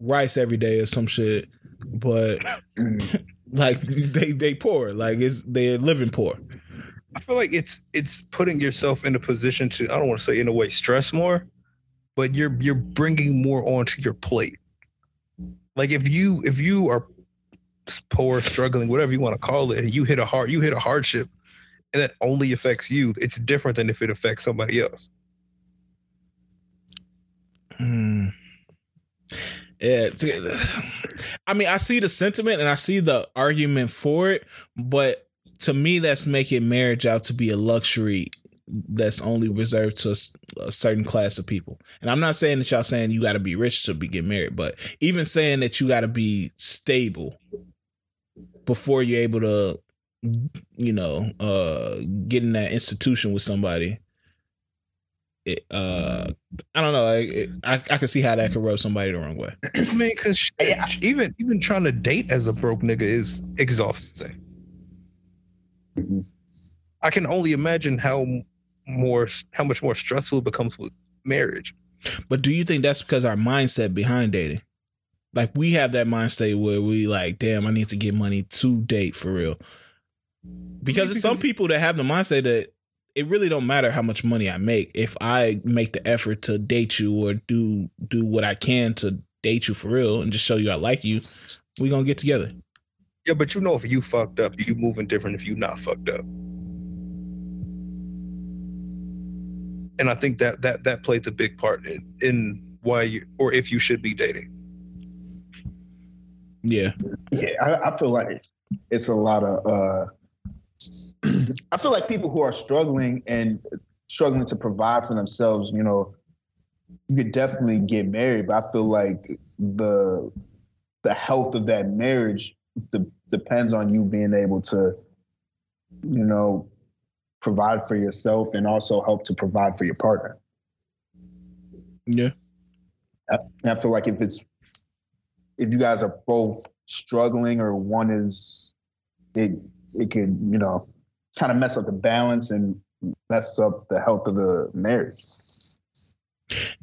rice every day or some shit, but like they they poor, like it's they're living poor. I feel like it's it's putting yourself in a position to I don't want to say in a way stress more, but you're you're bringing more onto your plate. Like if you if you are poor, struggling, whatever you want to call it, you hit a hard you hit a hardship, and that only affects you. It's different than if it affects somebody else. Hmm. Yeah, I mean, I see the sentiment and I see the argument for it, but to me, that's making marriage out to be a luxury that's only reserved to a certain class of people. And I'm not saying that y'all saying you got to be rich to be get married, but even saying that you got to be stable before you're able to, you know, uh, get in that institution with somebody. It, uh, I don't know. I, it, I I can see how that could rub somebody the wrong way. I mean, because even even trying to date as a broke nigga is exhausting. I can only imagine how more how much more stressful it becomes with marriage. But do you think that's because our mindset behind dating? Like we have that mind state where we like, damn, I need to get money to date for real. Because it's some people that have the mindset that it really don't matter how much money I make if I make the effort to date you or do do what I can to date you for real and just show you I like you. We gonna get together. Yeah, but you know if you fucked up, you moving different if you not fucked up. And I think that that that plays a big part in, in why you or if you should be dating. Yeah. Yeah, I, I feel like it's a lot of. uh I feel like people who are struggling and struggling to provide for themselves, you know, you could definitely get married, but I feel like the the health of that marriage de- depends on you being able to, you know, provide for yourself and also help to provide for your partner. Yeah. I, I feel like if it's if you guys are both struggling or one is it it could you know kind of mess up the balance and mess up the health of the marriage.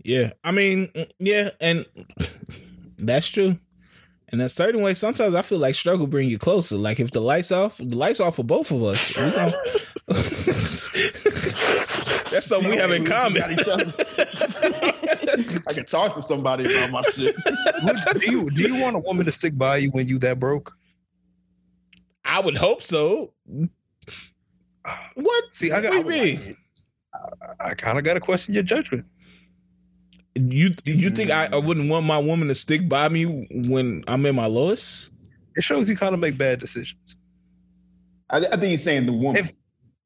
Yeah. I mean, yeah, and that's true. In a certain way, sometimes I feel like struggle bring you closer. Like if the lights off, the lights off for both of us. We gonna- that's something we have in common. I can talk to somebody about my shit. Would- do you do you want a woman to stick by you when you that broke? I would hope so. What? See, I got What do you mean? I, I kind of got to question your judgment. You you think I, I wouldn't want my woman to stick by me when I'm in my lowest? It shows you kind of make bad decisions. I, I think he's saying the woman. If-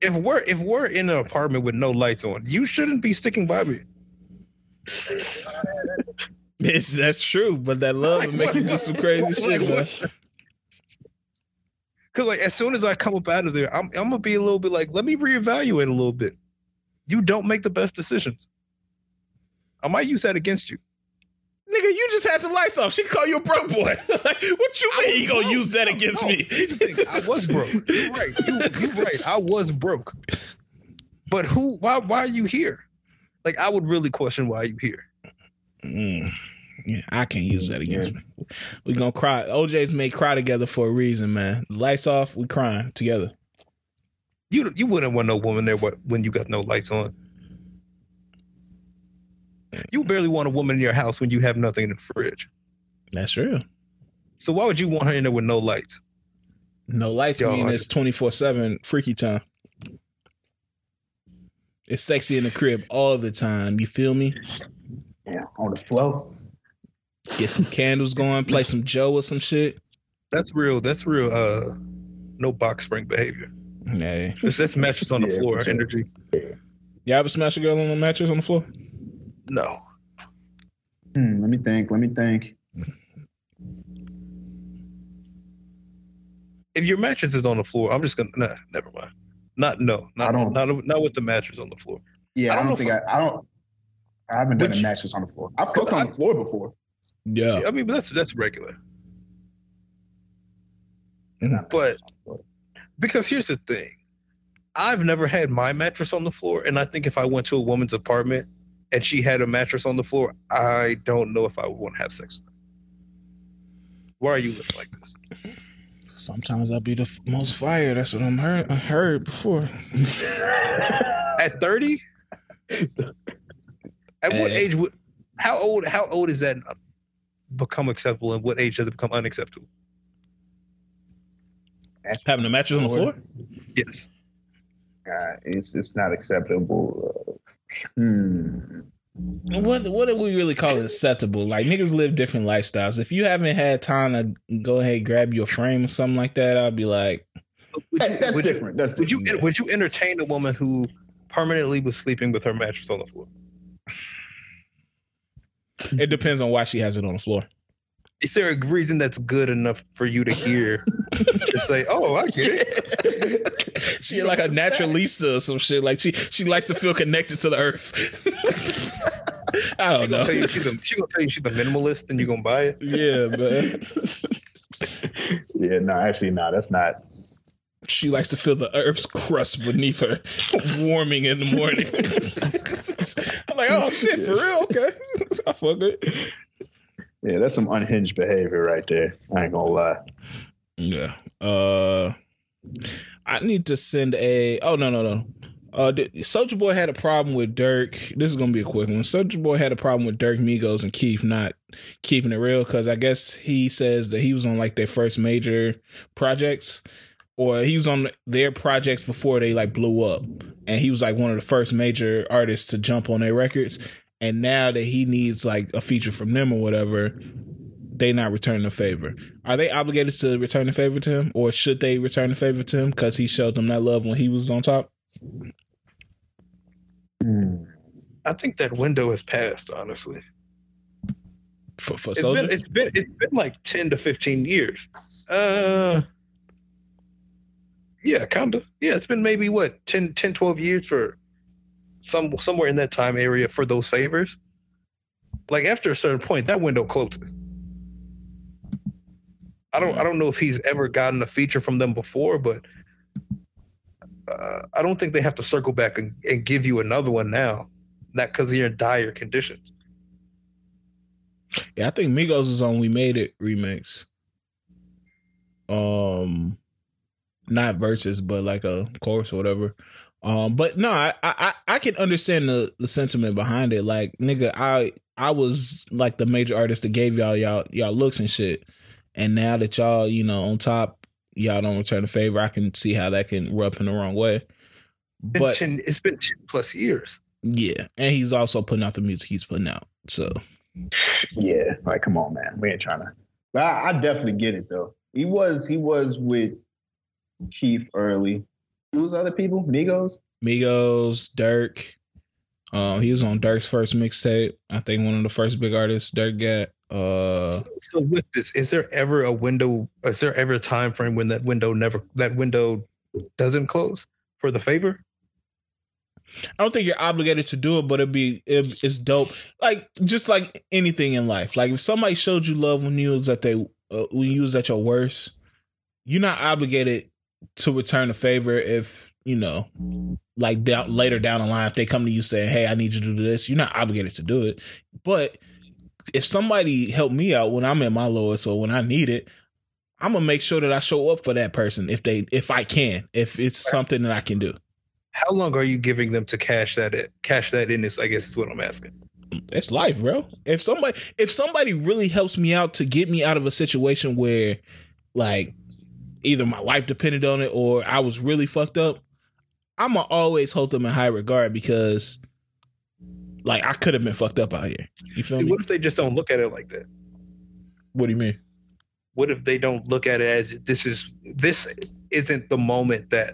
If we're if we're in an apartment with no lights on, you shouldn't be sticking by me. It's, that's true, but that love will make you do some crazy Like, shit, man. Cause like as soon as I come up out of there, I'm I'm gonna be a little bit like, let me reevaluate a little bit. You don't make the best decisions. I might use that against you. Nigga, you just had the lights off. She call you a broke boy. Like, what you mean you gonna use that against No, me? here's the thing, I was broke. You're right. You, you're right. I was broke. But who? Why? Why are you here? Like I would really question why you here. Mm. Yeah, I can't use that against me. We gonna cry. O'Jays made cry together for a reason, man. Lights off, we crying together. You you wouldn't want no woman there when you got no lights on. You barely want a woman in your house when you have nothing in the fridge. That's real. So why would you want her in there with no lights? No lights Yo, mean it's twenty four seven freaky time. It's sexy in the crib all the time. You feel me? yeah, on the flow. Get some candles going, play some Joe or some shit. That's real. That's real. Uh, no box spring behavior. Hey. That's, that's mattress on the Yeah, floor for sure. energy. You ever smash a girl on the mattress on the floor? No. Hmm, let me think. Let me think. If your mattress is on the floor, I'm just gonna. Nah, never mind. Not no. Not I don't- not not with the mattress on the floor. Yeah, I I don't don't, think I, I don't. I haven't done Which- a mattress on the floor. I've cooked on the floor before. Yeah. I mean, that's that's regular. But because here's the thing, I've never had my mattress on the floor, and I think if I went to a woman's apartment and she had a mattress on the floor, I don't know if I would want to have sex. with her. Why are you looking like this? Sometimes I'll be the f- most fired. That's what I'm heard, I heard before. At thirty? At what age would? How old? How old is that become acceptable, and what age does it become unacceptable? Having a mattress on the floor? Yes. Uh, it's it's not acceptable. Uh, hmm. What what do we really call it acceptable? Like niggas live different lifestyles. If you haven't had time to go ahead and grab your frame or something like that, I'd be like, Would That- you- that's would you- different. Would you different. would you entertain a woman who permanently was sleeping with her mattress on the floor? It depends on why she has it on the floor. Is there a reason that's good enough for you to hear to say, "Oh, I get it"? she like a naturalista or some shit. Like she she likes to feel connected to the earth. I don't gonna, know. tell you she's a, she gonna tell you she's a minimalist, and you gonna buy it. Yeah, man. yeah, no, actually, no, that's not. She likes to feel the earth's crust beneath her warming in the morning. I'm like, oh shit, for real? Okay. I fuck it. Yeah, that's some unhinged behavior right there. I ain't gonna lie. Yeah. Uh, I need to send a. Oh no no no. Uh, Soulja Boy had a problem with Durk. This is gonna be a quick one. Soulja Boy had a problem with Durk Migos, and Keef not keeping it real because I guess he says that he was on like their first major projects, or he was on their projects before they like blew up, and he was like one of the first major artists to jump on their records. And now that he needs like a feature from them or whatever, they not returning the favor. Are they obligated to return the favor to him, or should they return the favor to him because he showed them that love when he was on top? Hmm. I think that window has passed. Honestly, for, for it's been, it's been it's been like ten to fifteen years. Uh, yeah, kind of. Yeah, it's been maybe what 10, 10 12 years for some somewhere in that time area for those favors. Like after a certain point, that window closes. I don't I don't know if he's ever gotten a feature from them before, but uh, I don't think they have to circle back and, and give you another one now, not because you're in dire conditions. Yeah, I think Migos is on "We Made It" remix. Um, not verses, but like a chorus or whatever. Um, but no, I, I I can understand the the sentiment behind it. Like, nigga, I I was like the major artist that gave y'all y'all y'all looks and shit, and now that y'all you know on top, y'all don't return the favor. I can see how that can rub in the wrong way. But 10, it's been ten plus years. Yeah, and he's also putting out the music he's putting out. So yeah, like come on, man, we ain't trying to. But I, I definitely get it though. He was he was with Keef early. Who's other people? Migos. Migos, Durk. Um, he was on Durk's first mixtape. I think one of the first big artists Durk got. Uh, so, so, with this, is there ever a window? Is there ever a time frame when that window never that window doesn't close for the favor? I don't think you're obligated to do it, but it'd be it, it's dope. Like just like anything in life. Like if somebody showed you love when you was at they uh, when you was at your worst, you're not obligated to return a favor if you know like down later down the line if they come to you saying hey i need you to do this you're not obligated to do it. But if somebody helped me out when i'm at my lowest or when i need it i'm gonna make sure that i show up for that person if they if i can if it's something that i can do. How long are you giving them to cash that in, cash that in is i guess is what i'm asking. It's life bro. If somebody if somebody really helps me out to get me out of a situation where like either my life depended on it or I was really fucked up, I'm gonna always hold them in high regard because like I could have been fucked up out here. You feel See, me? What if they just don't look at it like that? What do you mean? What if they don't look at it as this is this isn't the moment that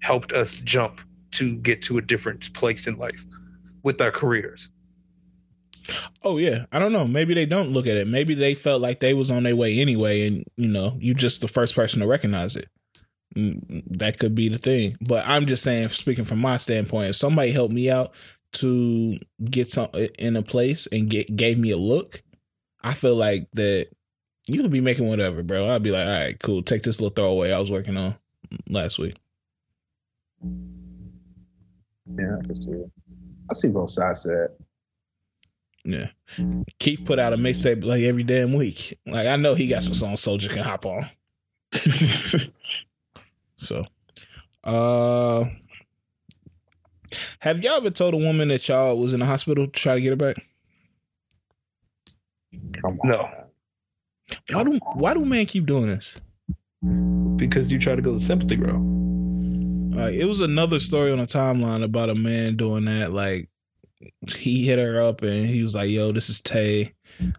helped us jump to get to a different place in life with our careers? Oh yeah, I don't know. Maybe they don't look at it. Maybe they felt like they was on their way anyway, and you know, you just the first person to recognize it. Mm, that could be the thing. But I'm just saying, speaking from my standpoint, if somebody helped me out to get some in a place and get gave me a look, I feel like that you could be making whatever, bro. I'd be like, all right, cool. Take this little throwaway I was working on last week. Yeah, I see. I see both sides of that. Yeah. Keef put out a mixtape like every damn week. Like I know he got some songs Soulja can hop on. so uh have y'all ever told a woman that y'all was in the hospital to try to get her back? No. Why do why do men keep doing this? Because you try to go the sympathy route. Uh, it was another story on the timeline about a man doing that. Like he hit her up and he was like, "Yo, this is Tay.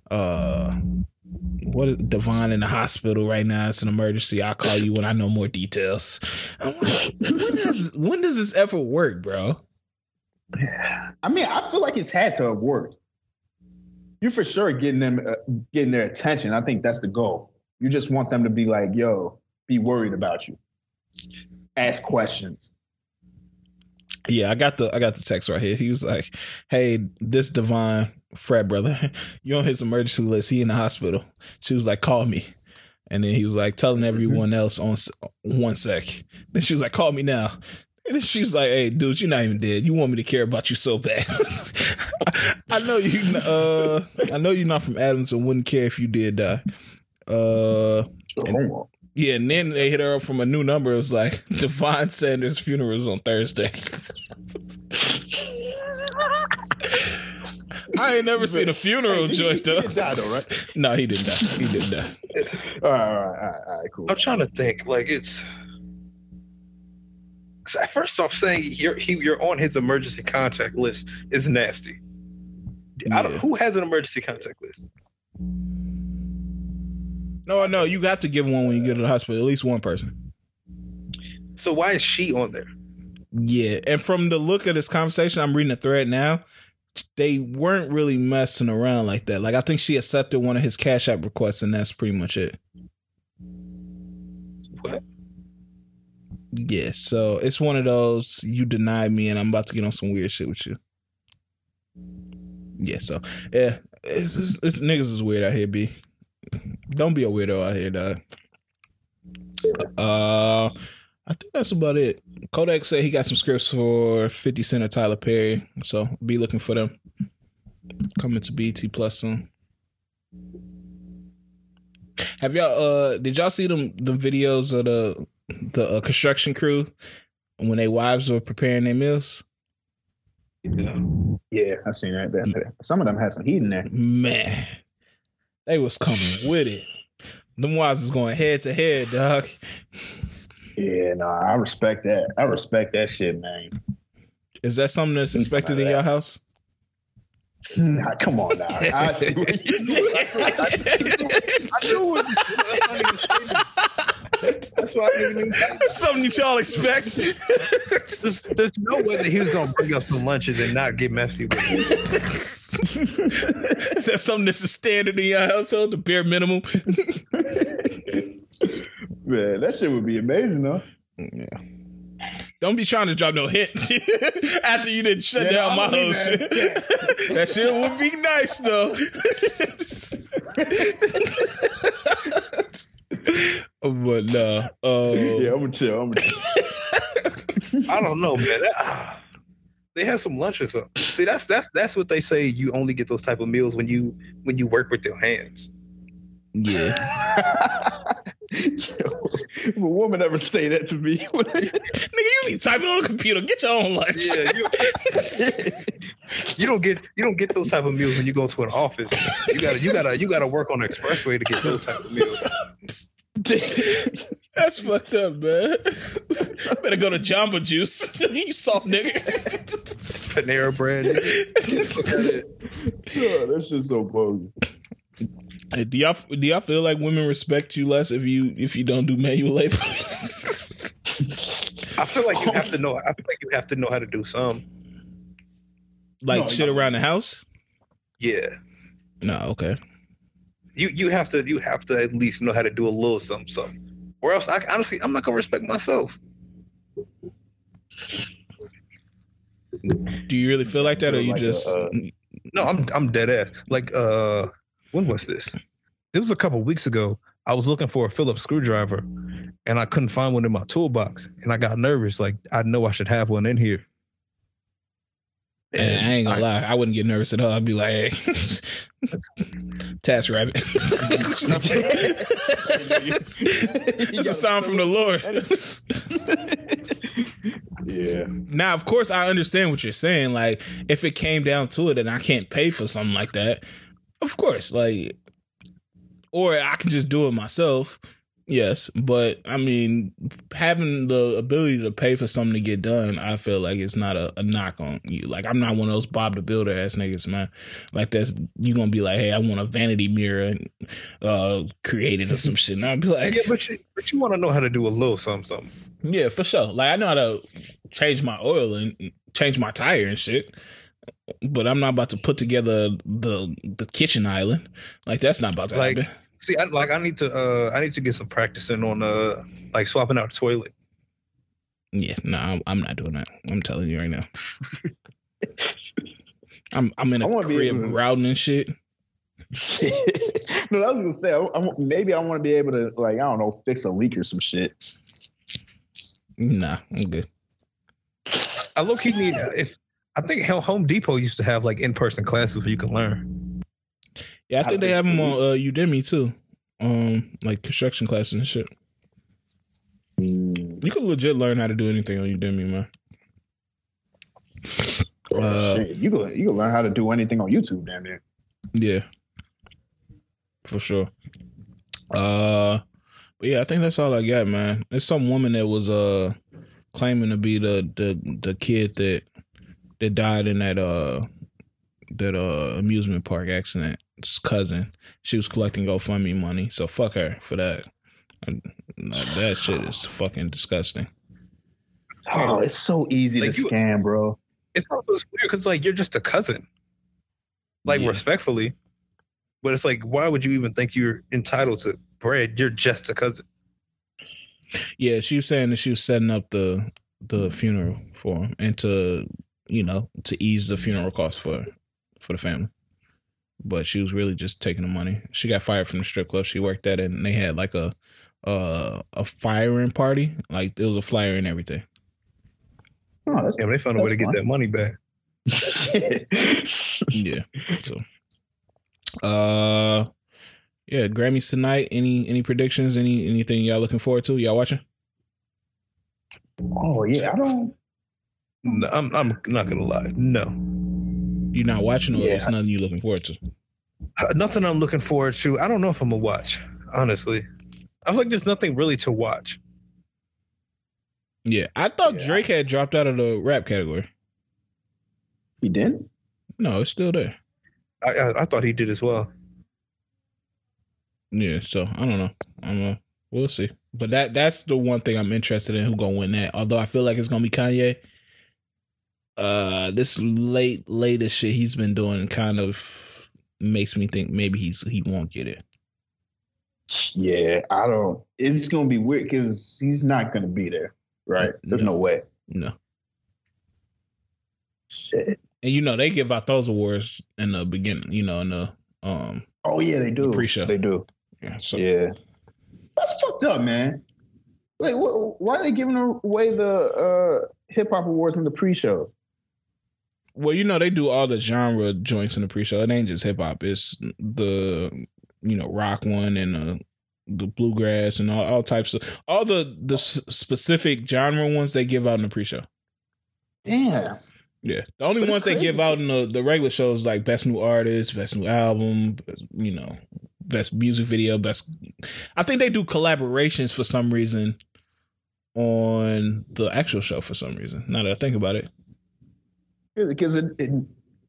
Uh, what is Devon in the hospital right now? It's an emergency. I'll call you when I know more details." Like, when, does, when does this ever work, bro? I mean, I feel like it's had to have worked. You for sure getting them, uh, getting their attention. I think that's the goal. You just want them to be like, "Yo, be worried about you." Ask questions. Yeah, I got the I got the text right here. He was like, "Hey, this Divine Fred brother, you on his emergency list? He in the hospital." She was like, "Call me," and then he was like telling everyone else on one sec. Then she was like, "Call me now." And then she's like, "Hey, dude, you're not even dead. You want me to care about you so bad? I know you. Uh, I know you're not from Adams and wouldn't care if you did die. Uh, and, yeah, and then they hit her up from a new number. It was like Devon Sanders' funeral is on Thursday. I ain't never seen a funeral Hey, joint he, though. he did die though, right? No, he didn't die. He didn't die. All right, all right, all right, all right, cool. I'm trying to think. Like it's First off, saying you're he, you're on his emergency contact list is nasty. I don't, who has an emergency contact list? No, no, you have to give one when you get to the hospital. At least one person. So why is she on there? Yeah, and from the look of this conversation, I'm reading a thread now. They weren't really messing around like that. Like I think she accepted one of his Cash App requests, and that's pretty much it. What? Yeah, so it's one of those you denied me, and I'm about to get on some weird shit with you. Yeah, so yeah, it's, it's, it's niggas is weird out here. B, don't be a weirdo out here, dog. Uh, I think that's about it. Kodak said he got some scripts for 50 Cent or Tyler Perry, so be looking for them. Coming to BT Plus soon. Have y'all uh did y'all see them the videos of the the uh, construction crew when their wives were preparing their meals? Yeah. Yeah, I seen that. that- that- Some of them had some heat in there. Man, they was coming with it. Them wise is going head to head, dog. Yeah, no, I respect that. I respect that shit, man. Is that something that's expected in your house? Nah, come on now. I see what you I knew it that's why I didn't even. That's something that y'all expect. There's, there's no way that he was gonna bring up some lunches and not get messy with it. That's something that's a standard in your household, the bare minimum. Man, that shit would be amazing, though. Yeah. Don't be trying to drop no hit after you didn't shut Yeah, down my whole leave shit. that shit would be nice though. but nah. Um, Yeah, I'm gonna chill. I'm gonna chill. I don't know, man. That- they have some lunches up. See, that's that's that's what they say. You only get those type of meals when you when you work with your hands. yeah. if a woman ever say that to me, Nigga, you be typing on a computer. Get your own lunch. Yeah, you, you don't get you don't get those type of meals when you go to an office. You gotta you gotta you gotta work on the expressway to get those type of meals. That's fucked up, man. I better go to Jamba Juice. you soft nigga. Panera bread. oh, that's just so bogus. Hey, do y'all do y'all feel like women respect you less if you if you don't do manual labor? I feel like you have to know. I feel like you have to know how to do some. like No, shit no. around the house? Yeah, No, okay. you you have to you have to at least know how to do a little something something. Or else, I honestly, I'm not gonna respect myself. Do you really feel like that, or you Like a, just? uh, No, I'm I'm dead ass. Like uh when was this? It was a couple weeks ago. I was looking for a Phillips screwdriver and I couldn't find one in my toolbox. And I got nervous, like I know I should have one in here. Man, I ain't gonna lie, I wouldn't get nervous at all. I'd be like, hey, TaskRabbit. That's a sign from the Lord. Yeah. Now, of course, I understand what you're saying. Like, if it came down to it and I can't pay for something like that, of course, like, or I can just do it myself. Yes, but I mean, having the ability to pay for something to get done, I feel like it's not a, a knock on you. Like, I'm not one of those Bob the Builder ass niggas, man. Like, that's you gonna be like, hey, I want a vanity mirror and uh created or some shit. And I'd be like, Yeah, but you, but you want to know how to do a little something, something. yeah, for sure. Like I know how to change my oil and change my tire and shit. But I'm not about to put together the the kitchen island. Like that's not about to Like- happen. See, I, like I need to, uh, I need to get some practicing on, uh, like swapping out the toilet. Yeah, no, I'm, I'm not doing that. I'm telling you right now. I'm I'm in I a wanna be crib able to- grouting and shit. no, I was gonna say I, I, maybe I want to be able to like I don't know fix a leak or some shit. Nah, I'm good. I look he need if I think Hell Home Depot used to have like in person classes where you can learn. Yeah, I think they have them on uh, Udemy too. Um, like construction classes and shit. Mm, You could legit learn how to do anything on Udemy, man. Uh, shit. You can you can learn how to do anything on YouTube, damn near. Yeah, for sure. Uh, but yeah, I think that's all I got, man. There's some woman that was uh claiming to be the the the kid that that died in that uh that uh amusement park accident. His cousin. She was collecting GoFundMe money, so fuck her for that. And, no, that shit is fucking disgusting. Oh, oh it's so easy Like to you- scam, bro. It's also weird because like you're just a cousin, like Yeah. respectfully. But it's like, why would you even think you're entitled to bread? You're just a cousin. Yeah, she was saying that she was setting up the the funeral for him and to you know to ease the funeral costs for for the family. But she was really just taking the money. She got fired from the strip club she worked at, and they had like a uh, a firing party. Like there was a flyer and everything. Oh, that's Yeah, they found a way That's to get that money back. Yeah. So, uh, yeah, Grammys tonight. Any any predictions? Any anything y'all looking forward to? Y'all watching? Oh yeah, I don't. No, I'm I'm not gonna lie. No, You not watching, or Yeah. it's nothing you're looking forward to? Uh, nothing I'm looking forward to. I don't know if I'm gonna watch. Honestly, I was like, there's nothing really to watch. Yeah, I thought Yeah. Drake had dropped out of the rap category. He didn't. No, it's still there. I I, I thought he did as well. Yeah, so I don't know. I'm uh, we'll see. But that that's the one thing I'm interested in who gonna win that. Although I feel like it's gonna be Kanye. Uh this late latest shit he's been doing kind of makes me think maybe he's he won't get it. Yeah, I don't. It's gonna be weird because he's not gonna be there, right? There's no way. No. Shit. And you know, they give out those awards in the beginning, you know, in the um Oh yeah, they do. Pre-show. They do. yeah, so Yeah. That's fucked up, man. Like, wh- why are they giving away the uh, hip hop awards in the pre-show? Well, you know, they do all the genre joints in the pre-show. It ain't just hip hop. It's the you know rock one and uh, the bluegrass and all, all types of all the the specific genre ones they give out in the pre-show. Damn. Yeah, the only But ones they give out in the the regular shows like best new artist, best new album, you know, best music video, best. I think they do collaborations for some reason on the actual show for some reason. Now that I think about it. Because it, it, it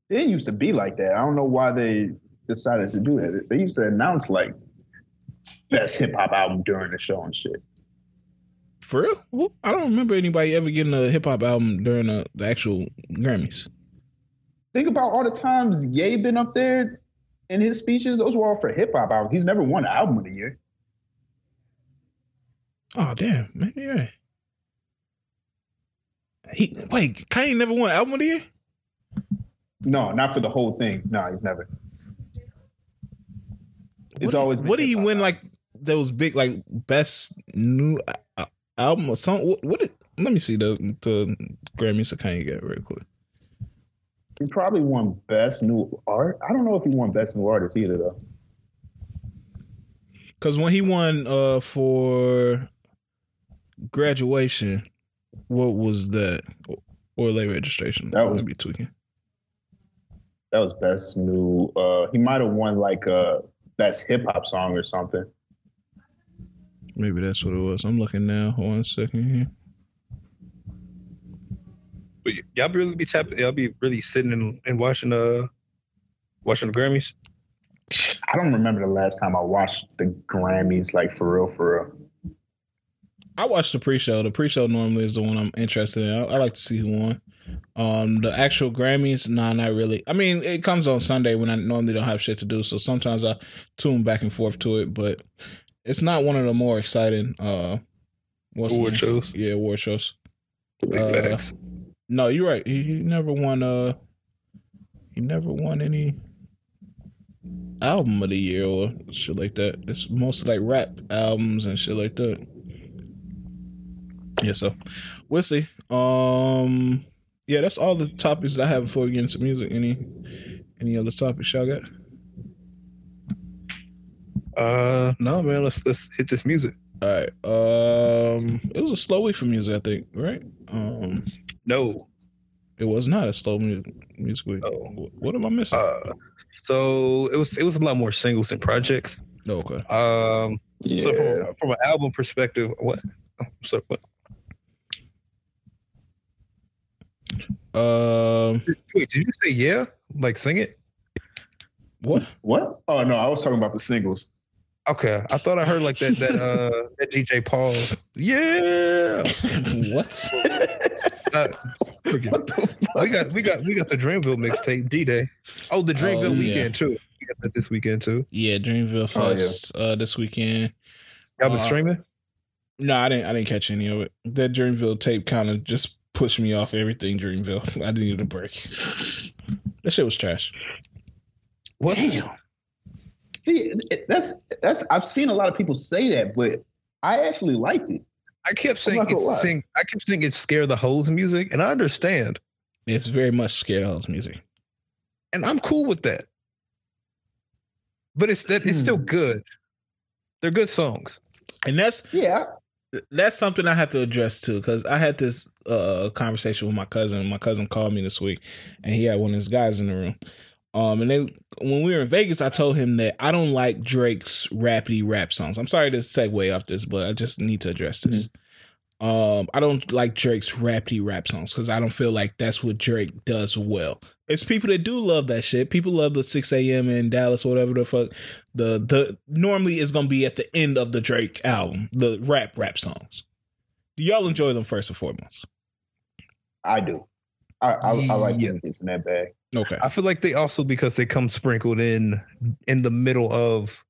didn't used to be like that. I don't know why they decided to do that. They used to announce like best hip hop album during the show and shit. For real? I don't remember anybody ever getting a hip hop album during the, the actual Grammys. Think about all the times Ye been up there in his speeches. Those were all for hip hop albums. He's never won an album of the year. Oh damn, man, yeah. He wait, Kanye never won album of the year. No, not for the whole thing. No, he's never. It's what, always been what did he win? Like those big like best new uh, album or song. What, what did? Let me see the the Grammys that Kanye get real quick. He probably won best new art. I don't know if he won best new artist either though. Because when he won uh for graduation, what was that? Or late registration? That was be tweaking. That was best new. Uh, he might have won like a best hip hop song or something. Maybe that's what it was. I'm looking now. One second here. But y- y'all be really be tapping. Y'all be really sitting and, and watching uh watching the Grammys. I don't remember the last time I watched the Grammys like for real, for real. I watched the pre-show. The pre-show normally is the one I'm interested in. I, I like to see who won. Um, the actual Grammys, nah, not really. I mean, it comes on Sunday when I normally don't have shit to do, so sometimes I tune back and forth to it. But it's not one of the more exciting uh, what's Award shows. Yeah, award shows. Uh. No, you're right. He, he never won. Uh, he never won any album of the year or shit like that. It's mostly like rap albums and shit like that. Yeah, so we'll see. Um, Yeah, that's all the topics that I have before we get into music. Any any other topics y'all got? Uh, no, man. Let's let's hit this music. All right. Um, it was a slow week for music, I think. Right? Um, No. it was not a slow music music week. Oh. What am I missing? Uh, so it was it was a lot more singles and projects. oh, okay. Um, Yeah. so from from an album perspective, what? So what? Um, Wait, did you say yeah? Like sing it? what? what? Oh no, I was talking about the singles. Okay, I thought I heard like that that uh that DJ Paul. Yeah. what? Uh. What the fuck? we got we got we got the Dreamville mixtape D Day. Oh, the Dreamville Oh, yeah. weekend too. We got that this weekend too. Yeah, Dreamville Oh, yeah. Uh, this weekend. Y'all been Uh, streaming? No, I didn't. I didn't catch any of it. That Dreamville tape kind of just pushed me off everything Dreamville. I needed a break. That shit was trash. What? Damn. See, that's that's. I've seen a lot of people say that, but I actually liked it. I kept saying not gonna lie. it's saying I kept saying it's scare the hoes music, and I understand, It's very much scared house music. and I'm cool with that. But it's that it's still Hmm. good. They're good songs. And that's Yeah, that's something I have to address too, because I had this uh, conversation with my cousin. My cousin called me this week, and he had one of his guys in the room. Um, and then when we were in Vegas, I told him that I don't like Drake's rappy rap songs. I'm sorry to segue off this, but I just need to address this. Um, I don't like Drake's rappy rap songs because I don't feel like that's what Drake does well. It's people that do love that shit. People love the 6 a.m. in Dallas, whatever the fuck. The the normally is gonna be at the end of the Drake album, the rap rap songs. Do y'all enjoy them first and foremost? I do. I I, I like Yeah. when it's in that bag. Okay. I feel like they also because they come sprinkled in in the middle of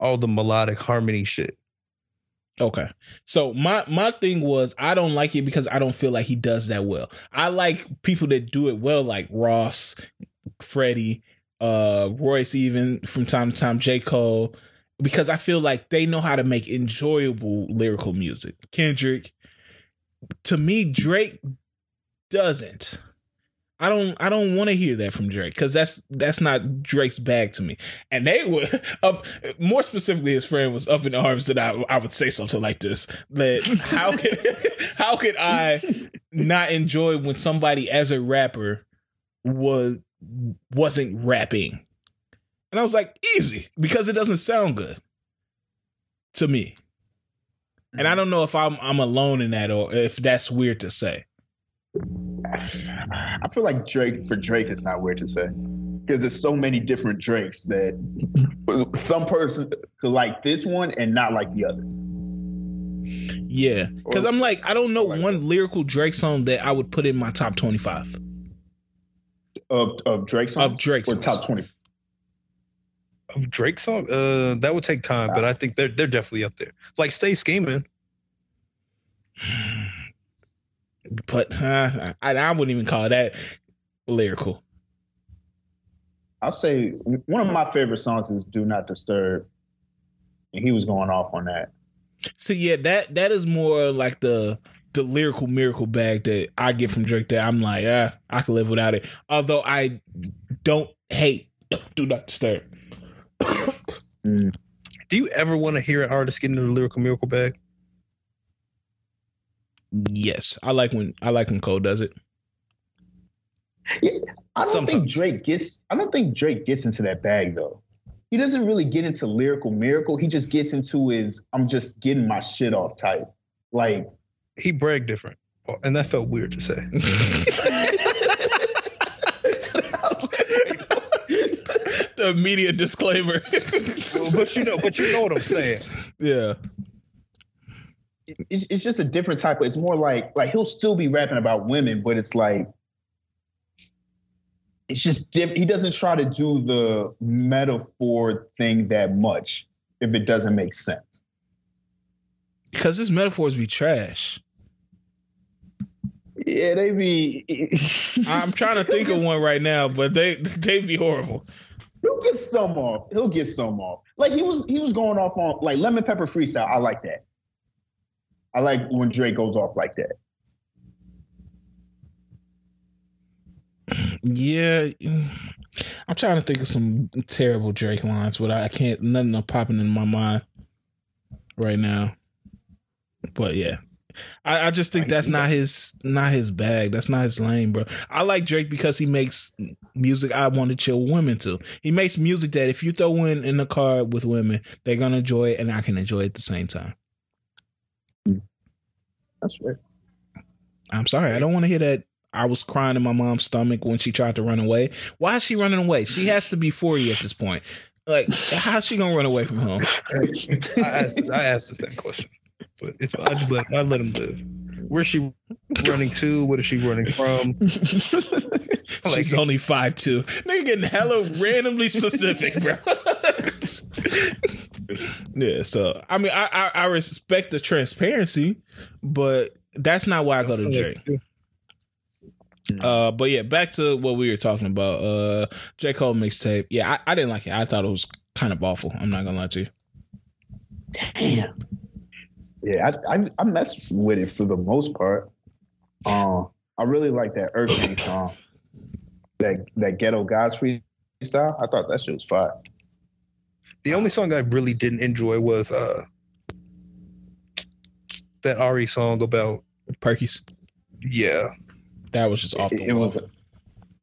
all the melodic harmony shit. Okay. So my my thing was I don't like it because I don't feel like he does that well. I like people that do it well, like Ross, Freddie, uh, Royce, even from time to time, J. Cole, because I feel like they know how to make enjoyable lyrical music. Kendrick. To me, Drake doesn't. I don't I don't want to hear that from Drake because that's that's not Drake's bag to me. And they were up more specifically his friend was up in arms that I I would say something like this. That how could how could I not enjoy when somebody as a rapper was wasn't rapping? And I was like, easy, because it doesn't sound good to me. And I mm-hmm. don't know if I'm I'm alone in that or if that's weird to say. I feel like Drake for Drake is not weird to say because there's so many different Drakes that some person could like this one and not like the other. Yeah, because I'm like, I don't know like one lyrical Drake song that I would put in my top 25 Of of Drake songs of Drake or top twenty. Of Drake song, uh, that would take time, but I think they're they're definitely up there. Like Stay Scheming. But uh, I, I wouldn't even call that lyrical. I'll say one of my favorite songs is "Do Not Disturb," and he was going off on that. So yeah, that that is more like the the lyrical miracle bag that I get from Drake. That I'm like, ah, I can live without it. Although I don't hate "Do Not Disturb." Mm. Do you ever want to hear an artist get into the lyrical miracle bag? Yes, I like when I like when Cole does it. Yeah, I don't think Drake gets. I don't think Drake gets into that bag though. He doesn't really get into lyrical miracle. He just gets into his "I'm just getting my shit off" type. Like He bragged different, and that felt weird to say. the media disclaimer. but you know, but you know what I'm saying. yeah. It's, it's just a different type of. It's more like like he'll still be rapping about women, but it's like it's just different. He doesn't try to do the metaphor thing that much if it doesn't make sense. Because his metaphors be trash. Yeah, they be. I'm trying to think of one right now, but they they be horrible. He'll get some off. He'll get some off. Like he was he was going off on like lemon pepper freestyle. I like that. I like when Drake goes off like that. Yeah, I'm trying to think of some terrible Drake lines, but I can't. Nothing are popping in my mind right now. But yeah, I, I just think that's not his not his bag. That's not his lane, bro. I like Drake because he makes music I want to chill women to. He makes music that if you throw in in the car with women, they're gonna enjoy it, and I can enjoy it at the same time. That's right. I'm sorry, I don't want to hear that. I was crying in my mom's stomach when she tried to run away. Why is she running away? She has to be 40 at this point. Like, how's she gonna run away from home? I asked, I asked the same question, but it's I just let I let him live. Where's she running to? What is she running from? She's only five two. Nigga getting hella randomly specific, bro. yeah, so I mean, I, I I respect the transparency, but that's not why I go to Drake. Uh, but yeah, back to what we were talking about. Uh, J Cole mixtape. Yeah, I, I didn't like it. I thought it was kind of awful. I'm not gonna lie to you. Damn. Yeah, I, I I messed with it for the most part. Um, I really like that Earth Gang song, that that Ghetto Gods freestyle. I thought that shit was fire. The only song I really didn't enjoy was uh that Ari song about Perky's. yeah. That was just off the It, it wall. was.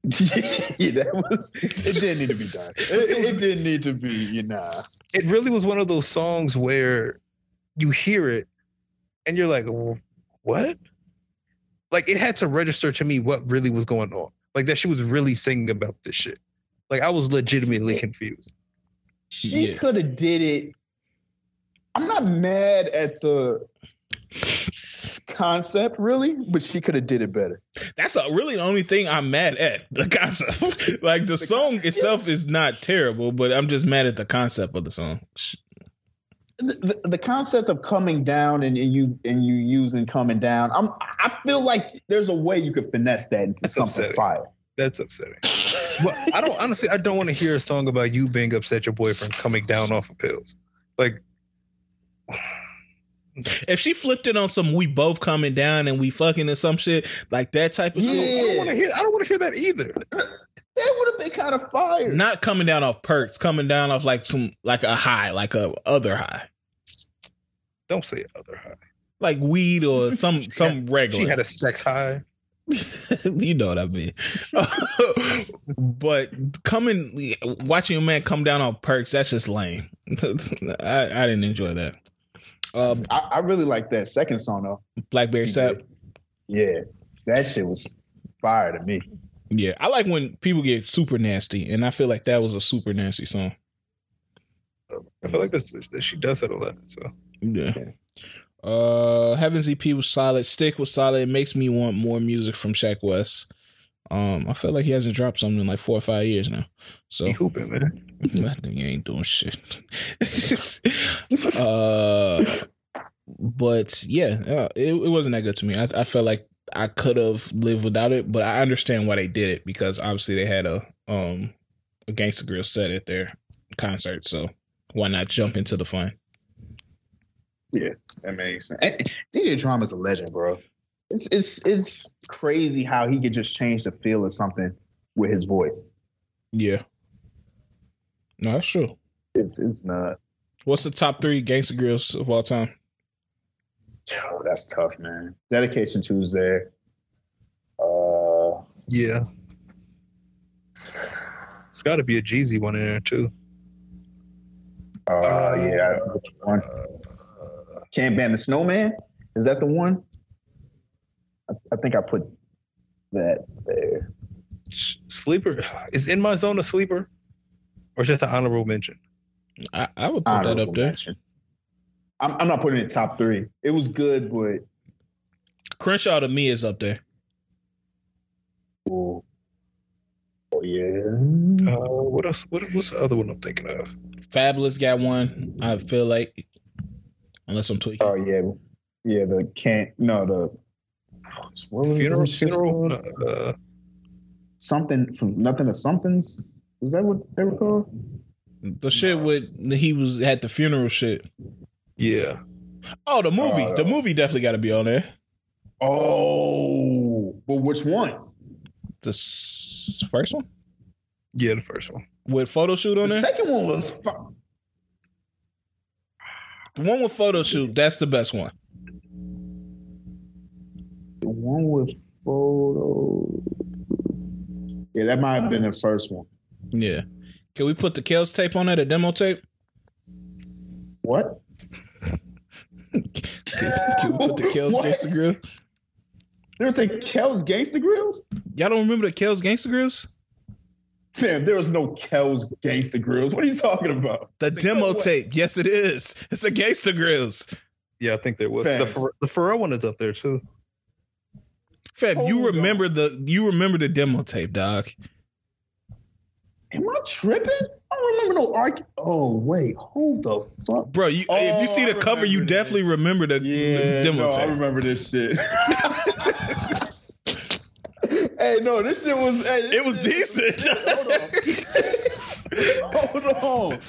yeah, that was. It didn't need to be done. It, it didn't need to be. You know. It really was one of those songs where you hear it and you're like, what? Like it had to register to me what really was going on. Like that she was really singing about this shit. Like I was legitimately confused. She Yeah. could have did it. I'm not mad at the concept, really, but she could have did it better. That's a, really the only thing I'm mad at. The concept, like the song itself, is not terrible, but I'm just mad at the concept of the song. Sh- The, the, the concept of coming down and, and you and you using coming down, I'm I feel like there's a way you could finesse that into That's something upsetting. fire. That's upsetting. But I don't honestly I don't want to hear a song about you being upset your boyfriend coming down off of pills. Like If she flipped it on some, we both coming down and we fucking or some shit like that type of I shit. don't want to hear I don't want to hear that either. That would have been kind of fire. Not coming down off perks, coming down off like some like a high, like a other high, Don't say other high. like weed or some some regular. She had a sex high. you know what I mean. but coming, watching a man come down on perks, that's just lame. I, I didn't enjoy that. Uh, I, I really like that second song though. Blackberry Sap. Yeah, that shit was fire to me. Yeah, I like when people get super nasty, and I feel like that was a super nasty song. I feel like this, this she does have a lot. So Yeah. Uh, Heaven's EP was solid. Stick was solid. It makes me want more music from Shaq West. Um, I feel like he hasn't dropped something in like four or five years now. So he hooping, man. I think he ain't doing shit. uh, but yeah, uh, it, it wasn't that good to me. I, I felt like I could have lived without it, but I understand why they did it because obviously they had a um a Gangsta Grillz set at their concert, so why not jump into the fun? Yeah, that makes sense. And DJ Drama's a legend, bro. It's it's it's crazy how he could just change the feel of something with his voice. Yeah, no, that's true. It's it's not. What's the top three gangster Grillz of all time? Oh, that's tough, man. Dedication 2. Uh, Yeah. It's got to be a Jeezy one in there too. uh, yeah. Which one? Can't ban the snowman. Is that the one? I, I think I put that there. Sleeper is in my zone a sleeper, or just an honorable mention. I, I would put that up there. mention. I'm, I'm not putting it top three. It was good, but Crenshaw to me is up there. oh, oh yeah. Uh, what else? What, what's the other one I'm thinking of? Fabolous got one. I feel like, unless I'm tweaking. Oh yeah, yeah. The can't no the what was Funeral, them funeral. called? Uh, something from nothing to somethings. Is that what they were called? The shit with he was at the funeral shit. yeah. Oh, the movie. Uh, the movie definitely got to be on there. Oh, but which one? The s- first one Yeah, the first one. with photo shoot on The there. second one was fu- The one with photo shoot. That's the best one. the one with photo. Yeah, that might have been the first one. Yeah. Can we put the Kels tape on there, the demo tape? What? Can, can we put the Kels? Gangsta Grill? There's a Kel's Gangsta Grillz? Y'all don't remember the Kels Gangsta Grillz? Fam, there was no Kel's Gangsta Grillz. What are you talking about? The demo what? tape. Yes, it is. It's a Gangsta Grillz. Yeah, I think there was the Thanks. Pharrell, the Pharrell one is up there too. Fam, you Hold remember the you remember the demo tape, dog. Am I tripping? I don't remember no arc. Oh wait, hold the fuck. Bro, you if you Oh, see the I cover, you remember definitely remember the, the demo no, I remember this shit. hey, no, this shit was. Hey, this It was decent. Hold on. Hold on.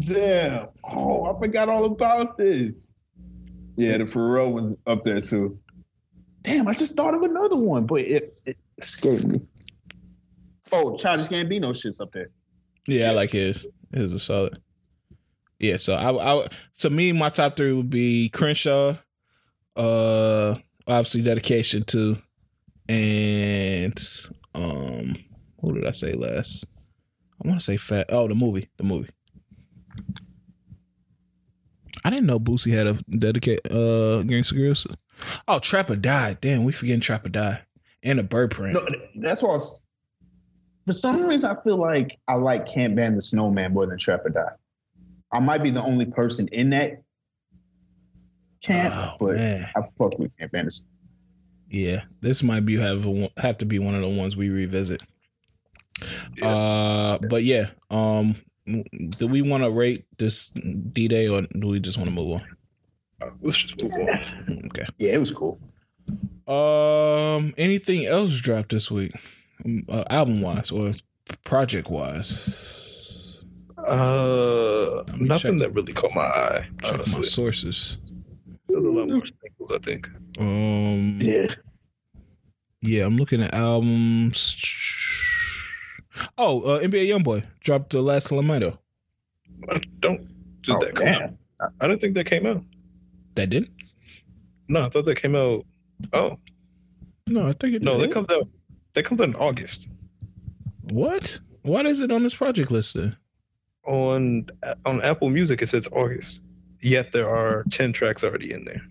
Damn. Oh, I forgot all about this. Yeah, the Pharrell was up there too. Damn, I just thought of another one, but it, it escaped me. Oh, Childish Gambino shit's up there. Yeah, I like his. His was solid. Yeah, so I, I to me my top three would be Crenshaw, uh, obviously dedication to, and um, who did I say last? I want to say Fat. Oh, the movie, the movie. I didn't know Boosie had a dedicate uh Gangsta Grillz. Oh, Trap or Die. Damn, we forgetting Trap or Die. And a bird print. No, that's why. I for some reason, I feel like I like Can't Ban the Snowman more than Trap or Die. I might be the only person in that camp, Oh, but man. I fuck with the Snowman. Yeah, this might be have a, have to be one of the ones we revisit. Uh, but yeah, um, do we want to rate this D Day or do we just want to move on? Uh, let's just move on. Okay. Yeah, it was cool. Um, anything else dropped this week, Um, uh, album wise or project wise? Uh, nothing check. that really caught my eye. Check my sources. There's a lot more singles. I think. Um, Yeah. yeah, I'm looking at albums. Oh, uh, NBA YoungBoy dropped the last Slimeto. I don't. Did Oh, that come out? I didn't think that came out. That did? No, I thought that came out. Oh No, I think it no, did. that comes out. That comes out in August What? What is it on this project list then? on on Apple Music. It says August. Yet there are ten tracks already in there.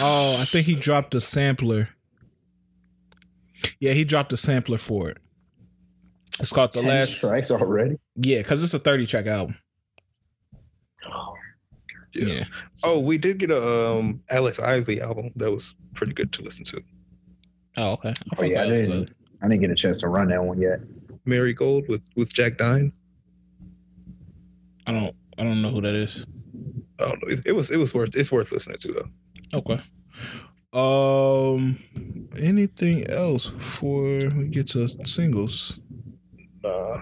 Oh, I think he dropped a sampler. Yeah, he dropped a sampler for it. It's called the last. strikes already. Yeah, because it's a thirty track album. Yeah. Oh, we did get a um, Alex Isley album that was pretty good to listen to. Oh, okay. I Oh yeah, I didn't. I didn't get a chance to run that one yet. Marigold with with Jack Dine. I don't. I don't know who that is. I don't know. It, it was it was worth it's worth listening to though. Okay. Um. Anything else before we get to singles? Uh,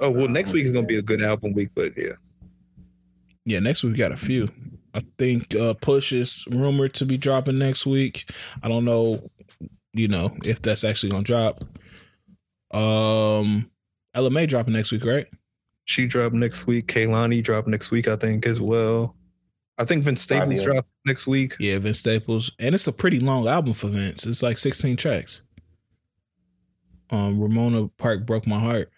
oh well, next week is gonna be a good album week, but yeah. Yeah, next week we got a few. I think uh Push is rumored to be dropping next week. I don't know, you know, if that's actually gonna drop. Um Ella Mai dropping next week, right? She dropped next week. Kehlani dropped next week, I think, as well. I think Vince Staples yeah. dropped next week. Yeah, Vince Staples. And it's a pretty long album for Vince. It's like 16 tracks. Um Ramona Park broke my heart.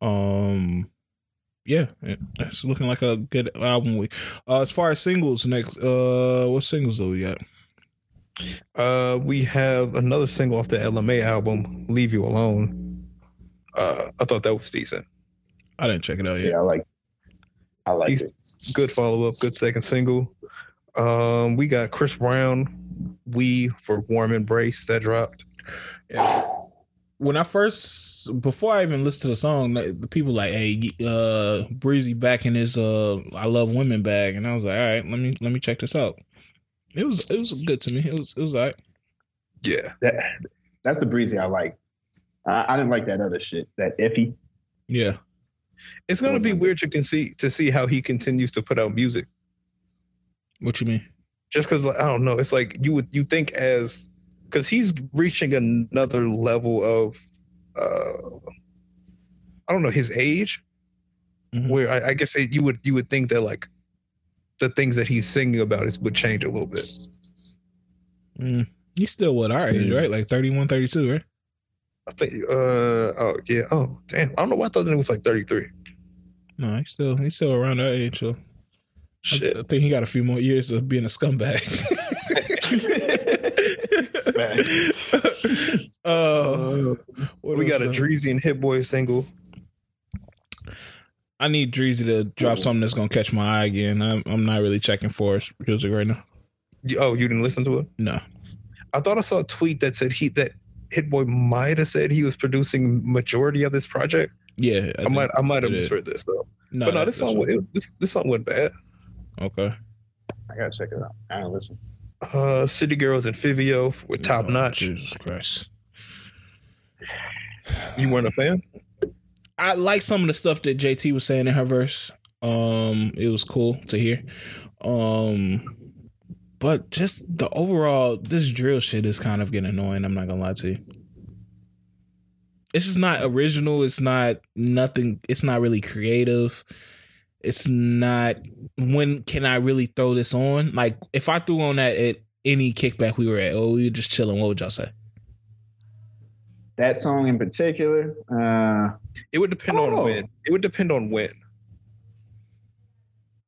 Um yeah, it's looking like a good album week. Uh as far as singles next uh what singles do we got? Uh, we have another single off the Ella Mai album, "Leave You Alone." Uh, I thought that was decent. I didn't check it out yet. Yeah, I like. I like He's- it. Good follow up, good second single. Um, we got Chris Brown, "We" for "Warm Embrace" that dropped. when I first before I even listened to the song, the people like, "Hey, uh, Breezy back in his uh, I love women bag," and I was like, "All right, let me let me check this out." It was it was good to me. It was it was all right. Yeah, That, that's the breezy I like. I, I didn't like that other shit. That iffy. Yeah, it's gonna be weird to see to see how he continues to put out music. what you mean? Just because I don't know, it's like you would you think as because he's reaching another level of uh I don't know his age, Mhm. where I, I guess it, you would you would think that like the things that he's singing about is would change a little bit. Mm. He's still what our age, Mm. right? Like 31, 32, right? I think uh oh yeah oh damn I don't know why I thought that it was like thirty three. No, he's still he's still around that age. So I, Shit. I think he got a few more years of being a scumbag. uh, what we got a else? Dreezy and Hit Boy single. I need Dreezy to drop something that's gonna catch my eye again. I'm I'm not really checking for his music right now. Oh, you didn't listen to it? No. I thought I saw a tweet that said he that Hit Boy might have said he was producing majority of this project. Yeah, I, might I might have misheard this though. No, but no, this song what- it, this this song wasn't bad. okay. I gotta check it out. I don't listen. Uh, City Girls and Fivio with Top Oh, Notch. Jesus Christ. You weren't a fan? I like some of the stuff that JT was saying in her verse. Um, it was cool to hear. Um, but just the overall, this drill shit is kind of getting annoying. I'm not gonna lie to you. It's just not original. It's not nothing. It's not really creative. It's not. When can I really throw this on? Like, if I threw on that at any kickback we were at, oh, we were just chilling. What would y'all say? That song in particular, uh, It would depend Oh. on when. It would depend on when.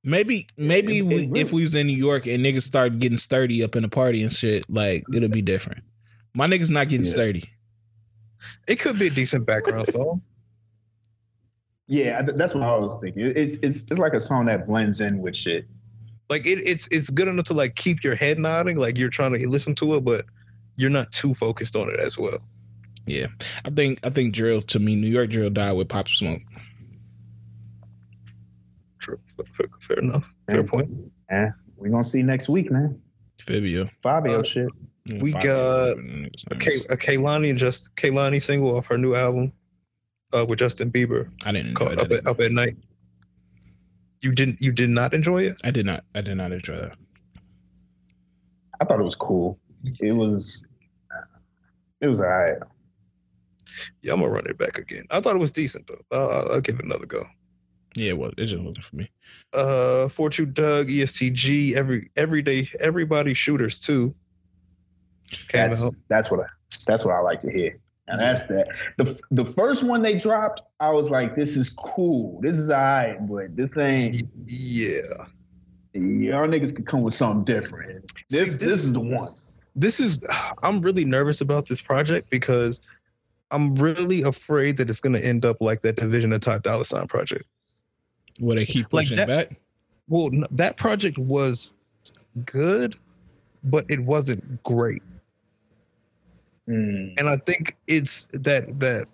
Maybe maybe It- it we, really- if we was in New York and niggas start getting sturdy up in the party and shit, like it'll be different. My niggas not getting Yeah. sturdy. It could be a decent background song. yeah, that's what I was thinking. It's it's it's like a song that blends in with shit. Like it, it's it's good enough to like keep your head nodding, like you're trying to listen to it, but you're not too focused on it as well. Yeah, I think I think drill to me, New York drill died with Pop Smoke. True. Fair, fair enough. Fair point. Yeah. We're gonna see next week, man. Fabio, Fabio Uh, shit. we got A, K, a Kehlani just Kehlani single off her new album, uh, with Justin Bieber I didn't enjoy called up at, up at night. You didn't you did not enjoy it? I did not. I did not enjoy that. I thought it was cool. It was it was alright. Yeah, I'm gonna run it back again. I thought it was decent though. I'll, I'll- I'll give it another go. Yeah, well, it just wasn't for me. Uh, 42 Dugg, ESTG, every everyday everybody shooters too. Came That's out. that's what I that's what I like to hear. And that's that. The the first one they dropped, I was like, this is cool. This is alright, but this ain't Yeah, y'all niggas could come with something different. This See, this, this- is the one. this is. I'm really nervous about this project because I'm really afraid that it's gonna end up like that Division of Ty Dolla $ign project. Will they keep Like pushing that- back? Well, n- that project was good, but it wasn't great. Mm. and I think it's that that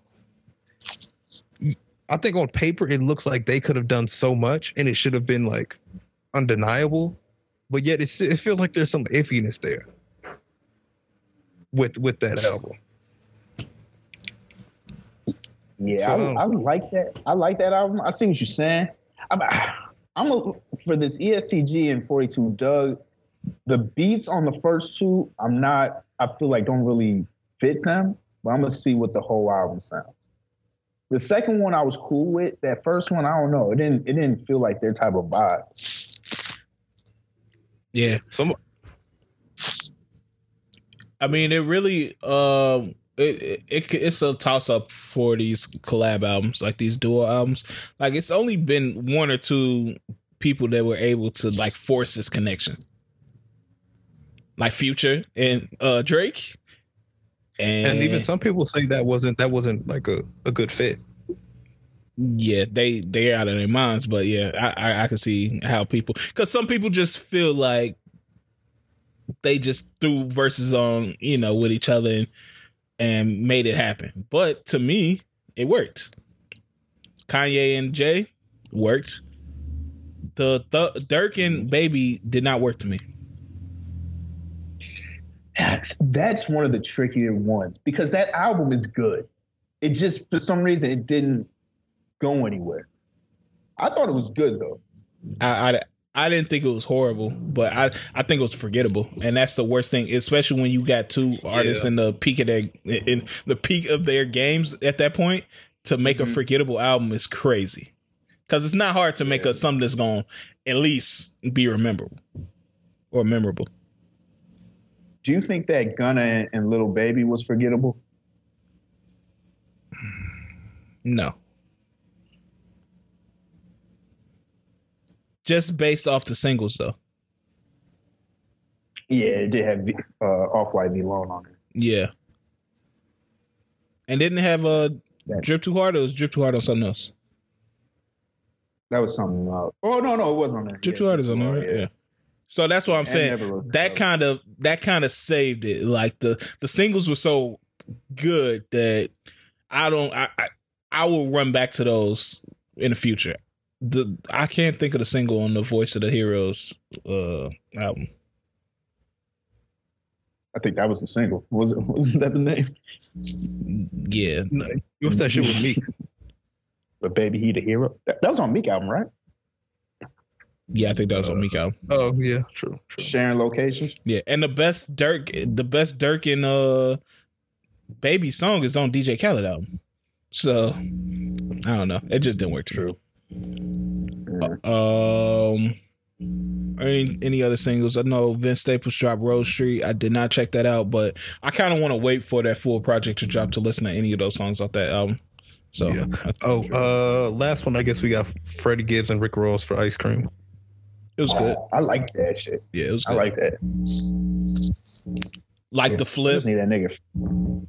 I think on paper it looks like they could have done so much and it should have been like undeniable, but yet it's, it feels like there's some iffiness there with with that album. Yeah, So- I, I like that. I like that album. I see what you're saying. I'm, I'm a, for this ESTG and 42 Dugg. The beats on the first two, I'm not. I feel like don't really fit them. But I'm gonna see what the whole album sounds. The second one I was cool with. That first one, I don't know. It didn't. It didn't feel like their type of vibe. Yeah, Some I mean, it really, um, it, it, it it's a toss up for these collab albums, like these duo albums. Like it's only been one or two people that were able to like force this connection, like Future and uh Drake, and, and even some people say that wasn't that wasn't like a, a good fit. yeah, they they out of their minds. But yeah, I I, I can see how people because some people just feel like they just threw verses on you know with each other and and made it happen. But to me, it worked. Kanye and Jay worked. The th- Durk and Baby did not work to me. That's, that's one of the trickier ones because that album is good. It just for some reason it didn't go anywhere. I thought it was good though. I I, I didn't think it was horrible, but I I think it was forgettable, and that's the worst thing, especially when you got two artists Yeah. in the peak of their in the peak of their games at that point. To make a mm-hmm. forgettable album is crazy, because it's not hard to make a something that's going to at least be rememberable or memorable. Do you think that Gunna and Lil Baby was forgettable? No. Just based off the singles, though. Yeah, it did have uh, Off White VLONE on it. Yeah. And didn't have a Yeah. drip too hard, or was drip too hard on something else? That was something. Uh, oh no, no, it wasn't on there. Drip Yeah, too hard is on there, right? Yeah. So that's what I'm saying. That kind of that kind of saved it. Like the the singles were so good that I don't I I, I will run back to those in the future. The I can't think of the single on the Voice of the Heroes uh album. I think that was the single. Was it? Wasn't that the name? Yeah, No, What's that shit with me? But baby, he the hero. That, that was on Meek album, right? yeah, I think that was on Meek album. Oh yeah, true, true. Sharing locations. Yeah, and the best Durk, the best Durk and uh, Baby song is on DJ Khaled album. So I don't know, it just didn't work. True. Yeah. Um, any any other singles? I know Vince Staples dropped Rose Street. I did not check that out, but I kind of want to wait for that full project to drop to listen to any of those songs off that album. So Yeah. Oh, uh, last one I guess we got Freddie Gibbs and Rick Ross for Ice Cream. it was good. I like that shit. Yeah, it was I like that. like Yeah, the flip. just need that nigga.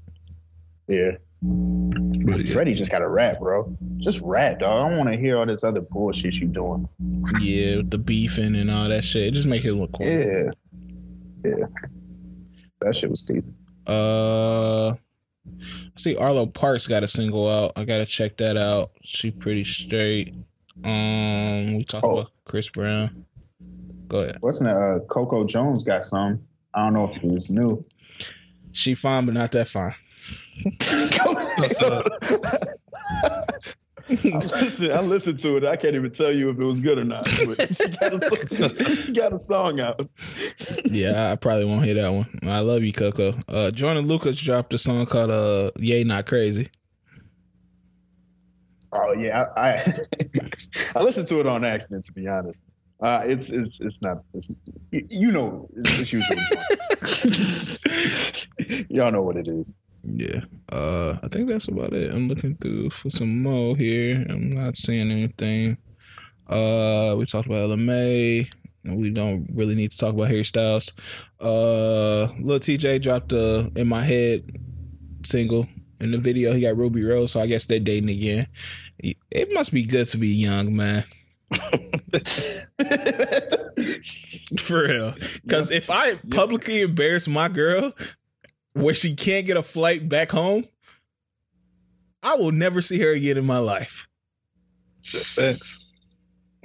Yeah. But. Freddie just got to rap, bro. Just rap, dog. I don't want to hear all this other bullshit you doing. Yeah, the beefing and all that shit. It just make it look cool. Yeah. Yeah. That shit was decent. Uh, I see Arlo Parks got a single out. I gotta check that out. She pretty straight. Um, we talked Oh. about Chris Brown. Go ahead. What's that? Uh, Coco Jones got some. I don't know if it's new. She fine, but not that fine. I listened, I listened to it. I can't even tell you if it was good or not. Got a, got a song out. yeah, I probably won't hear that one. I love you, Coco. Uh, Jordan Lucas dropped a song called "Uh Yay Not Crazy." Oh yeah, I I, I listened to it on accident. To be honest, uh, it's it's it's not. It's, you, you know, it's, it's usually. Y'all know what it is. Yeah. Uh, I think that's about it. I'm looking through for some more here. I'm not seeing anything. Uh, we talked about Ella Mai. We don't really need to talk about hairstyles. Uh, Lil Tjay dropped a "In My Head" single. In the video, he got Ruby Rose, so I guess they're dating again. It must be good to be young, man. For real. Because if I publicly embarrass my girl where she can't get a flight back home, I will never see her again in my life. That's facts.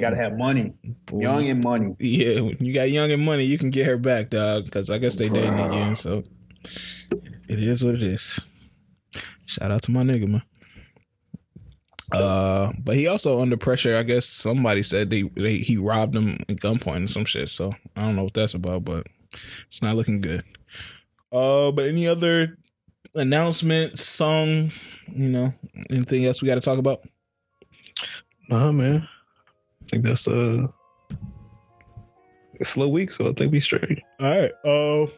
Gotta have money, young and money. Yeah, when you got young and money, you can get her back, dog. Because I guess they dating again, so it is what it is. Shout out to my nigga, man. Uh, but he also under pressure. I guess somebody said they, they he robbed him at gunpoint or some shit. So I don't know what that's about, but it's not looking good. Uh, but any other announcement, song, you know, anything else we got to talk about? Nah, man. I think that's uh, a slow week, so I think we straight. All right. Uh,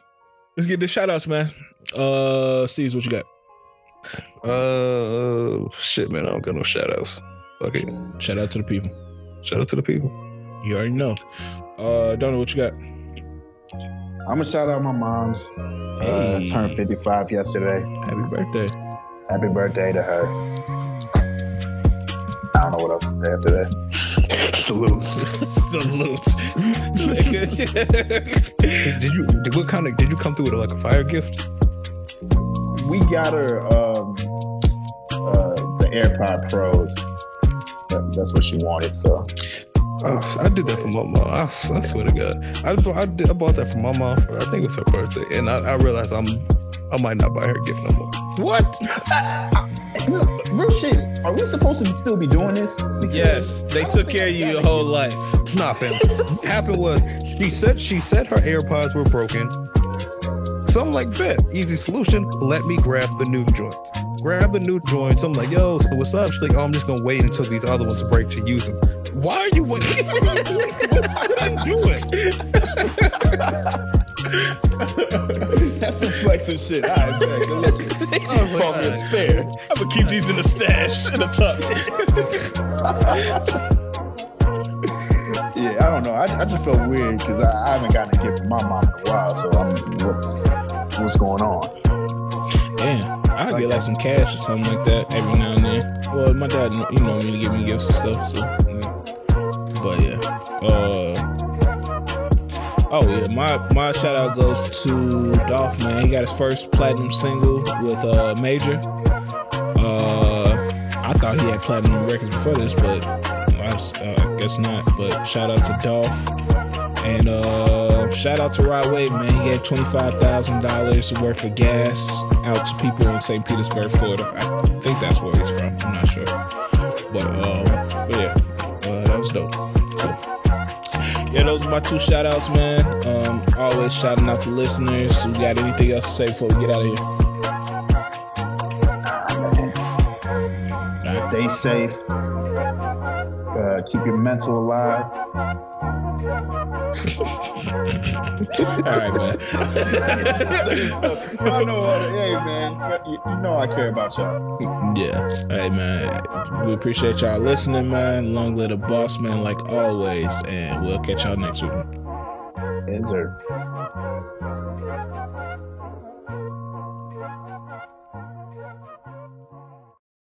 let's get the shout outs, man. Uh, C's, what you got? Uh, shit, man. I don't got no shout outs. Fuck it. Shout out to the people. Shout out to the people. You already know. Uh, don't know what you got. I'm gonna shout out my mom's. Uh, turned 55 yesterday. Happy birthday. Happy birthday to her. I don't know what else to say after that. Salute. Salute. Did you? Did, what kind of? Did you come through with like a fire gift? We got her um, uh, the AirPod Pros. That, that's what she wanted. So Oh, I did that for my mom. I, I swear to God, I, bought- I, did, I bought that for my mom. For, I think it was her birthday, and I, I realized I'm I might not buy her a gift no more. What? real, real shit. Are we supposed to still be doing this? Because Yes, they took care of you your whole life. Nah, fam. happened was she said she said her AirPods were broken. So I'm like, bet, easy solution. Let me grab the new joints. Grab the new joints. I'm like, yo, so what's up? She's like, oh, I'm just gonna wait until these other ones break to use them. Why are you waiting? what are you doing? That's some flexing shit. All right, man. Good luck. Oh, Call me a spare. I'm gonna keep these in the stash in the tuck. Yeah, I don't know. I, I just felt weird because I, I haven't gotten a gift from my mom in a while. So I'm what's what's going on? Damn, I get like some cash or something like that every now and then. Well, my dad, you know, me to give me gifts and stuff. So, yeah. but yeah. Uh, oh yeah, my my shout out goes to Dolph man. He got his first platinum single with uh Major. Uh, I thought he had platinum records before this, but I, was, uh, I guess not. But shout out to Dolph. And uh, shout out to Rod Wave, man. He gave twenty five thousand dollars worth of gas out to people in St. Petersburg, Florida. I think that's where he's from. I'm not sure, but um, but yeah, uh, that was dope. Yeah, those are my two shout outs, man. Um, always shouting out the listeners. We got anything else to say before we get out of here? Stay safe. Uh, keep your mental alive. All right, man. I know. Hey, man. You, you know I care about y'all. Yeah. Hey, man. We appreciate y'all listening, man. Long live the boss, man, like always. And we'll catch y'all next week. Yes, sir.